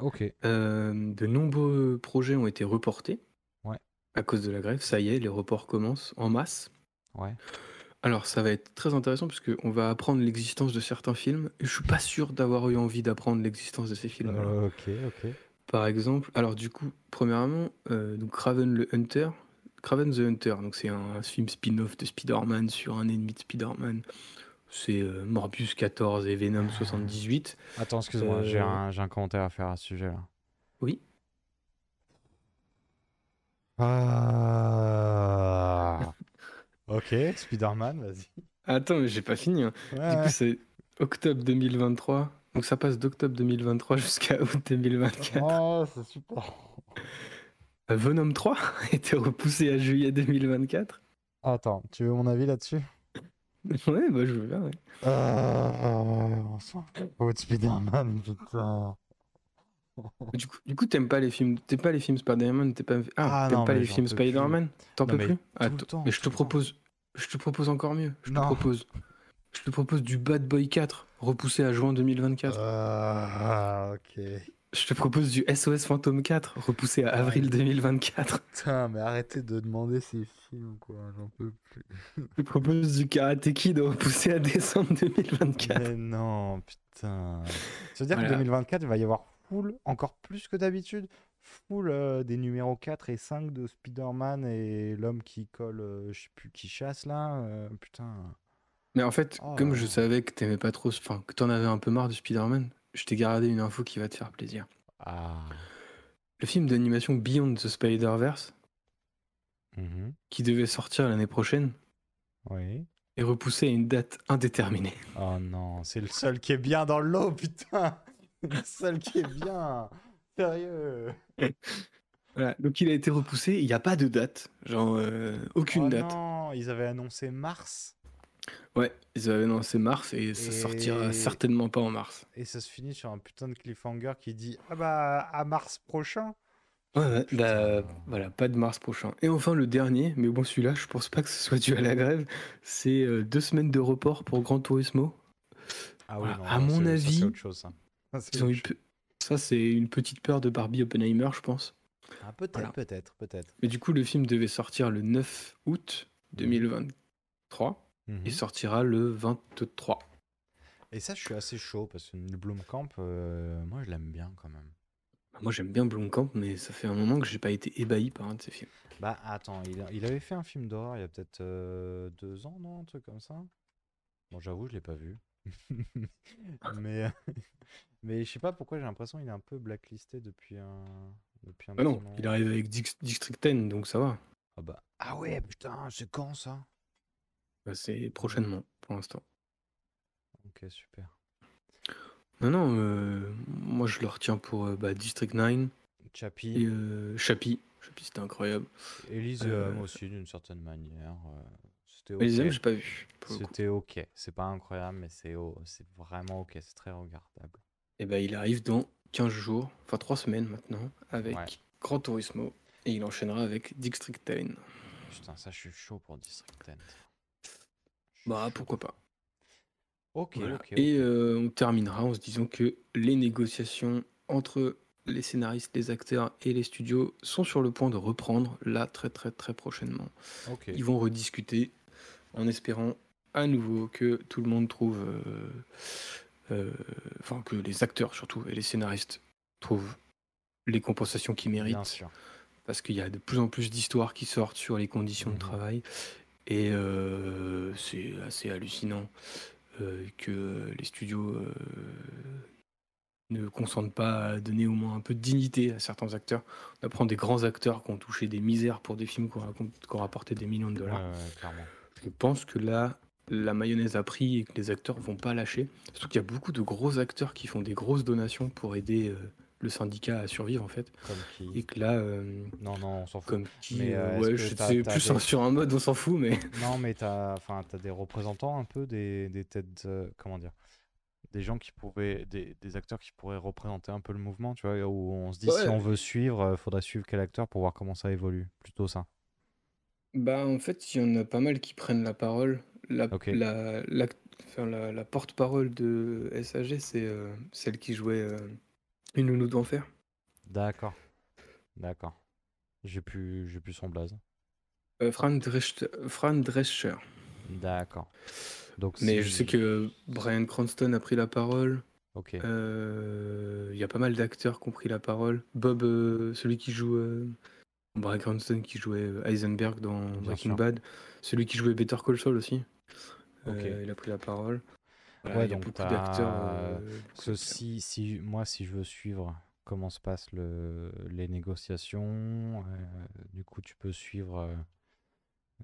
S2: Ok.
S3: Euh, de nombreux projets ont été reportés
S2: Ouais.
S3: à cause de la grève. Ça y est, les reports commencent en masse.
S2: Ouais.
S3: Alors ça va être très intéressant parce qu'on va apprendre l'existence de certains films. Je suis pas sûr d'avoir eu envie d'apprendre l'existence de ces films.
S2: Euh, ok, ok.
S3: Par exemple, alors du coup, premièrement, euh, donc Craven le Hunter, Craven the Hunter, donc c'est un film spin-off de Spider-Man sur un ennemi de Spider-Man. C'est euh, Morbius 14 et Venom 78.
S2: Attends, excuse-moi, j'ai
S3: Euh,
S2: un, j'ai un commentaire à faire à ce sujet-là.
S3: Oui.
S2: Ah. (laughs) ok, Spider-Man, vas-y.
S3: Attends, mais j'ai pas fini. hein. Du coup, c'est octobre 2023. Donc ça passe d'octobre 2023 (laughs) jusqu'à août 2024.
S2: Oh, c'est super.
S3: Venom 3 a été repoussé à juillet 2024.
S2: Attends, tu veux mon avis là-dessus? (laughs)
S3: Ouais, bah je veux bien, ouais.
S2: De Spider-Man, putain.
S3: Du coup, du coup, t'aimes pas les films, t'aimes pas les films Spider-Man, t'es pas, ah,
S2: Ah
S3: t'aimes
S2: non,
S3: pas les films. Spider-Man, t'en peux plus?
S2: Temps,
S3: mais je te propose, je te propose encore mieux. Je
S2: Non.
S3: te propose, je te propose du Bad Boy 4 repoussé à juin 2024.
S2: Ah, ok.
S3: Je te propose du SOS Phantom 4 repoussé à avril 2024.
S2: Putain, mais arrêtez de demander ces films, quoi, j'en peux plus.
S3: Je te propose du Karate Kid repoussé à décembre 2024.
S2: Mais non, putain. Ça veut dire
S3: Voilà.
S2: que 2024, il va y avoir full, encore plus que d'habitude, full euh, des numéros 4 et 5 de Spider-Man et l'homme qui colle, euh, je sais plus, qui chasse là. euh, putain.
S3: Mais en fait,
S2: Oh
S3: comme je savais que t'aimais pas trop, enfin que t'en avais un peu marre de Spider-Man, je t'ai gardé une info qui va te faire plaisir.
S2: Ah.
S3: Le film d'animation Beyond the Spider-Verse,
S2: Mhm.
S3: qui devait sortir l'année prochaine,
S2: Oui.
S3: est repoussé à une date indéterminée.
S2: Oh non, c'est le seul qui est bien dans le lot, putain. (laughs) Le seul qui est bien. Sérieux.
S3: Voilà, donc il a été repoussé, il n'y a pas de date, genre euh, aucune
S2: Oh
S3: date.
S2: non, ils avaient annoncé mars
S3: Ouais, ils avaient mars et ça sortira
S2: Et-
S3: certainement pas en mars.
S2: et ça se finit sur un putain de cliffhanger qui dit Ah bah à mars prochain.
S3: Ouais, ouais, bah, voilà, pas de mars prochain. Et enfin le dernier, mais bon celui-là, je pense pas que ce soit dû à la grève, c'est euh, deux semaines de report pour Gran Turismo.
S2: Ah
S3: Voilà,
S2: non,
S3: à mon
S2: c'est- ça,
S3: avis,
S2: c'est autre chose. Ça, (laughs) Ça, c'est
S3: Ils ont
S2: autre
S3: eu
S2: chose.
S3: pe- Ça c'est une petite peur de Barbie Oppenheimer, je pense.
S2: Ah, peut-être,
S3: Voilà.
S2: peut-être, peut-être.
S3: Mais du coup, le film devait sortir le 9 août 2023
S2: Mhm.
S3: et sortira le 23.
S2: Et ça, je suis assez chaud parce que Blomkamp, euh, moi, je l'aime bien quand même.
S3: Moi j'aime bien Blomkamp, mais ça fait un moment que j'ai pas été ébahi par un de ses films.
S2: Bah, attends, il, a- il avait fait un film d'horreur il y a peut-être euh, deux ans, non Un truc comme ça? Bon, j'avoue, je l'ai pas vu. (laughs) mais, (laughs) mais je sais pas pourquoi j'ai l'impression qu'il est un peu blacklisté depuis un, depuis un
S3: Ah non,
S2: moment.
S3: il arrive avec Dix- District 10, donc ça va.
S2: Ah, bah. ah ouais, putain, c'est quand ça?
S3: Bah, c'est prochainement pour l'instant.
S2: Ok, super.
S3: Non, non, euh, moi je le retiens pour euh, bah, District 9
S2: Chappie,
S3: et euh, Chappie. Chappie c'était incroyable.
S2: Elise
S3: euh,
S2: aussi, d'une certaine manière. euh, C'était ok.
S3: j'ai pas vu. pour le coup.
S2: C'était ok. C'est pas incroyable, mais c'est vraiment ok. C'est très regardable.
S3: Et bah, il arrive dans 15 jours, enfin 3 semaines maintenant, avec. Gran Turismo. Et il enchaînera avec District 10.
S2: Putain, ça, je suis chaud pour District 10.
S3: Bah pourquoi pas.
S2: Ok,
S3: Voilà.
S2: ok.
S3: Et euh, on terminera en se disant que les négociations entre les scénaristes, les acteurs et les studios sont sur le point de reprendre là très très très prochainement.
S2: Ok.
S3: Ils vont rediscuter en espérant à nouveau que tout le monde trouve, euh, euh, enfin que les acteurs surtout et les scénaristes trouvent les compensations qu'ils
S2: Bien
S3: méritent
S2: sûr.
S3: parce qu'il y a de plus en plus d'histoires qui sortent sur les conditions
S2: Mhm.
S3: de travail et euh, c'est assez hallucinant euh, que les studios euh, ne consentent pas à donner au moins un peu de dignité à certains acteurs. On apprend des grands acteurs qui ont touché des misères pour des films qui ont, racont- qui ont rapporté des millions de dollars.
S2: ouais.
S3: Je pense que là, la mayonnaise a pris et que les acteurs vont pas lâcher. Surtout qu'il y a beaucoup de gros acteurs qui font des grosses donations pour aider le syndicat à survivre en fait.
S2: Comme qui
S3: Et que là, euh,
S2: Non, non, on s'en fout.
S3: comme qui,
S2: Mais,
S3: euh, ouais, je sais plus
S2: des-
S3: sur un mode, on s'en fout, mais (laughs)
S2: Non, mais t'as, enfin, t'as des représentants un peu des, des têtes, euh, comment dire, des gens qui pourraient, des, des acteurs qui pourraient représenter un peu le mouvement, tu vois, où on se dit si on veut suivre, faudrait suivre quel acteur pour voir comment ça évolue. Plutôt ça.
S3: bah en fait, il y en a pas mal qui prennent la parole. La,
S2: Ok.
S3: la, la, enfin, la- la porte-parole de SAG, c'est celle qui jouait Une nounou d'enfer.
S2: D'accord. D'accord. J'ai plus, j'ai plus son blaze.
S3: Euh, Fran, Drescher, Fran Drescher.
S2: D'accord. Donc
S3: Mais je sais que Brian Cranston a pris la parole.
S2: Ok.
S3: Euh, Il y a pas mal d'acteurs qui ont pris la parole. Bob, euh, celui qui joue. euh, Brian Cranston qui jouait euh, Heisenberg dans Breaking
S2: sûr.
S3: Bad. Celui qui jouait Better Call Saul aussi.
S2: Ok.
S3: Euh, il a pris la parole. Voilà,
S2: Ouais,
S3: il y a
S2: donc
S3: beaucoup d'acteurs. euh,
S2: si, si, moi, si je veux suivre comment se passent le, les négociations, euh, du coup, tu peux suivre euh,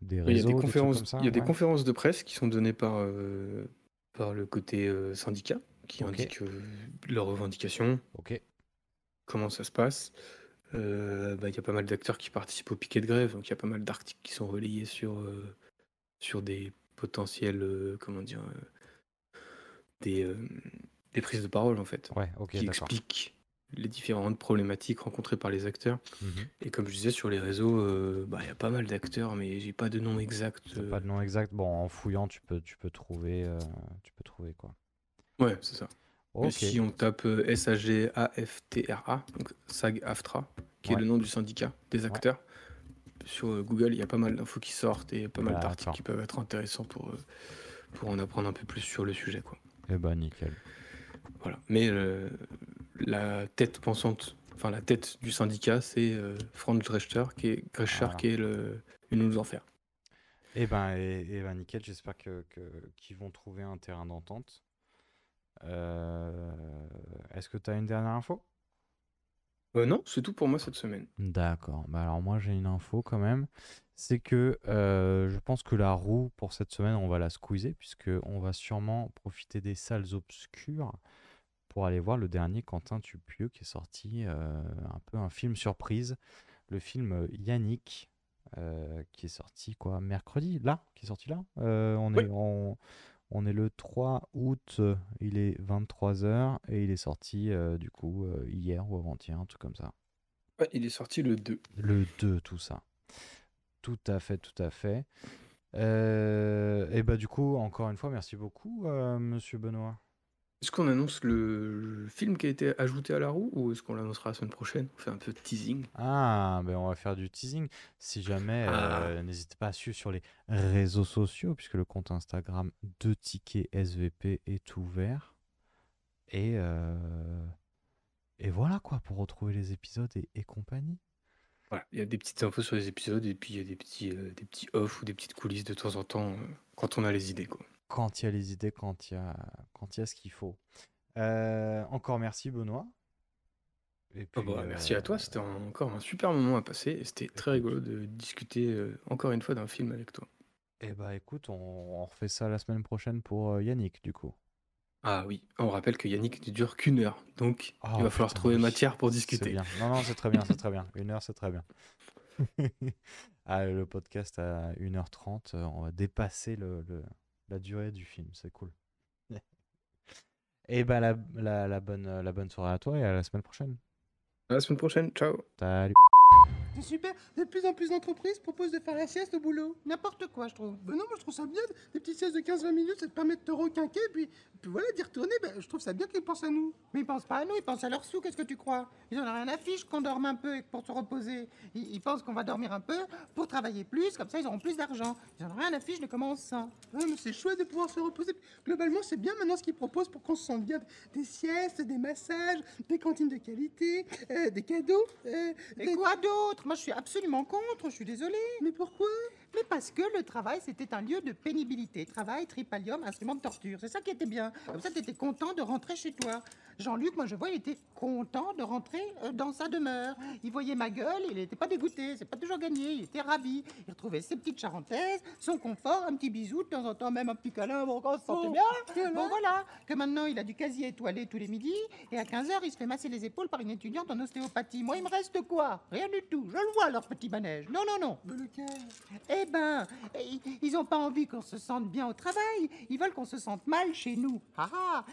S2: des
S3: Il y a
S2: réseaux,
S3: des conférences,
S2: ça.
S3: il y a des conférences de presse qui sont données par, par le côté syndicat, qui
S2: Ok.
S3: indiquent leurs revendications,
S2: Ok.
S3: comment ça se passe. Euh, bah, il y a pas mal d'acteurs qui participent au piquet de grève, donc il y a pas mal d'articles qui sont relayés sur, euh, sur des potentiels, euh, comment dire, des, euh, des prises de parole en fait,
S2: Ouais, ok,
S3: qui
S2: d'accord.
S3: expliquent les différentes problématiques rencontrées par les acteurs.
S2: Mhm.
S3: Et comme je disais sur les réseaux, euh, bah, il y a pas mal d'acteurs, mais j'ai pas de nom exact.
S2: T'as
S3: euh,
S2: pas de nom exact. Bon, en fouillant, tu peux, tu peux trouver, euh, tu peux trouver quoi.
S3: Ouais, c'est ça. Mais
S2: Ok.
S3: si on tape euh, S-A-G-A-F-T-R-A, donc SAG-AFTRA, qui est
S2: Ouais.
S3: le nom du syndicat des acteurs, sur euh, Google, il y a pas mal d'infos qui sortent et pas mal d'articles
S2: D'accord.
S3: qui peuvent être intéressants pour, euh, pour en apprendre un peu plus sur le sujet. Quoi.
S2: Eh ben, nickel.
S3: Voilà. Mais euh, la tête pensante, enfin la tête du syndicat, c'est euh, Franz Drescher, qui est, Drescher,
S2: Ah.
S3: qui est le, une nous enfer.
S2: Eh ben, eh, eh ben, nickel. J'espère que, que- qu'ils vont trouver un terrain d'entente. Euh, Est-ce que tu as une dernière info?
S3: Euh, non, c'est tout pour moi cette semaine.
S2: D'accord. Bah alors moi j'ai une info quand même. C'est que euh, je pense que la roue pour cette semaine on va la squeezer puisque on va sûrement profiter des salles obscures pour aller voir le dernier Quentin Tupieux qui est sorti euh, un peu un film surprise, le film Yannick qui est sorti quoi mercredi là qui est sorti là? On
S3: Oui.
S2: est on, on est le 3 août, euh, il est 23h et il est sorti euh, du coup euh, hier ou avant-hier, un truc comme ça.
S3: Ouais, il est sorti le 2.
S2: Le 2, tout ça. Tout à fait, tout à fait. Euh, et bah du coup, encore une fois, merci beaucoup, Monsieur Benoît.
S3: Est-ce qu'on annonce le film qui a été ajouté à la roue ou est-ce qu'on l'annoncera la semaine prochaine? On fait un peu de teasing.
S2: Ah, ben on va faire du teasing. Si jamais,
S3: Ah.
S2: euh, n'hésitez pas à suivre sur les réseaux sociaux, puisque le compte Instagram de Ticket SVP est ouvert. Et, euh, et voilà quoi, pour retrouver les épisodes et, et compagnie.
S3: Voilà, il y a des petites infos sur les épisodes et puis il y a des petits, euh, des petits off ou des petites coulisses de temps en temps quand on a les idées. Quoi.
S2: Quand il y a les idées, quand il y a, quand il y a ce qu'il faut. Euh, encore merci, Benoît. Et puis,
S3: bah, merci à toi,
S2: euh,
S3: c'était encore un super moment à passer et c'était très rigolo de discuter euh, encore une fois d'un film avec toi.
S2: Eh bah écoute, on, on refait ça la semaine prochaine pour euh, Yannick, du coup.
S3: Ah oui, on rappelle que Yannick ne dure qu'une heure, donc
S2: Oh,
S3: il va falloir
S2: putain,
S3: trouver matière pour discuter.
S2: bien. Non, non, c'est très bien, c'est très bien. Une heure, c'est très bien. (laughs) ah, le podcast à 1h30, euh, on va dépasser le, le- la durée du film, c'est cool. (laughs) Et ben la, la, la bonne, la bonne soirée à toi et à la semaine prochaine.
S3: À la semaine prochaine. Ciao.
S2: Salut.
S11: C'est super, de plus en plus d'entreprises proposent de faire la sieste au boulot. N'importe quoi, je trouve. Ben non, moi je trouve ça bien, des petites siestes de 15-20 minutes, ça te permet de te requinquer, puis, puis voilà, d'y retourner, ben, je trouve ça bien qu'ils pensent à nous. Mais ils pensent pas à nous, ils pensent à leurs sous, qu'est-ce que tu crois? Ils en ont rien à fiche qu'on dorme un peu pour se reposer. Ils, ils pensent qu'on va dormir un peu pour travailler plus, comme ça ils auront plus d'argent. Ils en ont rien à fiche de comment on se sent. Ouais, mais c'est chouette de pouvoir se reposer. Globalement, c'est bien maintenant ce qu'ils proposent pour qu'on se sente bien. Des siestes, des massages, des cantines de qualité, euh, des cadeaux. euh,
S12: Et
S11: des-
S12: quoi d'autre Moi, je suis absolument contre, je suis désolée.
S11: Mais pourquoi?
S12: Mais parce que le travail, c'était un lieu de pénibilité. Travail, tripalium, instrument de torture. C'est ça qui était bien. Comme ça, tu étais content de rentrer chez toi. Jean-Luc, moi, je vois, il était content de rentrer euh, dans sa demeure. Il voyait ma gueule, il n'était pas dégoûté. C'est pas toujours gagné. Il était ravi. Il retrouvait ses petites charentaises, son confort, un petit bisou, de temps en temps même un petit câlin, bon, on se sentait
S11: Oh,
S12: bien. Bon, voilà. Que maintenant, il a du casier étoilé tous les midis. Et à 15h, il se fait masser les épaules par une étudiante en ostéopathie. Moi, il me reste quoi? Rien du tout. Je le vois, leur petit manège. Non, non, non.
S11: Mais lequel?
S12: Eh ben, ils- n'ont pas envie qu'on se sente bien au travail. Ils veulent qu'on se sente mal chez nous. Ah